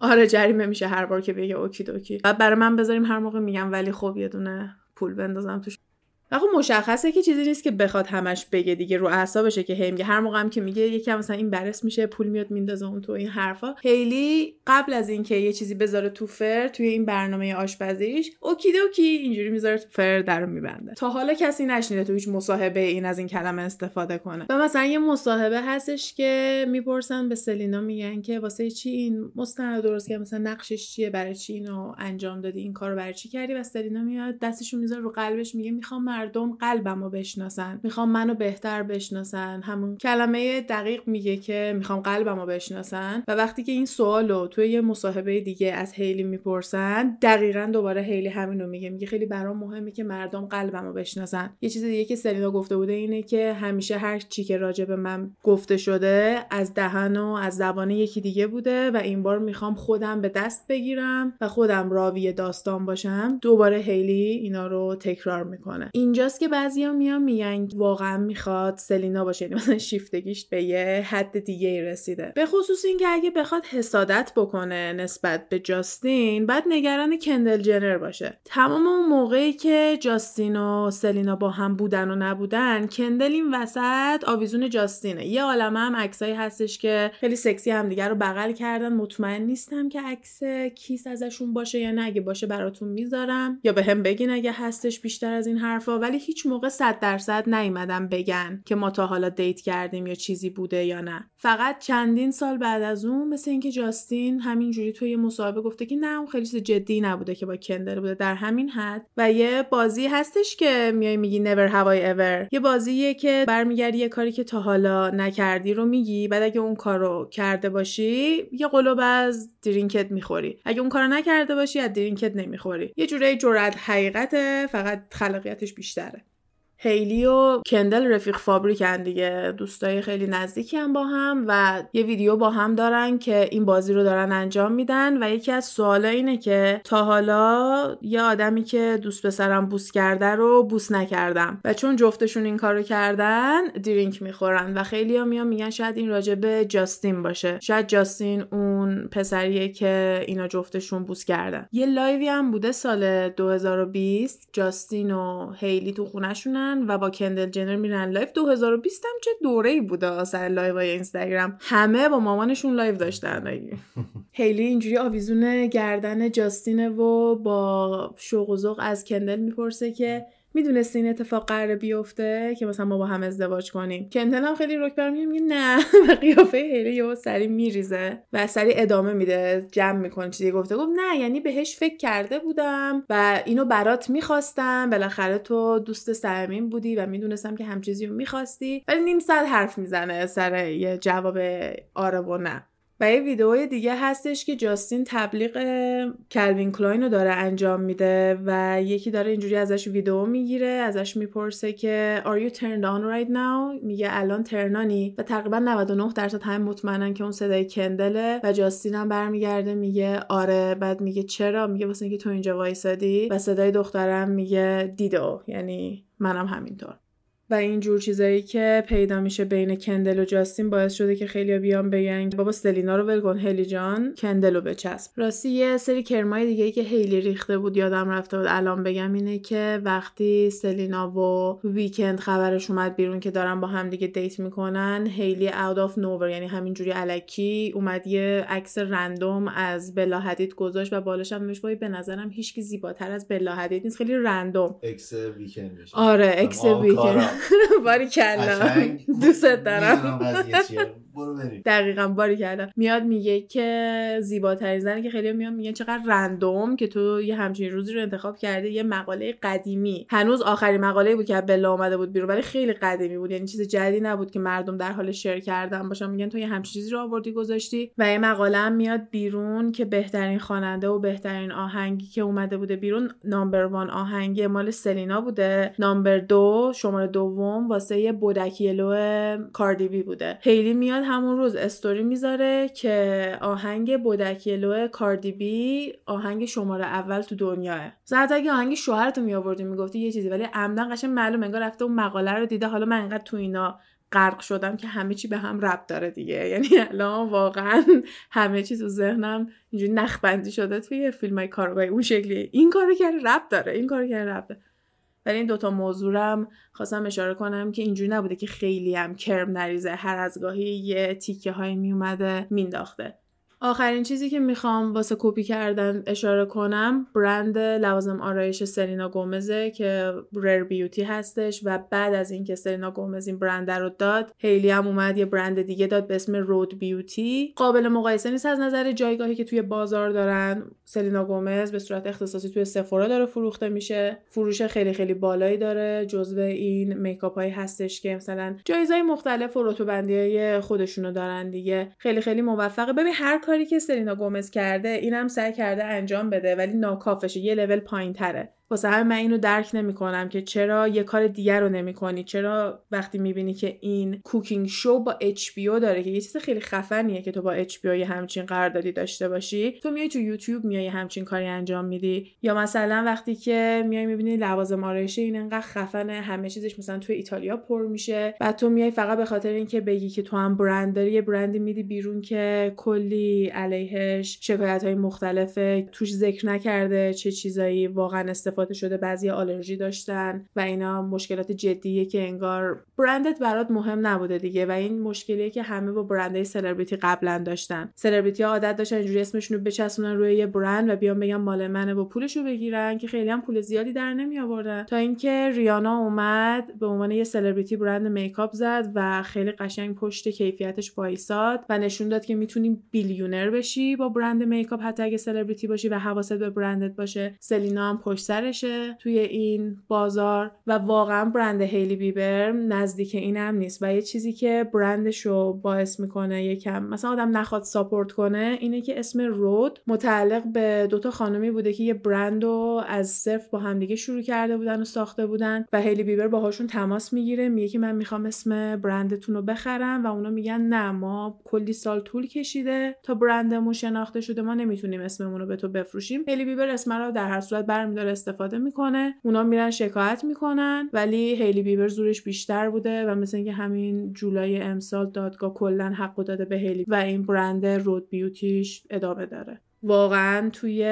آره جریمه میشه هر بار که بگه okey dokey. بعد برای من بذاریم هر موقع میگم ولی خب یه دونه پول بندازم توش. خب مشخصه که چیزی نیست که بخواد همش بگه دیگه. رو اعصابشه که هی میگه. هر موقع هم که میگه یکم مثلا embarrass میشه پول میاد میندازه اون تو این حرفا. خیلی قبل از اینکه یه چیزی بذاره تو فر توی این برنامه آشپزیش okey dokey اینجوری می‌ذاره تو فر درو میبنده. تا حالا کسی نشنیده تو هیچ مصاحبه این از این کلمه استفاده کنه. و مثلا یه مصاحبه هستش که می‌پرسن به سلینا میگن که واسه چی این مستند درست که مثلا نقشش چیه برای چی اینو انجام دادی این کارو برای چی کردی؟ و سلینا میاد دستشو می‌ذاره رو قلبش میگه می‌خوام مردم قلبم رو بشناسن. می‌خوام منو بهتر بشناسن. همون کلمه دقیق میگه که می‌خوام قلبم رو بشناسن. و وقتی که این سوال رو توی یه مصاحبه دیگه از هیلی می‌پرسن دقیقا دوباره هیلی همین رو میگه. میگه خیلی برام مهمه که مردم قلبم رو بشناسن. یه چیز دیگه که سلینا گفته بوده اینه که همیشه هر چی که راجع به من گفته شده از دهن و از زبان یکی دیگه بوده و این بار می‌خوام خودم به دست بگیرم و خودم راوی داستان باشم دوباره هیلی اینا رو تکرار می‌کنه. اینجاست که بعضیا میان میگن واقعا می‌خواد سلینا باشه یعنی مثلا شیفتگیش به یه حد دیگه رسیده. به خصوص اینکه اگه بخواد حسادت بکنه نسبت به جاستین بعد نگران کندل جنر باشه. تمام اون موقعی که جاستین و سلینا با هم بودن و نبودن کندل این وسط آویزون جاستینه. یه عالمه هم عکسایی هستش که خیلی سکسی همدیگه رو بغل کردن. مطمئن نیستم که عکس kiss ازشون باشه یا نه. اگه باشه براتون می‌ذارم. یا به هم بگین اگه هستش بیشتر از این حرفا. ولی هیچ موقع صد درصد نیومدن بگن که ما تا حالا date کردیم یا چیزی بوده یا نه. فقط چندین سال بعد از اون مثل اینکه جاستین همینجوری توی مصاحبه گفته که نه اون خیلی چیز جدی نبوده که با کندل بوده. در همین حد. و یه بازی هستش که میای میگی never have I یه بازیه که برمیگردی یه کاری که تا حالا نکردی رو میگی. بعد اگه اون کارو کرده باشی یه قلوب از drink ت می‌خوری. اگه اون کارو نکرده باشی از درینکت نمی‌خوری. یه جوری جرأت حقیقته. فقط خلاقیتش بیشتره. هیلی و کندل رفیق فابریکن دیگه. دوستای خیلی نزدیکی هم با هم و یه ویدیو با هم دارن که این بازی رو دارن انجام میدن و یکی از سوالا اینه که تا حالا یه آدمی که دوست پسرم بوس کرده رو بوس نکردم و چون جفتشون این کارو کردن درینک می‌خورن و خیلی ها میان میگن شاید این راجع جاستین باشه. شاید جاستین اون پسریه که اینا جفتشون بوس کردن. یه لایوی هم بوده سال 2020 جاستین و هیلی تو و با کندل جنر میرن live 2020 هم چه دوره ای بوده سر live های اینستاگرام. همه با مامانشون live داشتن. هیلی اینجوری آویزون گردن جاستینه و با شوق و ذوق از کندل می‌پرسه که می‌دونستی این اتفاق قرار بیفته که مثلا ما با هم ازدواج کنیم. کندل هم خیلی رک برمیگه میگه نه. و قیافه هیلی یهو سریع میریزه و سریع ادامه میده جمع می‌کنه چیزی گفته. گفت نه یعنی بهش فکر کرده بودم و اینو برات می‌خواستم. بالاخره تو دوست صمیمین بودی و می‌دونستم که هم چیزی رو می‌خواستی. ولی نیم ساعت حرف می‌زنه سر یه جواب آره و نه. و یه ویدئوی دیگه هستش که جاستین تبلیغ کلوین کلاین رو داره انجام میده و یکی داره اینجوری ازش ویدیو می‌گیره ازش می‌پرسه که Are you turned on right now میگه الان turned on ی و تقریبا 99 درصد همه مطمئنن که اون صدای کندله و جاستین هم برمیگرده میگه آره. بعد میگه چرا؟ میگه واسه اینکه تو اینجا وایسادی. و صدای دخترم میگه ditto. یعنی منم همینطور. و این جور چیزایی که پیدا میشه بین کندل و جاستین باعث شده که خیلی بیان بگن بابا سلینا رو ول کن هیلی جان کندل رو بچسب. راستی یه سری کرمای دیگه ای که هیلی ریخته بود یادم رفته بود. الان بگم اینه که وقتی سلینا و ویکند خبرش اومد بیرون که دارن با هم دیگه date می‌کنن هیلی out of nowhere یعنی همینجوری الکی اومد یه عکس random از بلا حدید گذاشت و بالاش هم به نظرم هیچکی زیباتر از بلا حدید نیست. خیلی random. اکس ویکند آره اکس ویکند. باری کلا. دوست دارم. دقیقا باری کردم میاد میگه که زیباترین زنی که خیلی میاد میگن چقدر رندوم که تو یه همچین روزی رو انتخاب کرده یه مقاله قدیمی. هنوز آخرین مقاله بود که بلا اومده بود بیرون ولی خیلی قدیمی بود. یعنی چیز جدی نبود که مردم در حال شیر کردن باشن. میگن تو یه همچین چیزی رو آوردی گذاشتی و یه مقاله هم میاد بیرون که بهترین خواننده و بهترین آهنگی که اومده بوده بیرون. نامبر وان آهنگی مال سلینا بوده. نامبر دو شماره دوم واسه بودکیلو کاردیبی بوده. هیلی میاد همون روز استوری می‌ذاره که آهنگ بودکیلو کاردیبی آهنگ شماره اول تو دنیاه. مثلا اگه آهنگ شوهرتو میآوردی می‌گفتی یه چیزی ولی عمدن قشنگ معلوم انگار رفته اون مقاله رو دیده. حالا من انقدر تو اینا غرق شدم که همه چی به هم ربط داره دیگه. یعنی الان واقعا همه چیز تو ذهنم اینجوری نخبندی شده توی فیلم های کارگاهی اون شکلی این کارو کرده ربط داره. این کارو کرده ربط داره. ولی این دوتا موضوعم خواستم اشاره کنم که اینجوری نبوده که خیلی هم کرم نریزه. هر از گاهی یه تیکه های میومده مینداخته آخرین چیزی که می‌خوام واسه کپی کردن اشاره کنم برند لوازم آرایش سلینا گومزه که Rare Beauty هستش و بعد از اینکه سلینا گومز این برند رو داد هیلی هم اومد یه برند دیگه داد به اسم Rhode Beauty قابل مقایسه نیست از نظر جایگاهی که توی بازار دارن. سلینا گومز به صورت اختصاصی توی Sephora داره فروخته میشه. فروش خیلی خیلی بالایی داره جزو این makeup هایی هستش که مثلا جایزهای مختلف و رتبه های خودشونو دارن دیگه. خیلی خیلی موفقه. ببین هر کاری که سلینا گومز کرده اینم سعی کرده انجام بده ولی ناکافشه یه لول پایین تره واسه همه من اینو درک نمی‌کنم که چرا یه کار دیگر رو نمی‌کنی. چرا وقتی می‌بینی که این کوکینگ شو با HBO داره که یه چیز خیلی خفنیه که تو با HBO یه همچین قراردادی داشته باشی تو میای تو یوتیوب میای همچین کاری انجام میدی. یا مثلا وقتی که میای می‌بینی لوازم آرایشی این انقدر خفنه همه چیزش مثلا تو ایتالیا پر میشه. بعد تو میای فقط به خاطر اینکه بگی که تو هم برند داری یه برندی میدی بیرون که کلی علیهش شکایت های مختلفه توش ذکر نکرده چه چیزایی واقعا استفاده شده بعضی آلرژی داشتن و اینا مشکلات جدیه که انگار برندت برات مهم نبوده دیگه و این مشکلیه که همه با برندهای سلبریتی قبلا داشتن. سلبریتی ها عادت داشتن اینجوری اسمشون رو بچسبونن روی یه برند و بیان بگن مال منه و پولشو بگیرن که خیلی هم پول زیادی در نمی آوردن تا اینکه ریانا اومد به عنوان یه سلبریتی برند makeup زد و خیلی قشنگ پشت کیفیتش وایساد و نشون داد که می‌تونی billionaire بشی با برند makeup حتی اگه سلبریتی باشی و حواست به برندت باشه. سلینا هم پشت توی این بازار و واقعا برند هیلی بیبر نزدیک این هم نیست و یه چیزی که برندش رو باعث می‌کنه یکم مثلا آدم نخواد support کنه اینه که اسم Rhode متعلق به دوتا خانمی بوده که یه برند رو از صفر با همدیگه شروع کرده بودن و ساخته بودن و هیلی بیبر باهاشون تماس می‌گیره میگه که من می‌خوام اسم برندتون رو بخرم و اونا میگن نه ما کلی سال طول کشیده تا برندمون شناخته شده ما نمی‌تونیم اسممون رو به تو بفروشیم. هیلی بیبر اسم رو در هر صورت برمیداره استفاده می‌کنه. اونا میرن شکایت می‌کنن ولی هیلی بیبر زورش بیشتر بوده و مثل اینکه همین جولای امسال دادگاه کلا حق داده به هیلی و این برند رود بیوتیش ادامه داره. واقعا توی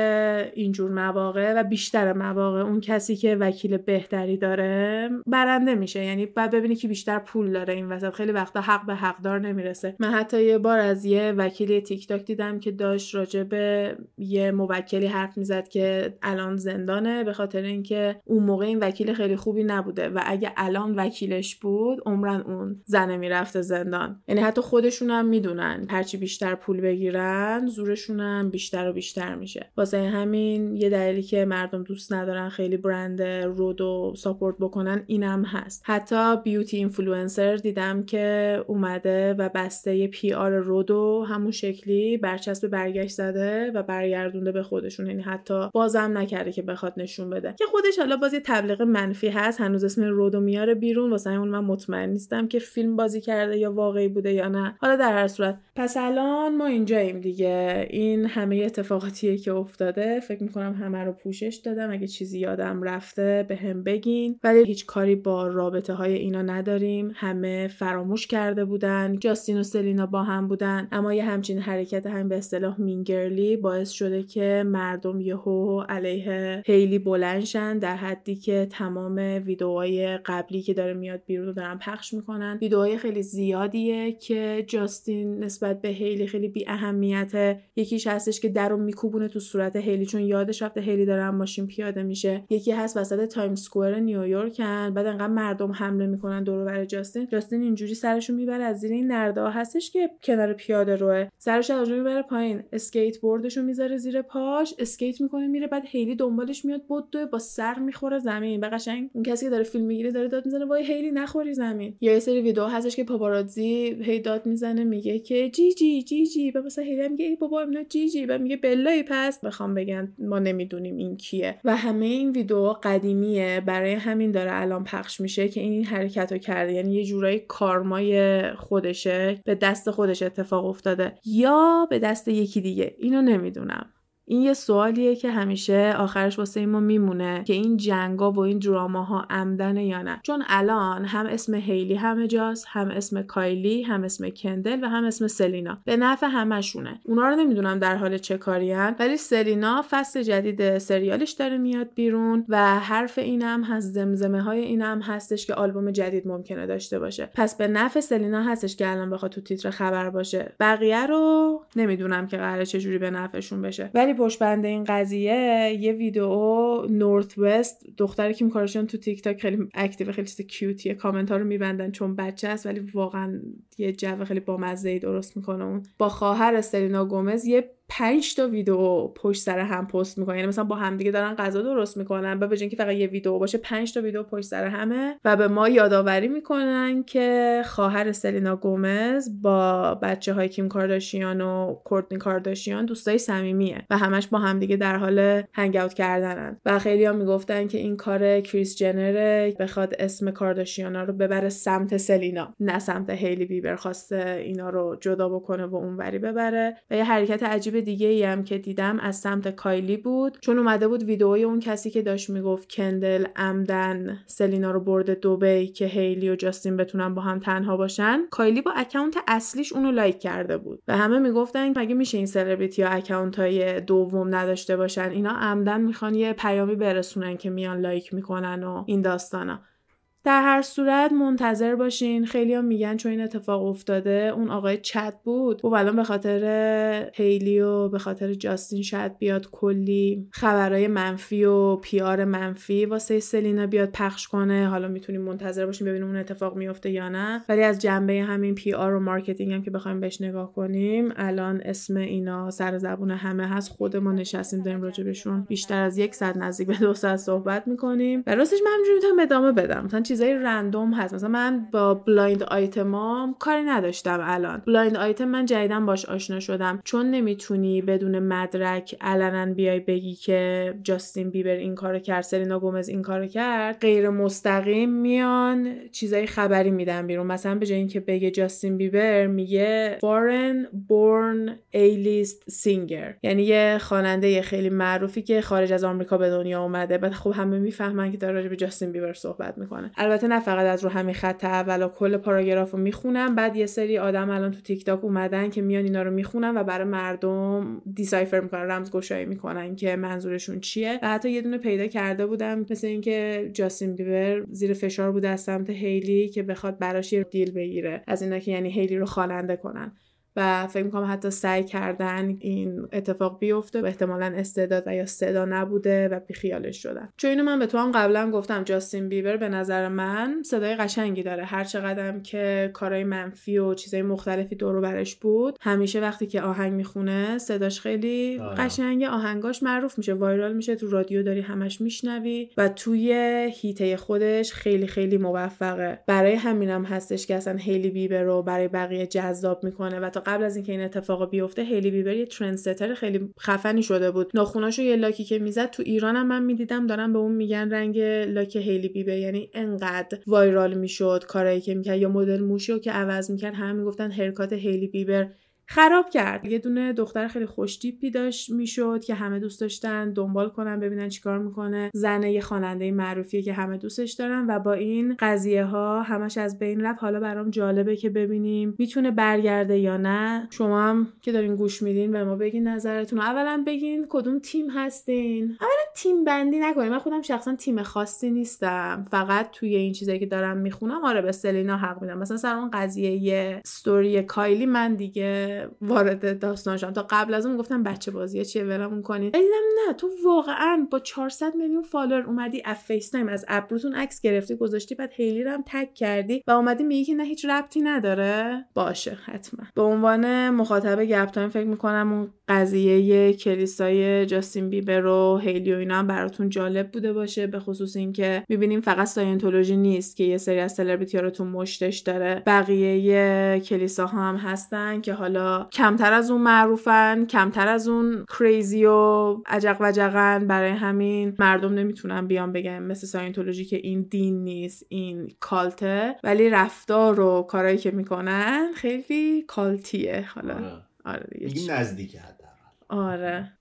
اینجور مواقع و بیشتر مواقع اون کسی که وکیل بهتری داره برنده میشه. یعنی بعد ببینی که بیشتر پول داره این وسط. خیلی وقتا حق به حقدار نمی‌رسه. من حتی یه بار از یه وکیل تیک تاک دیدم که داشت راجع به یه موکلی حرف می‌زد که الان زندانه به خاطر اینکه اون موقع این وکیل خیلی خوبی نبوده و اگه الان وکیلش بود عمرا اون زنه می‌رفته زندان. یعنی حتی خودشون هم می‌دونن. هرچی بیشتر پول بگیرن زورشون هم بیشتر بیشتر و بیشتر میشه. واسه همین یه دلیلی که مردم دوست ندارن خیلی برند Rhode و support بکنن اینم هست. حتی beauty influencer دیدم که اومده و بسته PR Rhode و همون شکلی برچسب برگشت زده و برگردونده به خودشون. یعنی حتی بازم نکرده که بخواد نشون بده. که خودش حالا باز تبلیغ منفی هست. هنوز اسم رودو میاره بیرون. واسه همون من مطمئن نیستم که فیلم بازی کرده یا واقعی بوده یا نه. حالا در هر صورت. پس الان ما اینجاییم دیگه. این همه اتفاقاتیه که افتاده فکر می‌کنم همه رو پوشش دادم. اگه چیزی یادم رفته به هم بگین. ولی هیچ کاری با رابطه های اینا نداریم. همه فراموش کرده بودن. جاستین و سلینا با هم بودن. اما یه همچین حرکت هم به اصطلاح مینگرلی باعث شده که مردم یهو علیه هیلی بلنشن در حدی که تمام ویدئوهای قبلی که داره میاد بیرون رو دارن پخش می‌کنن. ویدئوهای خیلی زیادیه که جاستین نسبت به هیلی خیلی بی اهمیت یکیش هستش که درو میکوبونه تو صورت هیلی چون یادش رفته هیلی داره ماشین پیاده میشه. یکی هست وسط تایم سکوئر نیویورکن بعد انقدر مردم حمله می‌کنن دور بر جاستین. جاستین اینجوری سرشو می‌بره از زیر این نرده هستش که کنار پیاده روه. سرش از می‌بره پایین. اسکیت بوردشو می‌ذاره زیر پاش اسکیت می‌کنه میره بعد هیلی دنبالش میاد بود با سر می‌خوره زمین. به قشنگ اون کسی که داره فیلم می‌گیره داره داد می‌زنه وای هیلی نخوری زمین. یا یه سری ویدیو هستش که پاپاراتزی هی داد می‌زنه میگه که جی جی جی جی. و مثلا هیلی میگه ای بابا اینا جی جی. و میگه بلای پس بخوام بگن ما نمی‌دونیم این کیه. و همه این ویدیو قدیمیه. برای همین داره الان پخش میشه که این حرکت رو کرده. یعنی یه جورایی کارمای خودشه به دست خودش اتفاق افتاده. یا به دست یکی دیگه. اینو نمی‌دونم. این یه سوالیه که همیشه آخرش واسه ما میمونه که این جنگا و این دراماها عمدنه یا نه. چون الان هم اسم هیلی همه جاست هم اسم کایلی هم اسم کندل و هم اسم سلینا. به نفع همشونه اونا رو نمی‌دونم در حال چه کارین ولی سلینا فصل جدید سریالش داره میاد بیرون و حرف اینم هست زمزمه های اینم هستش که آلبوم جدید ممکنه داشته باشه. پس به نفع سلینا هستش که الان بخواد تو تیتر خبر باشه. بقیه رو نمی‌دونم که قراره چجوری به نفعشون بشه. ولی پشت بند این قضیه. یه ویدیو نورت وست دختر کیم کارداشیان تو تیک تاک خیلی active خیلی چیز cutie ه کامنت ها رو میبندن چون بچه است ولی واقعا یه جو خیلی بامزه ای درست می‌کنه اون. با خواهر سلینا گومز یه پنج تا ویدیو پشت سر هم پست می‌کنن. یعنی مثلا با همدیگه دارن غذا درست می‌کنن. و نه که فقط یه ویدیو باشه پنج تا ویدیو پشت سر همه. و به ما یادآوری می‌کنن که خواهر سلینا گومز با بچه های کیم کارداشیان و کورتنی کارداشیان دوستای صمیمیه و همش با همدیگه در حال hang out کردنن. و خیلی ها می‌گفتن که این کار کریس جنر بخواد اسم کارداشیانا رو ببره سمت سلینا نه سمت هیلی بیبر خواسته اینا رو جدا بکنه و اونوری ببره. و یه حرکت عجیب دیگه ای هم که دیدم از سمت کایلی بود. چون اومده بود ویدئوی اون کسی که داشت می‌گفت کندل عمدا سلینا رو برده دوبی که هیلی و جاستین بتونن با هم تنها باشن. کایلی با اکانت اصلیش اونو لایک کرده بود. و همه می‌گفتن مگه میشه این سلبریتی ها اکانت های دوم نداشته باشن؟ اینا عمدا می‌خوان یه پیامی برسونن که میان لایک می‌کنن و این داستانا. در هر صورت منتظر باشین. خیلی هم میگن چون این اتفاق افتاده اون آقای چت بود. و الان به خاطر هیلی و به خاطر جاستین شاید بیاد کلی خبرهای منفی و PR منفی واسه سلینا بیاد پخش کنه. حالا می‌تونیم منتظر باشیم ببینیم اون اتفاق میفته یا نه. ولی از جنبه همین PR و marketing هم که بخوایم بهش نگاه کنیم الان اسم اینا سر زبون همه هست. خود ما نشستیم داریم راجبشون بیشتر از یک ساعت نزدیک به دو ساعت صحبت می‌کنیم. و راستش من همینجوری ادامه بدم. چیزای random هست. مثلا من با blind item ام کاری نداشتم الان. blind item من جدیدن باش آشنا شدم. چون نمی‌تونی بدون مدرک علنا بیای بگی که جاستین بیبر این کارو کرد سلینا گومز این کارو کرد غیر مستقیم میان چیزای خبری میدن بیرون. مثلا به جای اینکه بگه جاستین بیبر میگه foreign born A-list singer یعنی یه خواننده خیلی معروفی که خارج از آمریکا به دنیا اومده. بعد خب همه می‌فهمن که داره راجع به جاستین بیبر صحبت می‌کنه. البته نه فقط از رو همین خط اول و کل پاراگراف رو می‌خونم بعد یه سری آدم الان تو تیک تاک اومدن که میان اینا رو می‌خونن و برای مردم decipher می‌کنن رمزگشایی می‌کنن که منظورشون چیه. و حتی یه دونه پیدا کرده بودم مثل اینکه جاستین بیبر زیر فشار بوده از سمت هیلی که بخواد براش یه deal بگیره از اینا که یعنی هیلی رو خواننده کنن. و فکر می‌کنم حتی سعی کردن این اتفاق بیفته و احتمالا استعداد و یا صدا نبوده و بیخیالش شدن. چون اینو من به تو هم قبلا گفتم جاستین بیبر به نظر من صدای قشنگی داره. هر چقدرم که کارهای منفی و چیزای مختلفی دور برش بود همیشه وقتی که آهنگ می‌خونه صداش خیلی آه. قشنگه آهنگاش معروف میشه وایرال میشه تو رادیو داری همش میشنوی و توی هیته خودش خیلی خیلی موفقه. برای همینم هستش که اصلا هیلی بیبر رو برای بقیه جذاب می‌کنه و تا قبل از اینکه این اتفاق بیفته هیلی بیبر یه ترندستر خیلی خفنی شده بود. ناخوناشو یه لاکی که می‌زد تو ایران هم من می‌دیدم دارن به اون میگن رنگ لاک هیلی بیبر. یعنی انقدر وایرال می‌شد کارایی که می‌کرد. یا مدل موشو که عوض می‌کرد همه می‌گفتن هرکات هیلی بیبر خراب کرد. یه دونه دختر خیلی خوشتیپی داشت می‌شد که همه دوست داشتن دنبال کنن ببینن چیکار می‌کنه. زنه یه خواننده معروفیه که همه دوستش دارن و با این قضیه ها همش از بین رفت. حالا برام جالبه که ببینیم می‌تونه برگرده یا نه. شما هم که دارین گوش میدین به ما بگین نظرتون اولا بگین کدوم تیم هستین. اولا تیم بندی نکنین. من خودم شخصا تیم خاصی نیستم. فقط توی این چیزایی که دارم می‌خونم. آره به سلینا حق میدم. مثلا سر اون قضیه استوری کایلی من دیگه وارد داستان شدم. تا قبل از اون گفتم بچه بازیه چیه؟ ولمون کنید دیدم نه تو واقعا با 400 میلیون follower اومدی از FaceTime از ابروتون عکس گرفتی گذاشتی بعد هیلی رو هم tag کردی و اومدی میگی که نه هیچ ربطی نداره؟ باشه حتما. به عنوان مخاطب گپ تایم فکر می‌کنم اون قضیه کلیسای جاستین بیبر و هیلی و اینا هم براتون جالب بوده باشه به خصوص اینکه می‌بینیم فقط Scientology نیست که یه سری از سلبریتی ها رو تو مشتش داره. بقیه کلیسا ها هم هستن که حالا کمتر از اون معروفن کمتر از اون کریزی و عجق و جقن. برای همین مردم نمی‌تونن بیان بگن مثل ساینتولوژی که این دین نیست این کالته. ولی رفتار و کارهایی که می‌کنن خیلی کالتیه حالا. آره, آره دیگه. نزدیکه حداقل. آره.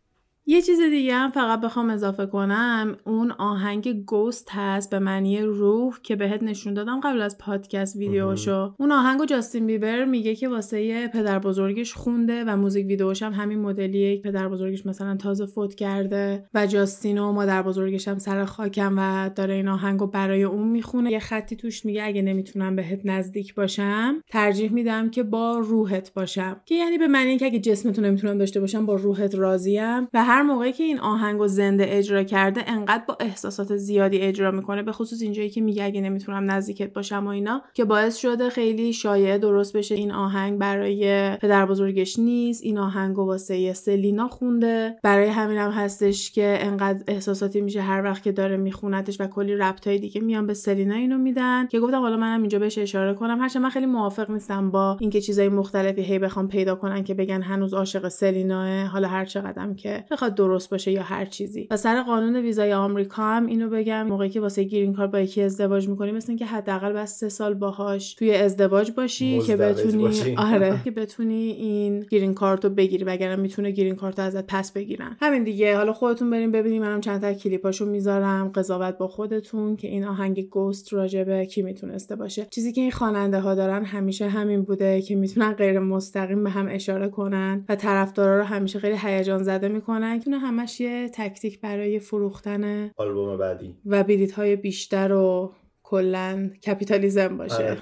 یه چیز دیگه هم فقط بخوام اضافه کنم اون آهنگ گوست هست به معنی روح که بهت نشون دادم قبل از پادکست ویدیوشو اون آهنگو جاستین بیبر میگه که واسه پدر بزرگش خونده و موزیک ویدیوش هم همین مدلیه که پدر بزرگش مثلا تازه فوت کرده و جاستین و مادر بزرگش هم سر خاکم و داره این آهنگو برای اون می‌خونه. یه خطی توش میگه اگه نمی‌تونم بهت نزدیک باشم ترجیح میدم که با روحت باشم. که یعنی به معنی که اگه جسمتو نمی‌تونم داشته باشم با روحت راضیم. و هر موقعی که این آهنگ زنده اجرا کرده انقدر با احساسات زیادی اجرا می‌کنه به خصوص اینجایی که میگه اگه نمی‌تونم نزدیکت باشم و اینا که باعث شده خیلی شایعه درست بشه این آهنگ برای پدر بزرگش نیست این آهنگ واسه سلینا خونده. برای همین هم هستش که انقدر احساساتی میشه هر وقت که داره میخونتش و کلی ربطای دیگه میان به سلینا اینو میدن. که گفتم حالا منم اینجا بهش اشاره کنم. هرچند من خیلی موافق نیستم با اینکه چیزای مختلفی هی بخوام پیدا کنن که بگن هنوز عاشق سلیناه حالا هر چقدرم که بخواد درست باشه یا هر چیزی. و سر قانون ویزای آمریکا هم اینو بگم موقعی که واسه گرین کارت با یکی ازدواج می‌کنی مثل اینکه حداقل بس سه سال باهاش توی ازدواج باشی که بتونی باشی. آره که بتونی این گرین کارت رو بگیری وگرنه می‌تونه گرین کارت رو ازت پس بگیرن. همین دیگه. حالا خودتون بریم ببینیم منم چند تا کلیپاشو می‌ذارم. قضاوت با خودتون که این آهنگ گوست راجبه کی می‌تونسته باشه. چیزی که این خواننده ها دارن همیشه همین بوده که می‌تونن غیر مستقیم به هم اشاره کنن و طرفدارا رو همیشه خیلی هیجان زده می‌کنن. که همش یه تکتیک برای فروختن آلبوم بعدی. و بلیط های بیشتر و کلا کپیتالیزم باشه. آره.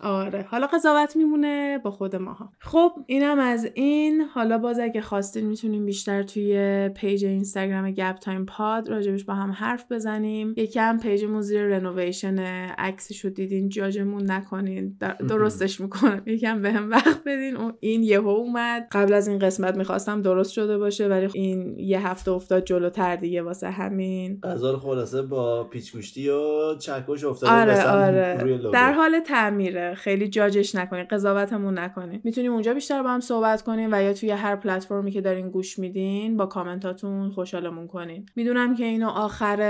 آره. حالا قضاوت میمونه با خود ماها. خب اینم از این. حالا باز اگه خواستین می‌تونیم بیشتر توی page اینستاگرام گپ تایم pod راجبش با هم حرف بزنیم. یکم page مون زیر renovation عکسش رو دیدین جاجمون نکنین. در- درستش می‌کنم یکم به هم وقت بدین. اون- این یهو اومد. قبل از این قسمت می‌خواستم درست شده باشه ولی این یه هفته افتاد جلوتر دیگه واسه همین. رو خلاصه با پیچ گوشتی و چکش افتاده. آره آره. در حال تعمیره. خیلی جاجش نکنین قضاوتمون نکنین. می‌تونیم اونجا بیشتر با هم صحبت کنیم و یا توی هر پلتفرمی که دارین گوش میدین با کامنتاتون خوشحالمون کنین. می‌دونم که اینو آخر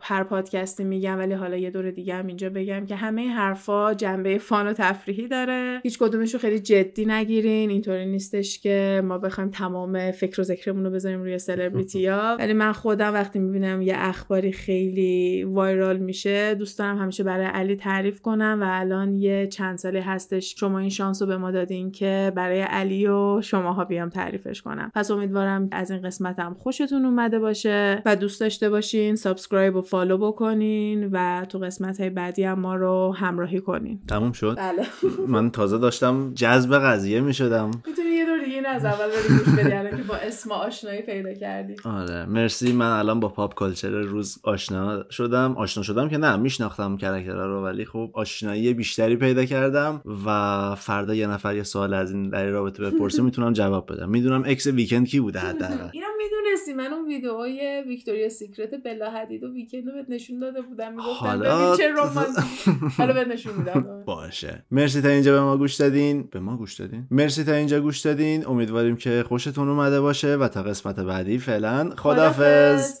هر پادکستی میگم ولی حالا یه دور دیگه هم اینجا بگم که همه حرفا جنبه فان و تفریحی داره. هیچ کدومش رو خیلی جدی نگیرین. اینطوری نیستش که ما بخوایم تمام فکر و ذکرمون رو بذاریم روی سلبریتی ها. ولی من خودم وقتی می‌بینم یه اخباری خیلی وایرال میشه دوست دارم همیشه برای علی تعریف کنم و الان یه چند سالی هستش شما این شانس رو به ما دادین که برای علی و شماها بیام تعریفش کنم. پس امیدوارم از این قسمتم خوشتون اومده باشه و دوست داشته باشین subscribe و follow بکنین و تو قسمت های بعدی هم ما رو همراهی کنین. تموم شد؟ بله. من تازه داشتم جذب قضیه می شدم می‌تونی یه دور دیگه این از اول بری گوش بدی که با اسم آشنایی پیدا کردی. آره مرسی. من الان با pop culture روز آشنا شدم. آشنا شدم که نه میشناختم character ها رو ولی خب آشنایی بیشتری پیدا کردم و فردا یه نفر یه سوال از این در رابطه بپرسه می‌تونم جواب بدم. می‌دونم ex Weeknd کی بوده حداقل. اینو می‌دونستی. من اون ویدئوهای Victoria's Secret بلا حدید و Weeknd رو بهت نشون داده بودم. می‌گفتم حالا- چه حالا بهت نشون میدم. باشه. مرسی تا اینجا به ما گوش دادین. به ما گوش دادین؟ مرسی تا اینجا گوش دادین. امیدواریم که خوشتون اومده باشه و تا قسمت بعدی فعلا خدافظ